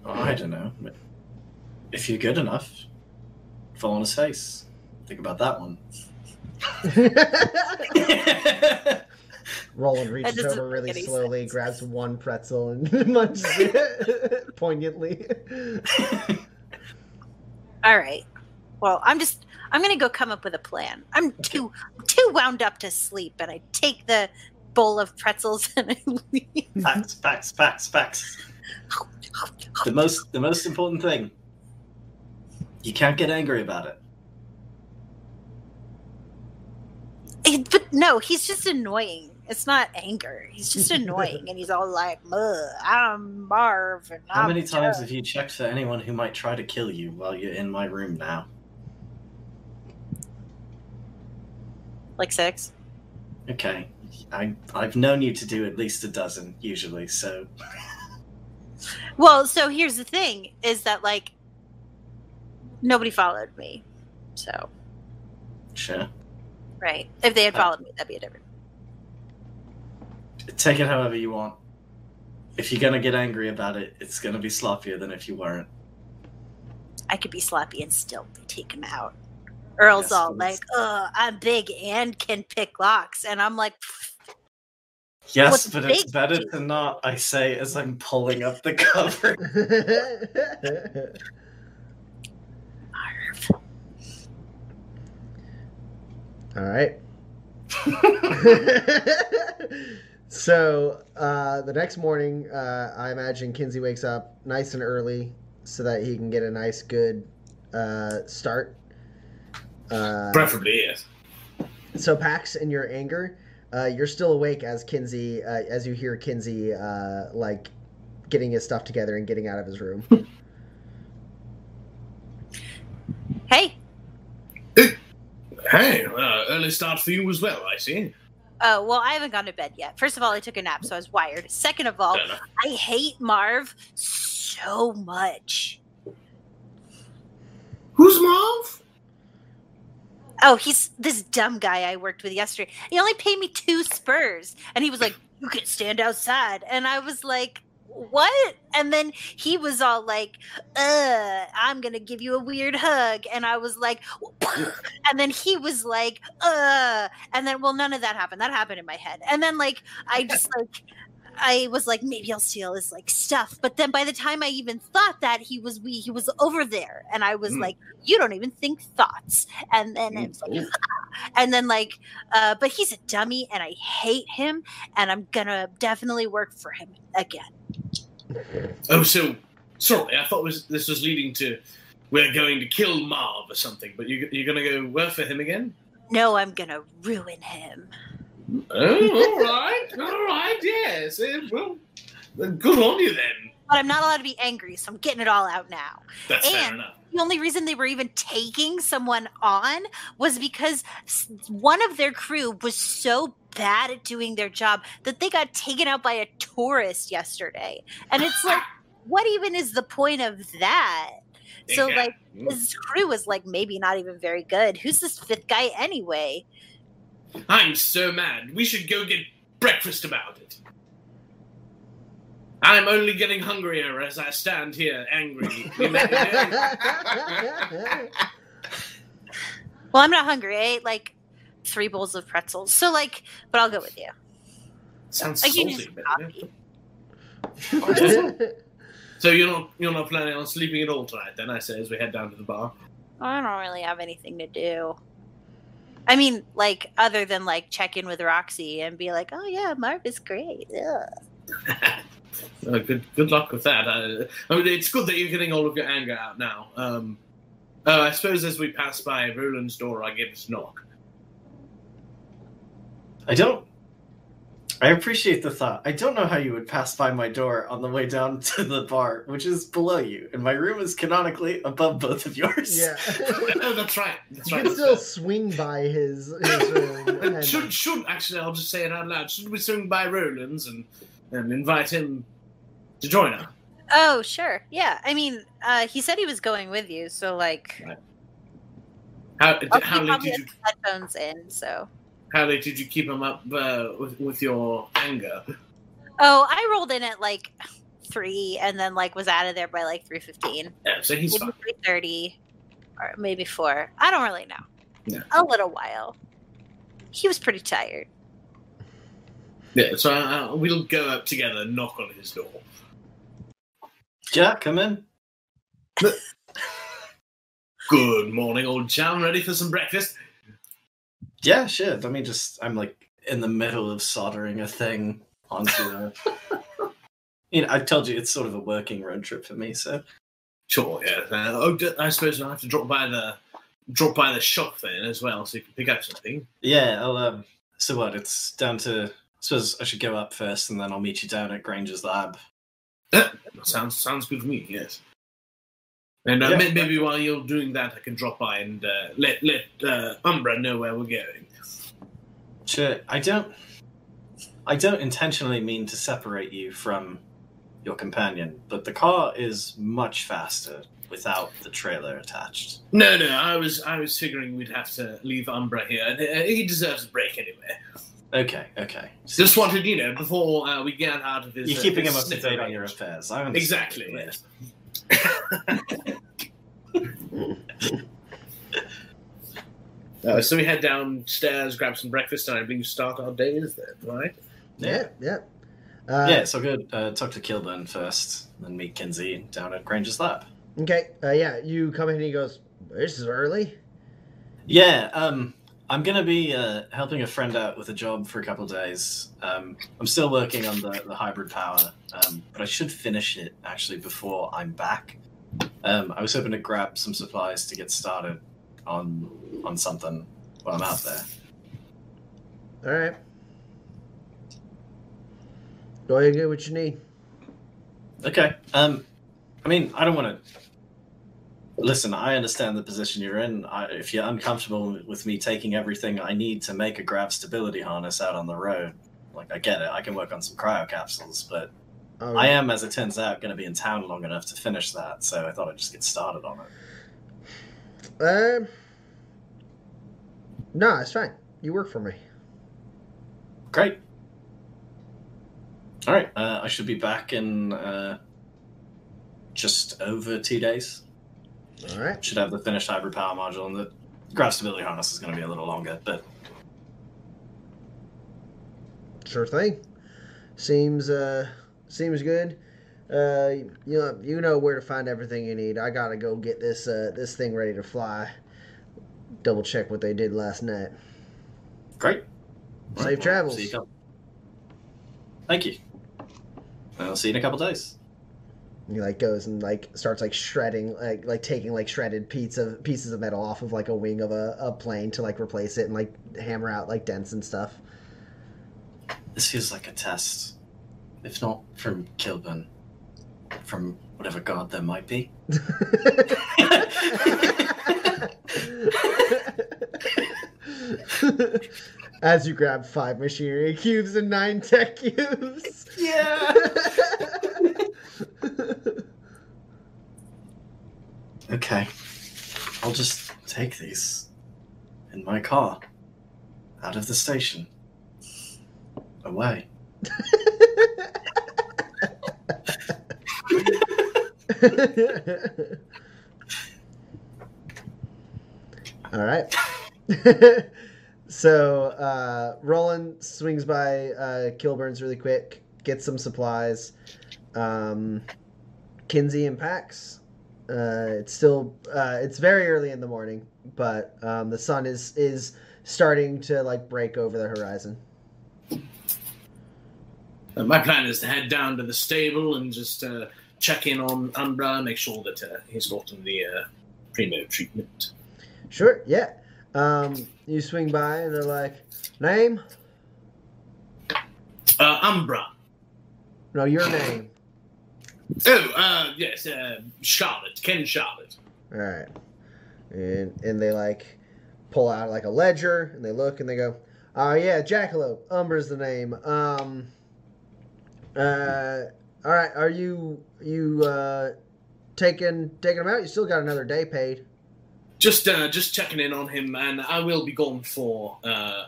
Oh, I don't know. If you're good enough, fall on his face. Think about that one. Roland reaches over really slowly, sense. grabs one pretzel, and munches it poignantly. All right. Well, I'm just I'm gonna go come up with a plan. I'm too too wound up to sleep, and I take the bowl of pretzels and I leave. facts, facts, facts, facts. The most, the most important thing. You can't get angry about it. Eh, But no, he's just annoying. It's not anger. He's just annoying, and he's all like, "Ugh, "I'm Marv." And How I'm many times have you checked for anyone who might try to kill you while you're in my room now? Like six. Okay. I, I've known you to do at least a dozen, usually, so. Well, so here's the thing: is that like nobody followed me, so Sure. right. If they had Uh, followed me, that'd be a different. Take it however you want. If you're gonna get angry about it, it's gonna be sloppier than if you weren't. I could be sloppy and still take him out. Earl's Yes, all but like, it's- "Uh, I'm big and can pick locks," and I'm like, Yes, What's but it's better to- to not, I say, as I'm pulling up the cover. All right. so uh, the next morning, uh, I imagine Kinsey wakes up nice and early so that he can get a nice, good uh, start. Uh, Preferably, yes. so Pax, in your anger, uh, you're still awake as Kinsey, uh, as you hear Kinsey uh, like getting his stuff together and getting out of his room. Hey, Hey, uh, early start for you as well, I see. oh well, I haven't gone to bed yet. First of all, I took a nap, so I was wired. Second of all, I hate Marv so much. Who's Marv? Oh, he's this dumb guy I worked with yesterday. He only paid me two spurs, and he was like, "You can stand outside," and I was like, "What?" And then he was all like, "Uh, I'm gonna give you a weird hug," and I was like, and then he was like, "Uh," and then well, none of that happened. That happened in my head, and then like I just like. I was like, maybe I'll steal his like stuff, but then by the time I even thought that he was we he was over there, and I was Mm. like, you don't even think thoughts, and then Mm. it's like, and then like uh but he's a dummy and i hate him and i'm gonna definitely work for him again Oh, so sorry. I thought was this was leading to we're going to kill Marv or something. But you, you're going to go work for him again? no i'm gonna ruin him Oh, all right, all right, yes. eh, well, good on you then. but i'm not allowed to be angry so i'm getting it all out now That's fair And- enough. the only reason they were even taking someone on was because one of their crew was so bad at doing their job that they got taken out by a tourist yesterday and it's like what even is the point of that so Yeah. like his crew was like maybe not even very good. Who's this fifth guy anyway? I'm so mad. We should go get breakfast about it. I'm only getting hungrier as I stand here angry. Well, I'm not hungry. I ate like three bowls of pretzels. So like, but I'll go with you. Sounds I can salty. use but- So you're not you're not planning on sleeping at all tonight, then? I say as we head down to the bar. I don't really have anything to do. I mean, like other than like check in with Roxy and be like, "Oh yeah, Marv is great." Ugh. Good good luck with that. Uh, I mean, it's good that you're getting all of your anger out now. Um, uh, I suppose as we pass by Roland's door, I give it a knock. I don't. I appreciate the thought. I don't know how you would pass by my door on the way down to the bar, which is below you, and my room is canonically above both of yours. yeah. oh, that's right. That's You right. can still swing by his, his room. And and- should should actually, I'll just say it out loud. Should we swing by Roland's and and invite him to join us? Oh sure, yeah. I mean, uh, he said he was going with you, so like, How I'll how keep late all did you headphones in. So, how late did you keep him up uh, with with your anger? oh, I rolled in at like three, and then like was out of there by like three fifteen. Yeah, so he's maybe fine. three thirty, or maybe four. I don't really know. Yeah. A little while. He was pretty tired. Yeah, so uh, we'll go up together and knock on his door. Jack, come in. Good morning, old chum. Ready for some breakfast? Yeah, sure. Let me just. I'm like in the middle of soldering a thing onto a. you know, I've told you it's sort of a working road trip for me, so. Sure. Yeah. Uh, oh, I suppose I'll have to drop by the drop by the shop then as well, so you can pick up something. Yeah, I'll. Um, so what? It's down to I suppose I should go up first, and then I'll meet you down at Granger's lab. sounds sounds good to me. Yes. And uh, Yeah. maybe while you're doing that, I can drop by and uh, let let uh, Umbra know where we're going. Sure. I don't. I don't intentionally mean to separate you from your companion, but the car is much faster without the trailer attached. No, no, I was I was figuring we'd have to leave Umbra here. uh, He deserves a break anyway. Okay, okay. Just wanted, you know, before uh, we get out of his. You're uh, keeping him up to date on your affairs. I understand. Exactly. Yes. Yes. Uh, so we head downstairs, grab some breakfast, and I believe start our days then, right? Yeah, yeah. Uh, yeah, so good. Uh, talk to Kilburn first, then meet Kinsey down at Granger's lab. Okay. Uh, yeah, you come in and he goes, "This is early." Yeah, um, I'm gonna be uh, helping a friend out with a job for a couple of days. Um, I'm still working on the, the hybrid power, um, but I should finish it actually before I'm back. Um, I was hoping to grab some supplies to get started on on something while I'm out there. All right. Go ahead and get what you need. Okay. Um, I mean, I don't want to. Listen, I understand the position you're in. I, if you're uncomfortable with me taking everything I need to make a grav stability harness out on the road, like I get it. I can work on some cryo capsules, but Um, I am, as it turns out, going to be in town long enough to finish that. So I thought I'd just get started on it. Um. no, it's fine. You work for me. Great. All right. Uh, I should be back in uh, just over two days. All right. should have the finished hybrid power module, and the grav stability harness is going to be a little longer. But Sure thing. Seems uh seems good. Uh, you know you know where to find everything you need. I gotta go get this uh this thing ready to fly. Double check what they did last night. great. Safe right, well, travels. see you Thank you. I'll see you in a couple days. And he like goes and like starts like shredding like like taking like shredded pieces of pieces of metal off of like a wing of a, a plane to like replace it and like hammer out like dents and stuff. This feels like a test, if not from Kilburn, from whatever god there might be. As you grab five machinery cubes and nine tech cubes. Yeah. Okay. I'll just take these in my car out of the station. Away. All right. so uh, Roland swings by uh, Kilburn's really quick, gets some supplies. Um, Kinsey and Pax. Uh, it's still uh, it's very early in the morning, but um, the sun is is starting to like break over the horizon. Uh, my plan is to head down to the stable and just uh, check in on Umbra, make sure that uh, he's gotten the uh, primo treatment. Sure, yeah. Um, you swing by and they're like, "Name? Uh, Umbra. No, your name." Oh, uh, yes, uh, Charlotte, Ken Charlotte. All right, and and they like pull out like a ledger and they look and they go, "Oh yeah, Jackalope. Umbra's the name." Um. Uh. All right. Are you you uh taking taking him out? You still got another day paid. Just, uh, just checking in on him, and I will be gone for uh,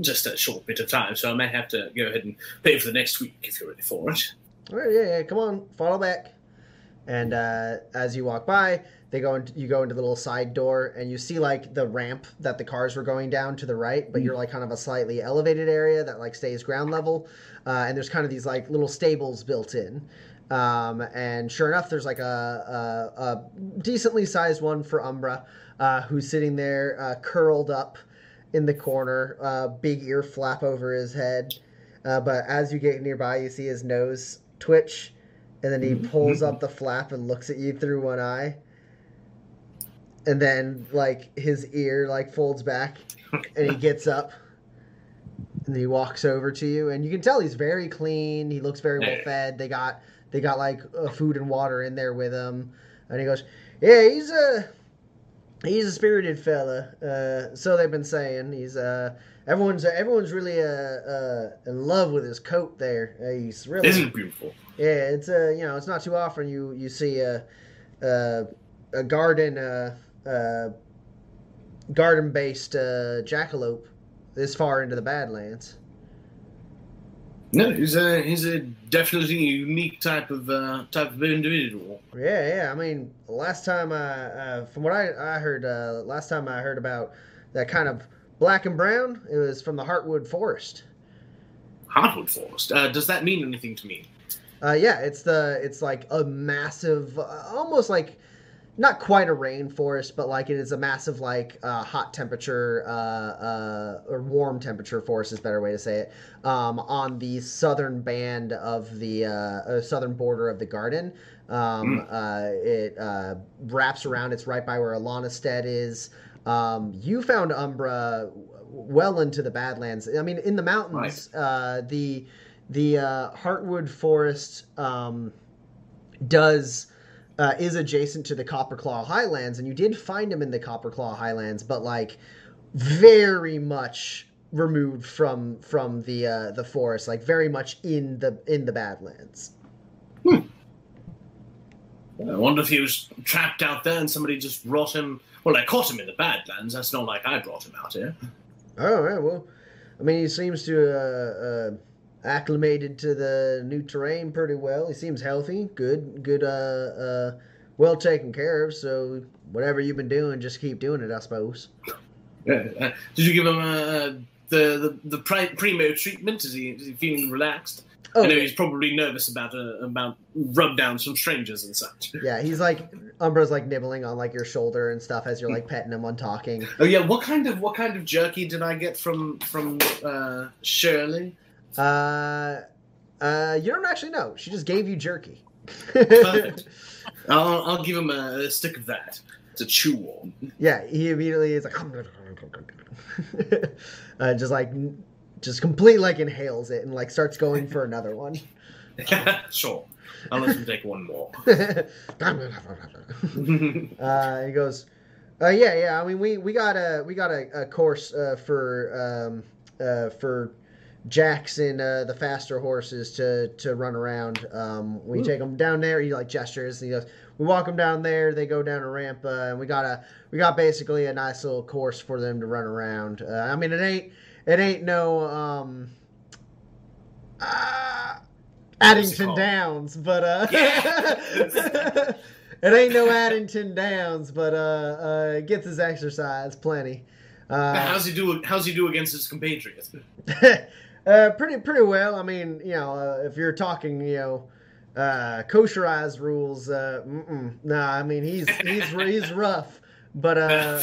just a short bit of time, so I may have to go ahead and pay for the next week if you're ready for it. All right, yeah, yeah. Come on, follow back. And uh, as you walk by, they go into you go into the little side door, and you see like the ramp that the cars were going down to the right, but you're like kind of a slightly elevated area that like stays ground level, uh, and there's kind of these like little stables built in. Um, and sure enough, there's like a, a, a decently sized one for Umbra, uh, who's sitting there uh, curled up in the corner, uh, big ear flap over his head. Uh, but as you get nearby, you see his nose twitch, and then he mm-hmm. pulls up mm-hmm. the flap and looks at you through one eye. And then, like, his ear, like, folds back, and he gets up. And he walks over to you, and you can tell he's very clean. He looks very well fed. They got they got like uh, food and water in there with him, and he goes, "Yeah, he's a he's a spirited fella. Uh, so they've been saying. He's uh everyone's everyone's really uh, uh in love with his coat there. Uh, he's really Isn't it beautiful? yeah. It's uh you know it's not too often you you see a a, a garden uh uh garden based uh jackalope this far into the Badlands. No, he's a he's a definitely a unique type of uh, type of individual. Yeah, yeah. I mean, last time I, uh, from what I, I heard, uh, last time I heard about that kind of black and brown, it was from the Heartwood Forest. Heartwood forest. Uh, does that mean anything to me? Uh, yeah, it's the, it's like a massive, uh, almost like, not quite a rainforest, but like it is a massive, like uh, hot temperature uh, uh, or warm temperature forest is a better way to say it. Um, on the southern band of the uh, uh, southern border of the garden, um, uh, it uh, wraps around. It's right by where Alanastead is. Um, you found Umbra well into the Badlands. I mean, in the mountains, uh, the the uh, Heartwood Forest um, does uh, is adjacent to the Copperclaw Highlands, and you did find him in the Copperclaw Highlands, but like very much removed from from the uh, the forest, like very much in the in the Badlands. Hmm. I wonder if he was trapped out there and somebody just brought him. Well, I caught him in the Badlands. That's not like I brought him out here. Oh, right, well, I mean, he seems to uh, uh, acclimated to the new terrain pretty well. He seems healthy, good, good, uh, uh, well taken care of. So whatever you've been doing, just keep doing it, I suppose. Yeah. Uh, did you give him uh, the the the pri- primo treatment? Is he, is he feeling relaxed? Oh, I know he's probably nervous about uh, about rub downs from strangers and such. yeah, he's like Umbra's like nibbling on like your shoulder and stuff as you're like petting him on talking. Oh yeah, what kind of what kind of jerky did I get from from uh, Shirley? Uh, uh, you don't actually know. She just gave you jerky. Perfect. I'll, I'll give him a, a stick of that to chew on. yeah, he immediately is like, uh, just like, just completely like inhales it and like starts going for another one. sure, I'll let him take one more. uh, he goes, uh, yeah, yeah. I mean, we we got a we got a, a course uh, for um, uh, for Jackson, uh, the faster horses to to run around. Um, we Ooh. take them down there. He like gestures. And he goes, we walk them down there. They go down a ramp, uh, and we got a we got basically a nice little course for them to run around. Uh, I mean, it ain't it ain't no um, uh, Addington? Downs, but uh, Yeah. it ain't no Addington Downs, but uh, uh, it gets his exercise plenty. Uh, how's he do? How's he do against his compatriots? uh, pretty pretty well. I mean, you know, uh, if you're talking, you know, uh, kosherized rules, uh, nah. I mean, he's he's he's rough, but uh,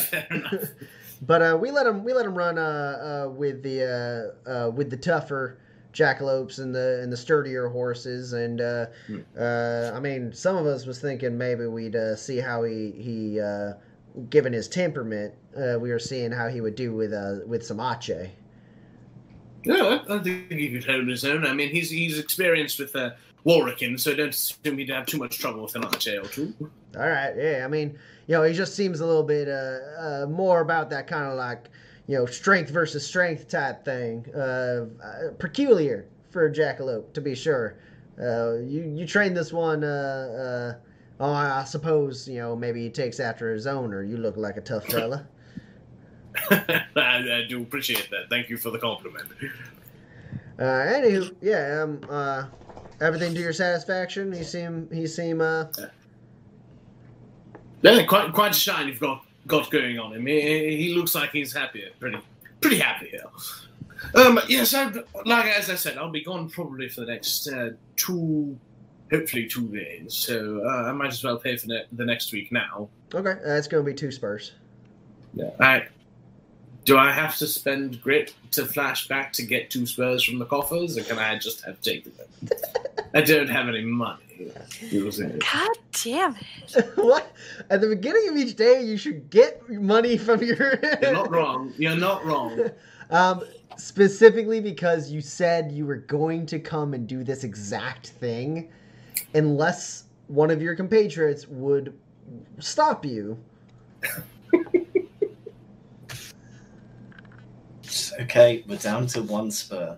but uh, we let him we let him run uh, uh, with the uh, uh, with the tougher jackalopes and the and the sturdier horses, and uh, Hmm. uh, I mean, some of us was thinking maybe we'd uh, see how he he. Uh, Given his temperament, uh, we were seeing how he would do with uh, with some ache. No, I I think he could hold his own. I mean, he's he's experienced with uh, Warwickin, so don't assume he'd have too much trouble with an archer or two. All right, yeah. I mean, you know, he just seems a little bit uh, uh, more about that kind of like, you know, strength versus strength type thing. Uh, uh, peculiar for a jackalope, to be sure. Uh, you you train this one. Uh, uh, oh, I suppose you know maybe he takes after his owner. You look like a tough fella. I, I do appreciate that. Thank you for the compliment. Uh, anywho, yeah. Um, uh, everything to your satisfaction. He seem he seem uh. Yeah, quite quite a shine you've got got going on him. He, he looks like he's happy, pretty pretty happy here. Um, yes, I, like as I said, I'll be gone probably for the next uh, two, hopefully two days. So uh, I might as well pay for ne- the next week now. Okay, that's gonna be two spurs. I, do I have to spend grit to flash back to get two spurs from the coffers, or can I just have taken them? I don't have any money. You see. God damn it. what? At the beginning of each day, you should get money from your. You're not wrong. You're not wrong. um, specifically because you said you were going to come and do this exact thing, unless one of your compatriots would stop you. Okay, we're down to one spur.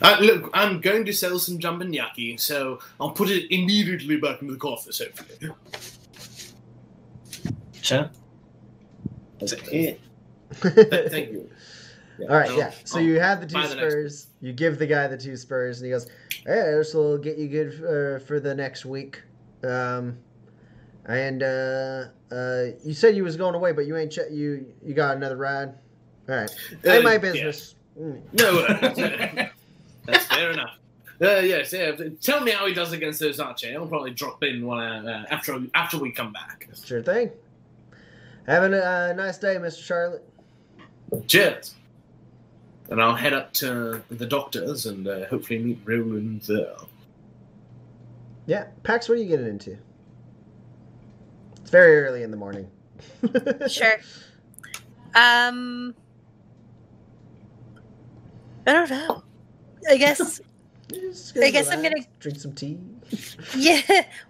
Uh, look, I'm going to sell some jambanyaki, so I'll put it immediately back in the coffers, hopefully. Sure. Is it Thank you. All right, no, yeah. So I'll you have the two buy the spurs. You give the guy the two spurs, and he goes, "Hey, this will get you good uh, for the next week." Um, and uh, uh, you said you was going away, but you ain't ch- you you got another ride. All right, Uh, ain't my yeah. business. Mm. No, uh, that's fair enough. Uh, yes, yeah. Tell me how he does against those archers. I'll probably drop in when, uh, uh, after after we come back. Sure thing. Having a uh, nice day, Mister Charlotte. Cheers. And I'll head up to the doctor's and uh, hopefully meet Roland there. Yeah, Pax, what are you getting into? It's very early in the morning. Sure. Um, I don't know. I guess I guess I'm gonna drink some tea. yeah.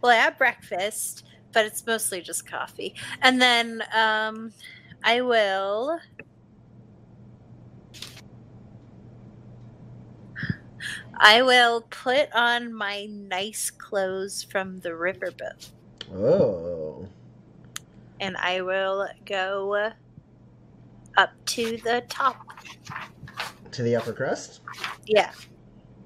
Well, I have breakfast, but it's mostly just coffee, and then um, I will. I will put on my nice clothes from the riverboat, Oh, and I will go up to the top. to the upper crust. Yeah,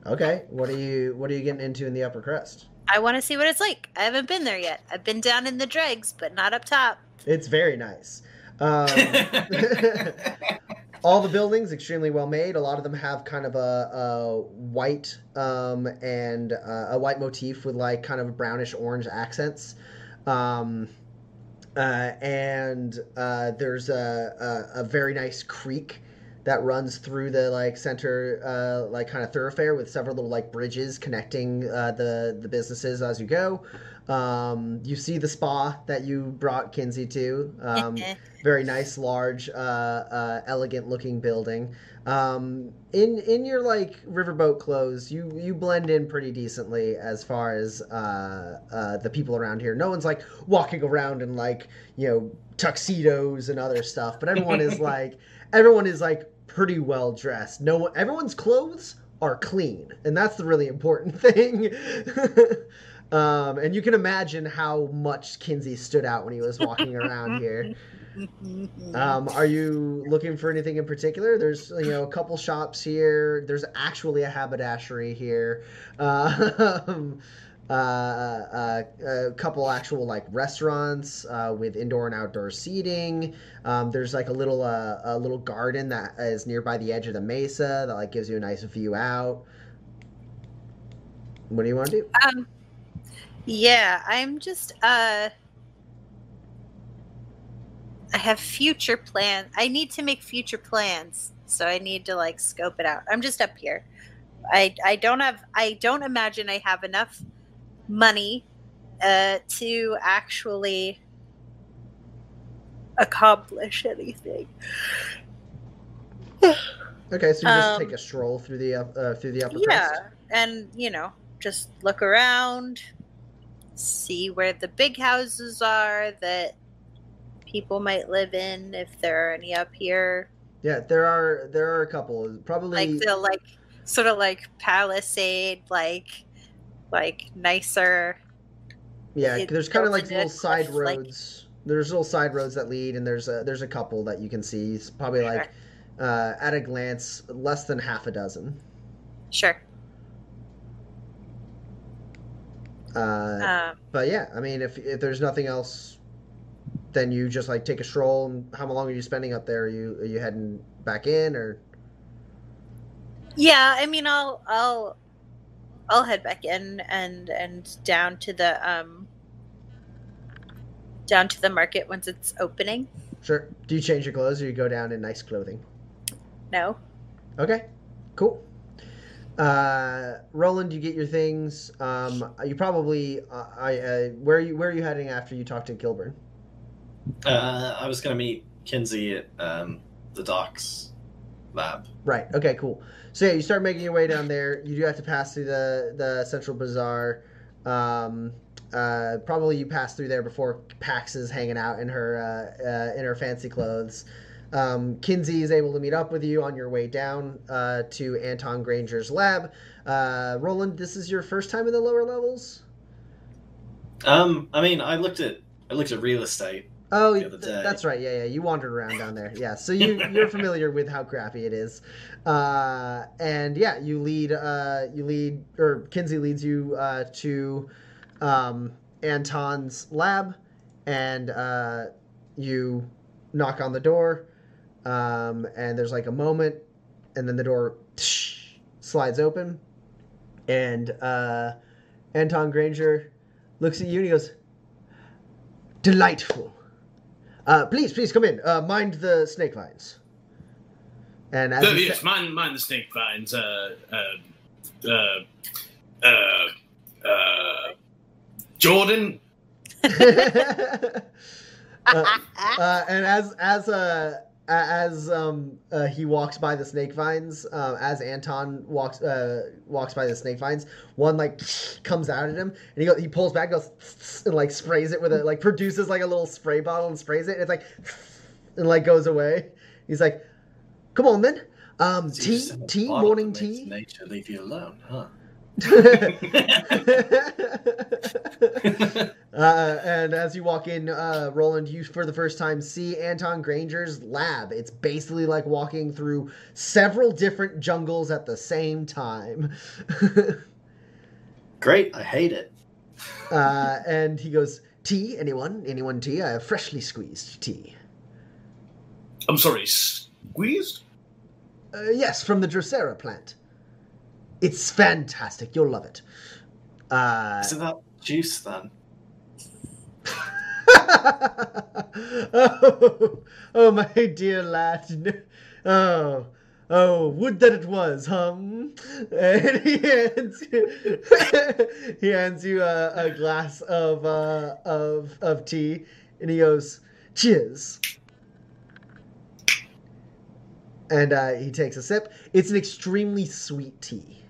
Okay, what are you what are you getting into in the upper crust? I want to see what it's like. I haven't been there yet. I've been down in the dregs, but not up top. It's very nice. Um, all the buildings extremely well made. A lot of them have kind of a, a white um, and uh, a white motif with like kind of brownish orange accents. Um, uh, and uh, there's a, a, a very nice creek that runs through the like center uh, like kind of thoroughfare with several little like bridges connecting uh, the the businesses as you go. Um, you see the spa that you brought Kinsey to. Um, very nice, large, uh, uh, elegant looking building. Um, in in your like riverboat clothes, you you blend in pretty decently as far as uh, uh, the people around here. No one's like walking around in like you know tuxedos and other stuff, but everyone is like everyone is like pretty well dressed. No one, everyone's clothes are clean, and that's the really important thing. um, and you can imagine how much Kinsey stood out when he was walking around here. Um, are you looking for anything in particular? There's you know a couple shops here. There's actually a haberdashery here. Um, uh, uh, a couple actual like restaurants uh, with indoor and outdoor seating. Um, there's like a little uh, a little garden that is nearby the edge of the mesa that like gives you a nice view out. What do you want to do? Um, yeah, I'm just uh, I have future plan. I need to make future plans, so I need to like scope it out. I'm just up here. I I don't have. I don't imagine I have enough money uh, to actually accomplish anything. Okay, so you just Um, take a stroll through the uh, through the upper yeah crust. and you know just look around see where the big houses are that people might live in if there are any up here Yeah, there are there are a couple. Probably like the like sort of like palisade like like nicer Yeah, it there's kind of like little side cliff, like- roads. There's little side roads that lead, and there's a there's a couple that you can see. It's probably like uh, at a glance, less than half a dozen. sure Uh, um but yeah, I mean, if if there's nothing else, then you just like take a stroll. And how long are you spending up there? Are you are you heading back in or? yeah i mean i'll i'll i'll head back in and and down to the um down to the market once it's opening Sure. Do you change your clothes or you go down in nice clothing? no Okay, cool. Uh, Roland, you get your things. Um, you probably uh, I uh, where are you where are you heading after you talk to Kilburn? Uh, I was going to meet Kinsey at um, the doc's lab. Right. Okay. Cool. So yeah, you start making your way down there. You do have to pass through the the central bazaar. Um, uh, probably you pass through there before Pax is hanging out in her uh, uh, in her fancy clothes. Um, Kinsey is able to meet up with you on your way down uh, to Anton Granger's lab. Uh, Roland, this is your first time in the lower levels. Um, I mean, I looked at I looked at real estate. Oh, The other th- day. that's right. Yeah, yeah. You wandered around down there. Yeah, so you you're familiar with how crappy it is, uh, and yeah, you lead uh, you lead or Kinsey leads you uh, to um, Anton's lab, and uh, you knock on the door, um, and there's like a moment, and then the door slides open, and uh, Anton Granger looks at you and he goes, "Delightful." Uh, please, please come in. Uh, mind the snake vines. And as Oh, yes, sa- mind, mind the snake vines. Uh, uh, uh, uh, uh, Jordan. uh, uh, and as as uh, a- as um uh, he walks by the snake vines, uh, as Anton walks uh, walks by the snake vines, one like comes out at him, and he he pulls back, goes and like sprays it with a like produces like a little spray bottle and sprays it, and it's like and like goes away. He's like, "Come on then, um, tea, just have a tea, morning tea." Nature leave you alone, huh? uh, and as you walk in, uh, Roland, you for the first time see Anton Granger's lab. It's basically like walking through several different jungles at the same time. Great, I hate it. uh, and he goes, Tea? Anyone? Anyone tea? I have freshly squeezed tea. I'm sorry, squeezed. Uh, yes, from the Drosera plant. It's fantastic. You'll love it. Uh, Isn't that juice then? oh, oh, my dear lad. Oh, oh, would that it was, hum. And he hands you, he hands you a, a glass of, uh, of, of tea, and he goes, cheers. And uh, he takes a sip. It's an extremely sweet tea.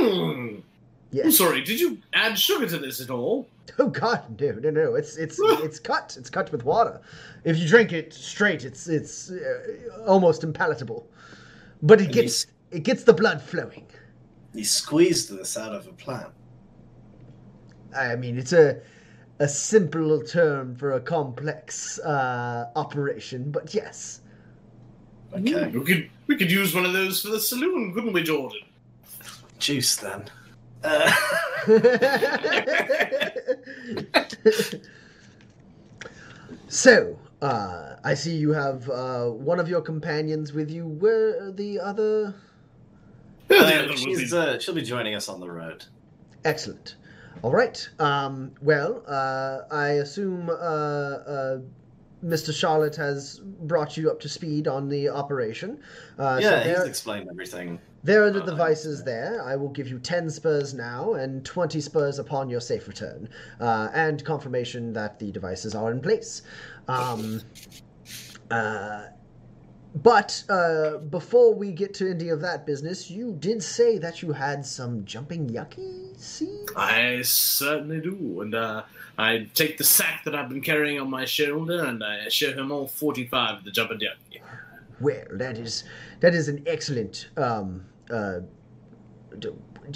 Hmm. I'm Yes. sorry. Did you add sugar to this at all? Oh God, no, no, no! It's it's it's cut. It's cut with water. If you drink it straight, it's it's uh, almost impalatable. But it And gets it gets the blood flowing. You squeezed this out of a plant. I mean, it's a a simple term for a complex uh, operation, but yes. Okay. We could we could use one of those for the saloon, couldn't we, Jordan? Juice then. Uh, so, uh, I see you have uh, one of your companions with you. Where are the other? Uh, she's, uh, she'll be joining us on the road. Excellent. All right. Um, well, uh, I assume uh, uh, Mr. Charlotte has brought you up to speed on the operation. Uh, so yeah, he's explained everything. There are the uh, devices there. I will give you 10 spurs now and 20 spurs upon your safe return, uh, and confirmation that the devices are in place. Um, uh, but uh, before we get to any of that business, you did say that you had some jumping yucky seeds? I certainly do, and uh, I take the sack that I've been carrying on my shoulder, and I show him all forty-five of the jumping yucky. Well, that is that is an excellent. Um, uh,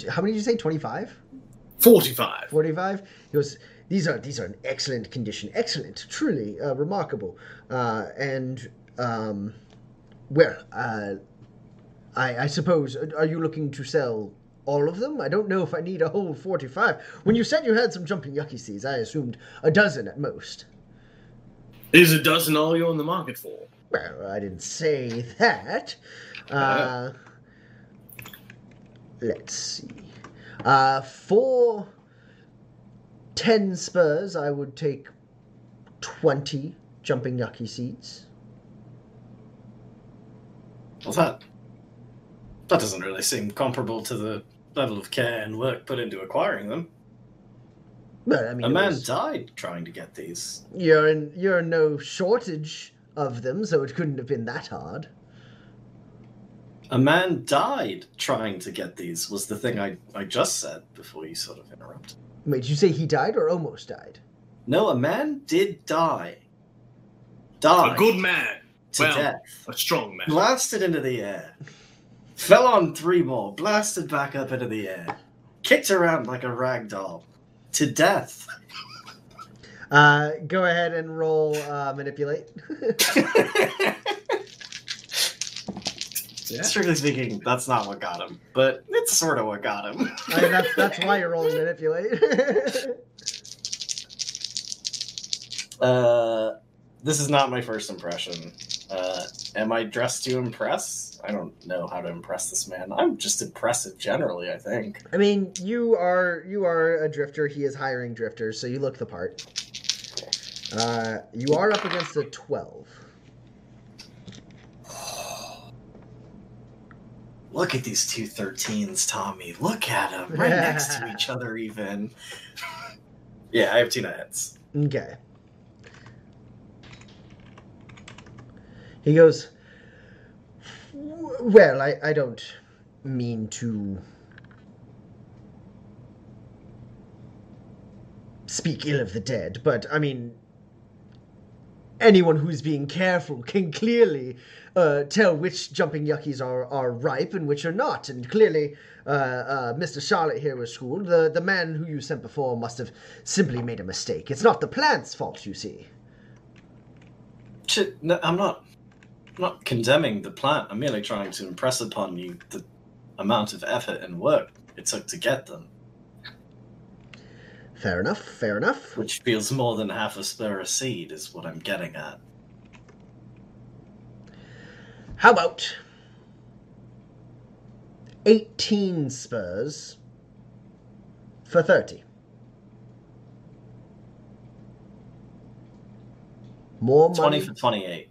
how many did you say? Twenty five. Forty-five. 45 he goes these are these are in excellent condition excellent truly uh, remarkable uh, and um, well uh, I, I suppose are you looking to sell all of them i don't know if i need a whole 45 when you said you had some jumping yucky seeds i assumed a dozen at most Is a dozen all you're on the market for? well i didn't say that uh, let's see uh, for 10 spurs, I would take 20 jumping yucky seeds. Well, that that doesn't really seem comparable to the level of care and work put into acquiring them. But I mean, A man was- died trying to get these. you're in you're in no shortage of them, so it couldn't have been that hard. A man died trying to get these, was the thing I, I just said before you sort of interrupted. Wait, did you say he died or almost died? No, a man did die. Died. A good man. to well, death. A strong man. Blasted into the air. Fell on three more. Blasted back up into the air. Kicked around like a rag doll. To death. Uh, go ahead and roll uh, manipulate. Yeah. Strictly speaking, that's not what got him. But it's sort of what got him. I mean, that's that's why you're rolling manipulate. Uh, this is not my first impression. Uh, am I dressed to impress? I don't know how to impress this man. I'm just impressive generally, I think. I mean, you are you are a drifter. He is hiring drifters, so you look the part. Uh, you are up against a twelve. Look at these two 13s, Tommy. Look at them. Right next to each other, even. yeah, I have two hits. Okay. He goes, Well, I, I don't mean to speak ill of the dead, but I mean, anyone who's being careful can clearly uh, tell which jumping yuckies are, are ripe and which are not. And clearly, uh, uh, Mr. Charlotte here was schooled. The, the man who you sent before must have simply made a mistake. It's not the plant's fault, you see. No, I'm not. I'm not condemning the plant. I'm merely trying to impress upon you the amount of effort and work it took to get them, Fair enough, fair enough. which feels more than half a spur of seed, is what I'm getting at. How about 18 spurs for 30? More money. Twenty for twenty-eight.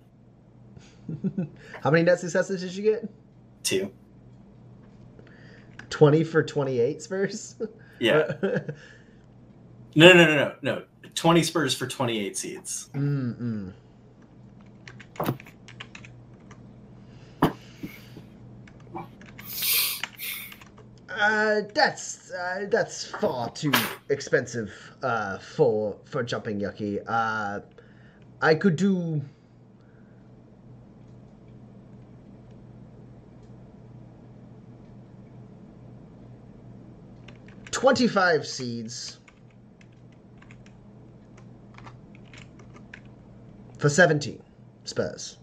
How many net successes did you get? Two. 20 for 28 spurs? Yeah. No, no, no, no, no. Twenty spurs for twenty-eight seeds. Mm-mm. Uh, that's uh, that's far too expensive uh, for for jumping yucky. Uh, I could do. Twenty-five seeds for seventeen spurs.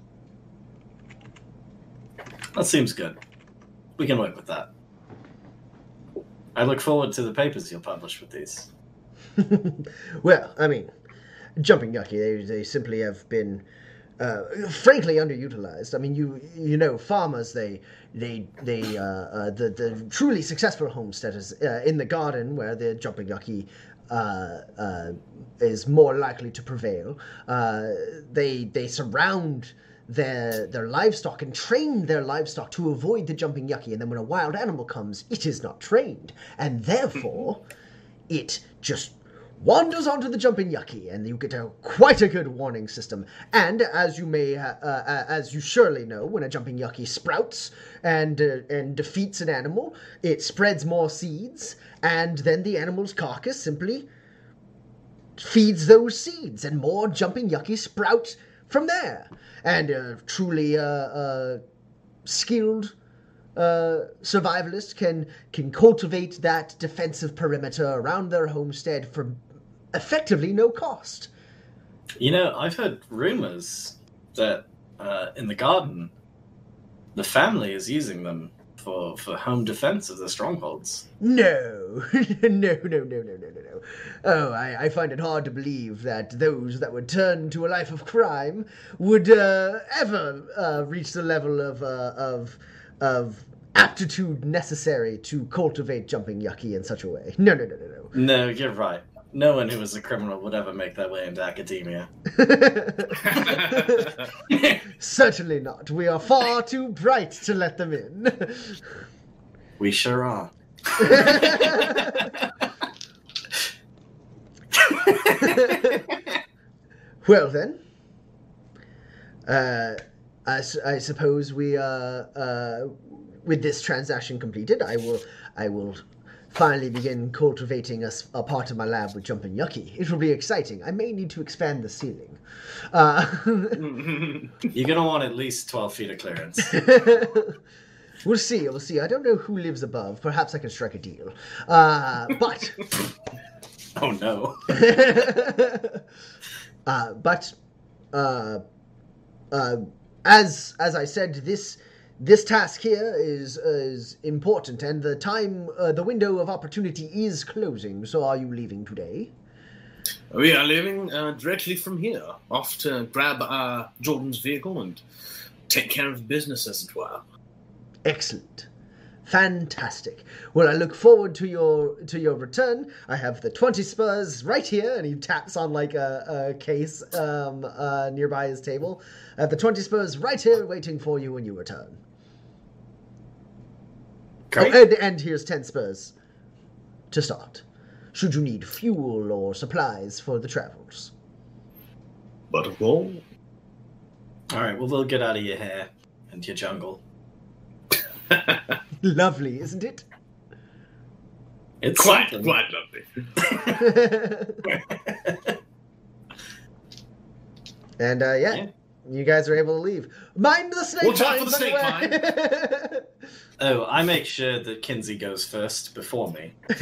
That seems good. We can work with that. I look forward to the papers you'll publish with these. well, I mean, jumping yucky, they, they simply have been, uh, frankly, underutilized. I mean, you you know, farmers they they they uh, uh, the the truly successful homesteaders uh, in the garden where the jumping yucky. Uh, uh, is more likely to prevail. Uh, they they surround their their livestock and train their livestock to avoid the jumping yucky. And then when a wild animal comes, it is not trained, and therefore it just wanders onto the jumping yucky, and you get a quite a good warning system. And as you may, uh, uh, as you surely know, when a jumping yucky sprouts and uh, and defeats an animal, it spreads more seeds, and then the animal's carcass simply feeds those seeds, and more jumping yucky sprout from there. And a truly uh, uh, skilled uh, survivalists can can cultivate that defensive perimeter around their homestead for effectively no cost. You know, I've heard rumors that uh, in the garden, the family is using them for, for home defense of the strongholds. No, no, no, no, no, no, no, no. Oh, I, I find it hard to believe that those that would turn to a life of crime would uh, ever uh, reach the level of uh, of of aptitude necessary to cultivate jumping yucky in such a way. No, no, no, no, No, No, you're right. No one who is a criminal would ever make their way into academia. Certainly not. We are far too bright to let them in. We sure are. well then, uh, I, s- I suppose we uh, uh, with this transaction completed, I will I will finally begin cultivating a part of my lab with jumping yucky. It will be exciting. I may need to expand the ceiling. Uh, You're gonna want at least twelve feet of clearance. we'll see. We'll see. I don't know who lives above. Perhaps I can strike a deal. Uh, but. Oh no. uh, but uh, uh, as as I said, this this task here is is important, and the time uh, the window of opportunity is closing. So, are you leaving today? We are leaving uh, directly from here, off to grab uh, Jordan's vehicle and take care of business, as it were. Excellent. Fantastic. Well, I look forward to your to your return. I have the twenty spurs right here, and he taps on like a, a case um, uh, nearby his table. I have the twenty spurs right here, waiting for you when you return. Great. Oh, and, and here's 10 spurs to start. Should you need fuel or supplies for the travels. But of course, All right. Well, they'll get out of your hair and your jungle. Lovely, isn't it? It's quite, something. quite lovely. and uh, yeah, Yeah. You guys are able to leave. Mind the snake Watch out for vines, the by Oh, I make sure that Kinsey goes first before me. I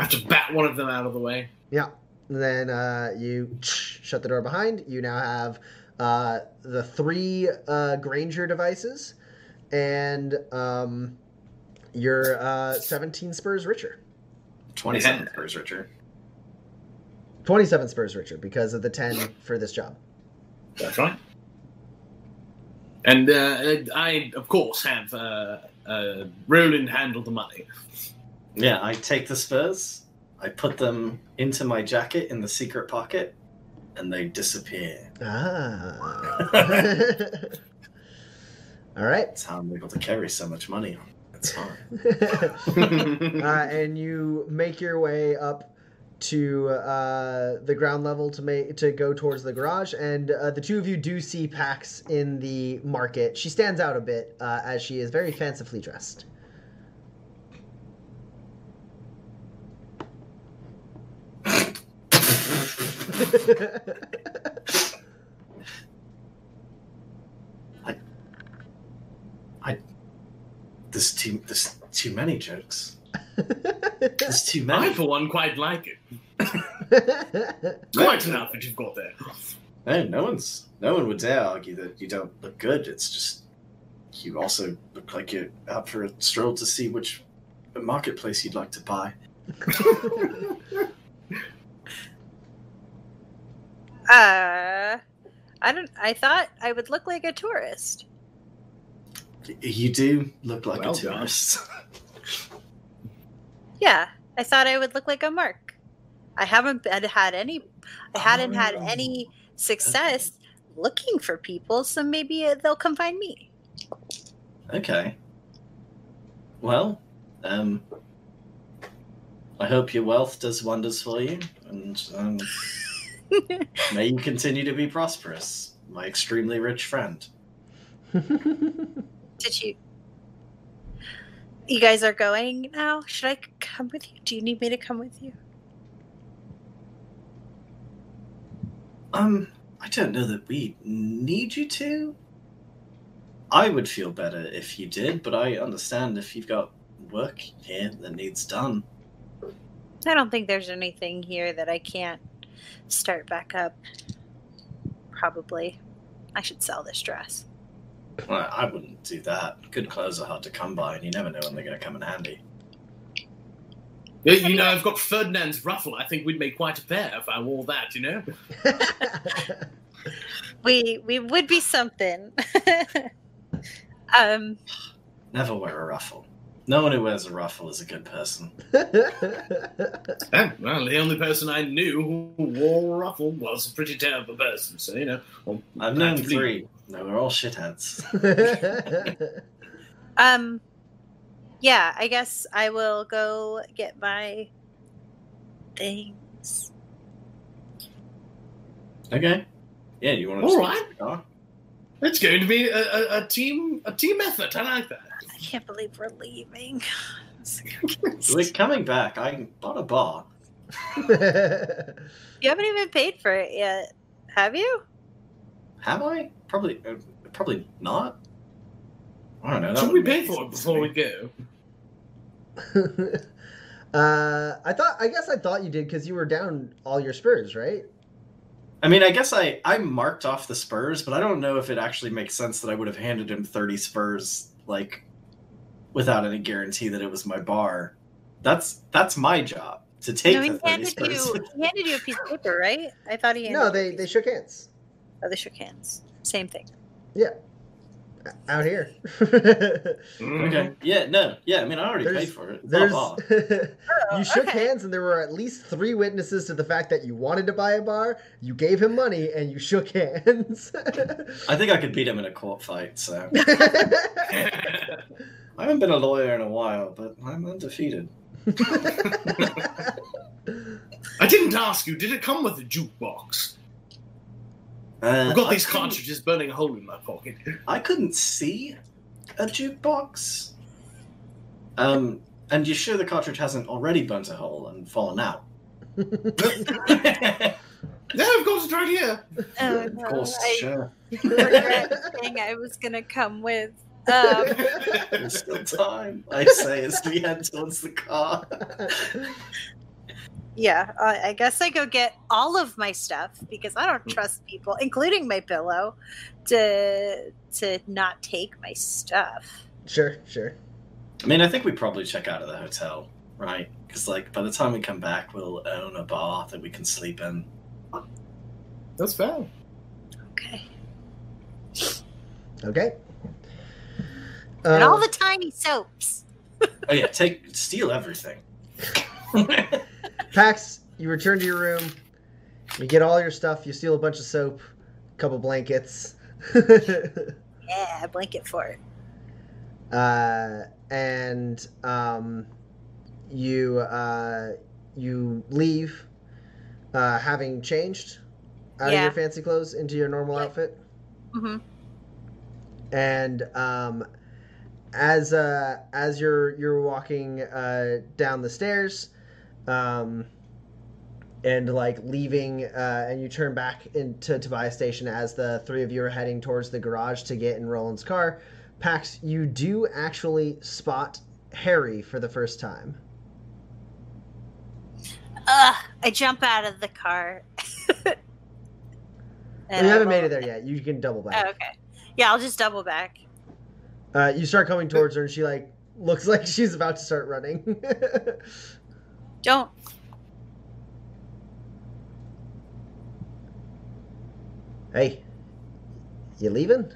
have to bat one of them out of the way. yeah. Then uh, you shut the door behind. You now have uh, the three uh, Granger devices, and um, you're uh, 17 spurs richer. Twenty-seven spurs, Richard. 27 spurs Richard, because of the 10 for this job. That's right. And uh, I, of course, have uh, uh, Roland handle the money. Yeah, I take the spurs. I put them into my jacket in the secret pocket, and they disappear. Ah. All right. That's how I'm able to carry so much money. On. That's fine. uh, and you make your way up to uh, the ground level to make to go towards the garage. And uh, the two of you do see Pax in the market. She stands out a bit uh, as she is very fancifully dressed. I, I, There's too there's too many jokes. There's too many. I, for one, quite like it. Quite enough that you've got there. No, no one's no one would dare argue that you don't look good. It's just you also look like you're out for a stroll to see which marketplace you'd like to buy. Uh, I don't. I thought I would look like a tourist. You do look like Well a tourist. Yeah, I thought I would look like a mark. I haven't been, had any. I hadn't had Oh, any success looking for people, so maybe uh, they'll come find me. okay. Well, um, I hope your wealth does wonders for you, and um, may you continue to be prosperous, my extremely rich friend. Did you? You guys are going now. Should I come with you? Do you need me to come with you? Um, I don't know that we need you to. I would feel better if you did, but I understand if you've got work here that needs done. I don't think there's anything here that I can't start back up. Probably. I should sell this dress. Well, I wouldn't do that. Good clothes are hard to come by, and you never know when they're going to come in handy. You- You know, I've got Ferdinand's ruffle. I think we'd make quite a pair if I wore that, you know? We we would be something. um Never wear a ruffle. No one who wears a ruffle is a good person. Eh, well, the only person I knew who wore a ruffle was a pretty terrible person, so, you know. well, I've known Absolutely. three. No, we're all shitheads. um yeah, I guess I will go get my things. Okay. Yeah, you want to? All right. It's going to be a, a, a team a team effort. I like that. I can't believe we're leaving. We're coming back. I bought a bar. You haven't even paid for it yet, have you? Have I? Probably. Uh, probably not. I don't know. that Should we would pay for it before we go? uh, I thought. I guess I thought you did because you were down all your spurs, right? I mean, I guess I I marked off the spurs, but I don't know if it actually makes sense that I would have handed him thirty spurs like without any guarantee that it was my bar. That's that's my job to take no, he the thirty handed spurs. you. He handed you a piece of paper, right? I thought he handed No, you a they piece they shook hands. Oh, they shook hands. Same thing. Yeah. Out here. okay. Yeah. No. Yeah. I mean, I already There's- paid for it. There's not. Oh, you shook okay. hands, and there were at least three witnesses to the fact that you wanted to buy a bar. You gave him money, and you shook hands. I think I could beat him in a court fight. So I haven't been a lawyer in a while, but I'm undefeated. I didn't ask you. Did it come with a jukebox? Uh, I've got I these cartridges burning a hole in my pocket. I couldn't see a jukebox. Um, and you're sure the cartridge hasn't already burnt a hole and fallen out? Yeah, of course, it's right here. Oh, of no, course, I sure. regret saying I was gonna come with. Um, There's still time. I say as we head towards the car. yeah, uh, I guess I go get all of my stuff because I don't trust people, including my pillow, to to not take my stuff. sure, sure. I mean, I think we probably check out of the hotel, right? Because like by the time we come back, we'll own a bar that we can sleep in. That's fair. Okay, Okay. and Uh, all the tiny soaps. Oh yeah, take steal everything. Pax, you return to your room. You get all your stuff. You steal a bunch of soap, a couple blankets. Yeah, a blanket for it. uh, and um, you uh, you leave, uh, having changed out of your fancy clothes into your normal Yeah. outfit. hmm And um, as uh, as you're you're walking uh, down the stairs, um, and like leaving, uh, and you turn back into Tobias Station as the three of you are heading towards the garage to get in Roland's car. Pax, you do actually spot Harry for the first time. Ugh, I jump out of the car. you haven't made it there yet. You can double back. Oh, okay. Yeah, I'll just double back. Uh, you start coming towards her, and she like looks like she's about to start running. Don't. hey, you leaving?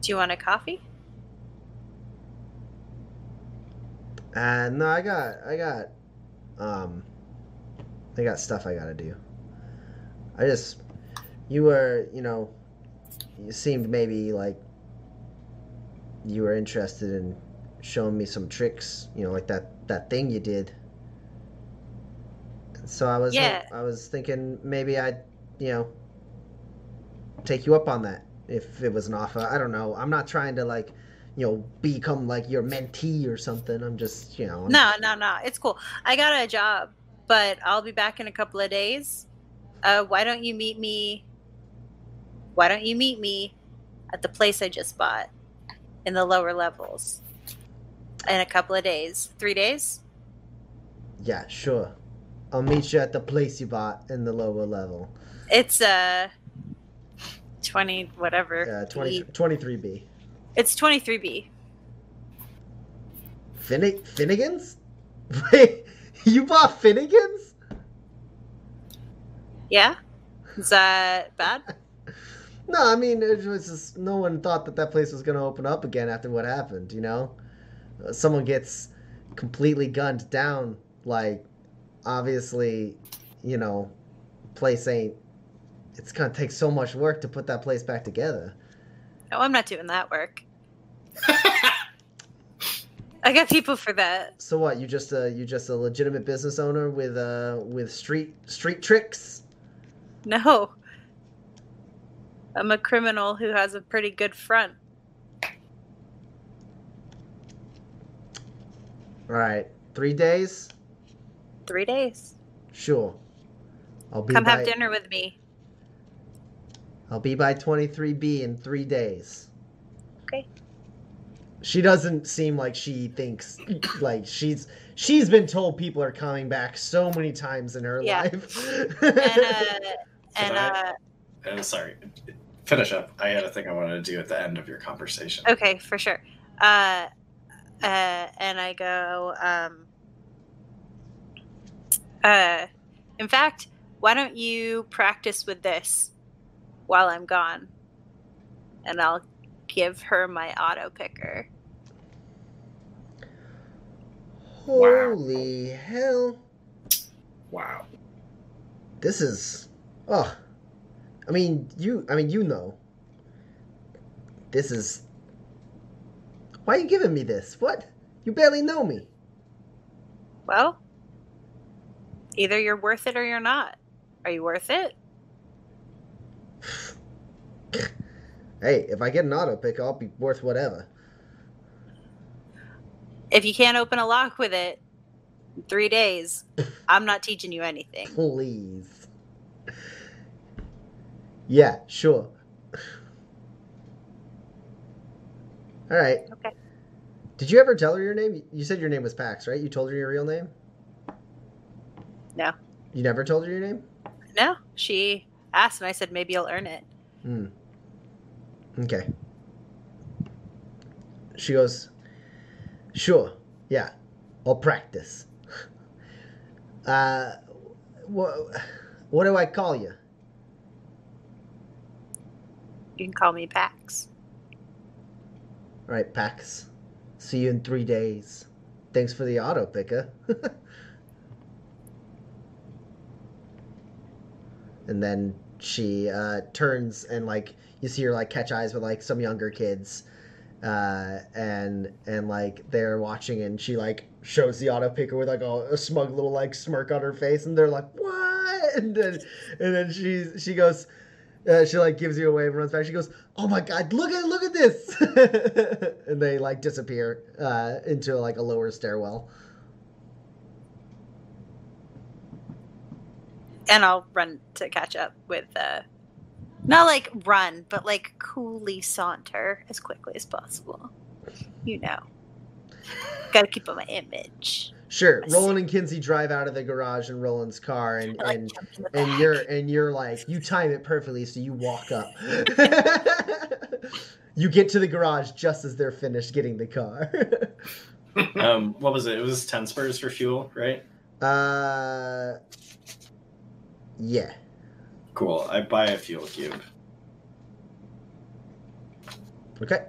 Do you want a coffee? Uh, no, I got, I got, um, I got stuff I gotta do. I just, you were, you know, you seemed maybe like you were interested in showing me some tricks, you know, like that that thing you did. So I was, Yeah. I was thinking maybe I'd, you know, take you up on that if it was an offer. I don't know. I'm not trying to like you know, become like your mentee or something. I'm just, you know. I'm- No, no, no. It's cool. I got a job, but I'll be back in a couple of days. Uh, why don't you meet me? Why don't you meet me at the place I just bought in the lower levels in a couple of days? Three days? Yeah, sure. I'll meet you at the place you bought in the lower level. It's uh twenty whatever. Uh, 20, B. 23B. It's twenty three B. Finnig- Finnegan's? Wait, you bought Finnegan's? Yeah. Is that bad? No, I mean, it was just no one thought that that place was going to open up again after what happened, you know? Uh, someone gets completely gunned down. Like, obviously, you know, place ain't. It's going to take so much work to put that place back together. No, I'm not doing that work. I got people for that. So what? You just a you just a legitimate business owner with uh with street street tricks? No. I'm a criminal who has a pretty good front. All right, three days. Three days. Sure. I'll be Come by, have dinner with me. I'll be by 23B in three days. Okay. She doesn't seem like she thinks like she's she's been told people are coming back so many times in her Yeah. life. And uh and I- uh Uh, sorry. Finish up. I had a thing I wanted to do at the end of your conversation. okay, for sure. Uh uh and I go, um uh in fact, why don't you practice with this while I'm gone? And I'll give her my auto picker. Holy hell. Wow. This is oh I mean you I mean you know. This is Why are you giving me this? What? You barely know me. Well, either you're worth it or you're not. Are you worth it? Hey, if I get an auto pick, I'll be worth whatever. If you can't open a lock with it in three days, I'm not teaching you anything. Please. Yeah, sure. All right. Okay. Did you ever tell her your name? You said your name was Pax, right? You told her your real name? No. You never told her your name? No, she asked, and I said maybe you'll earn it. Hmm. Okay. She goes, Sure, yeah, I'll practice. Uh, what, what do I call you? You can call me Pax. All right, Pax. See you in three days. Thanks for the auto picker. and then she uh, turns and like you see her like catch eyes with like some younger kids, uh, and and like they're watching and she like shows the auto picker with like a, a smug little like smirk on her face and they're like what and then and then she she goes. Uh, she like gives you a wave and runs back. She goes, "Oh my god, look at look at this!" and they like disappear uh, into like a lower stairwell. And I'll run to catch up with, uh, not like run, but like coolly saunter as quickly as possible. You know. Gotta keep up my image. Sure, I see. Roland and Kinsey drive out of the garage in Roland's car, and like and jump in the and you're and you're like you time it perfectly, so you walk up. you get to the garage just as they're finished getting the car. Um, what was it? It was ten spurs for fuel, right? uh, yeah. Cool. I buy a fuel cube. Okay.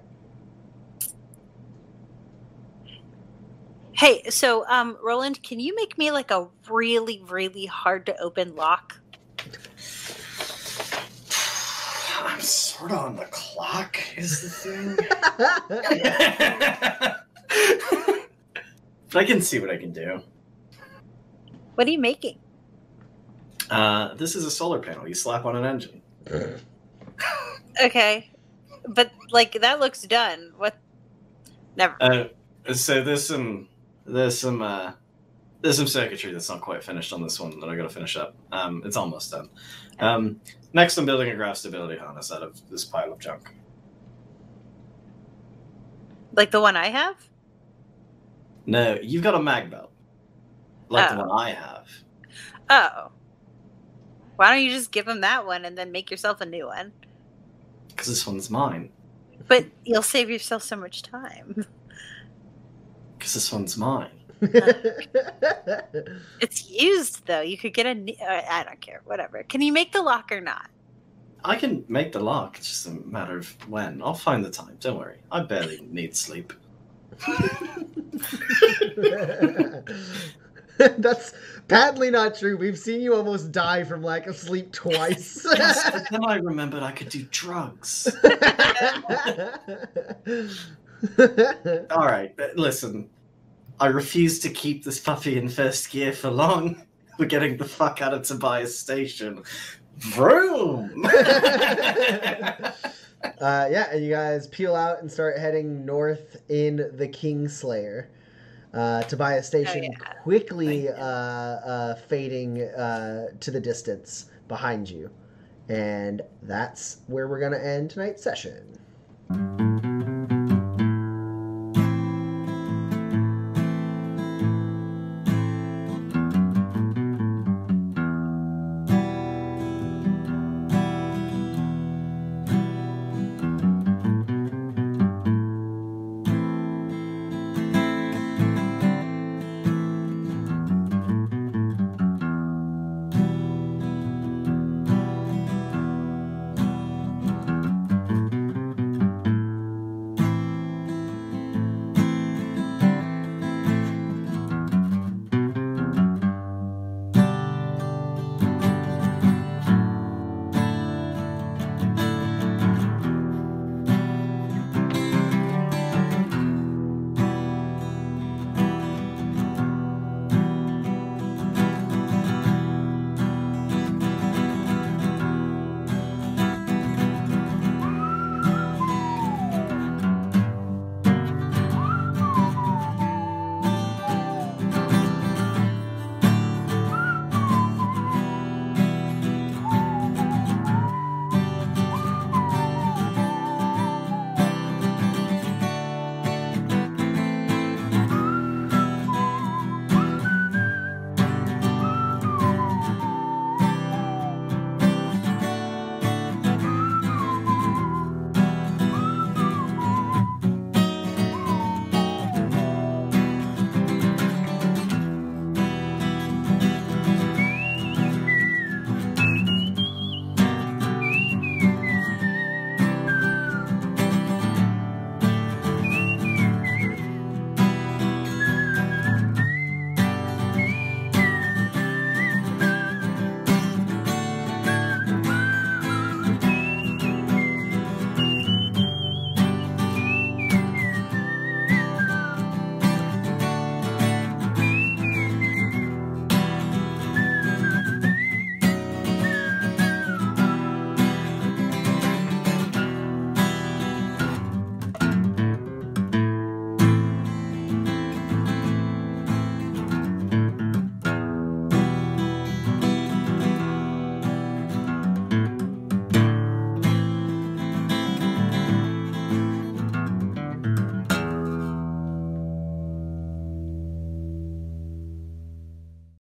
Hey, so um Roland, can you make me like a really, really hard to open lock? I'm sort of on the clock. Is the thing. but I can see what I can do. What are you making? Uh, this is a solar panel. You slap on an engine. Okay. But like that looks done. What never Uh, so there's some there's some uh, there's some circuitry that's not quite finished on this one that I got to finish up. Um, it's almost done. Um, next, I'm building a graph stability harness out of this pile of junk. like the one I have? No, you've got a mag belt, like the Oh. one I have. Oh. Why don't you just give him that one and then make yourself a new one? Because this one's mine. But you'll save yourself so much time. Because this one's mine. It's used though. You could get a new, uh, I don't care. Whatever. Can you make the lock or not? I can make the lock. It's just a matter of when. I'll find the time. Don't worry. I barely need sleep. That's badly not true. We've seen you almost die from lack of sleep twice. Yes, but then I remembered I could do drugs. All right, but listen. I refuse to keep this puppy in first gear for long. We're getting the fuck out of Tobias Station. Vroom! uh, yeah, and you guys peel out and start heading north in the Kingslayer. Uh, Tobias Station yeah. quickly uh, uh, fading uh, to the distance behind you. And that's where we're going to end tonight's session.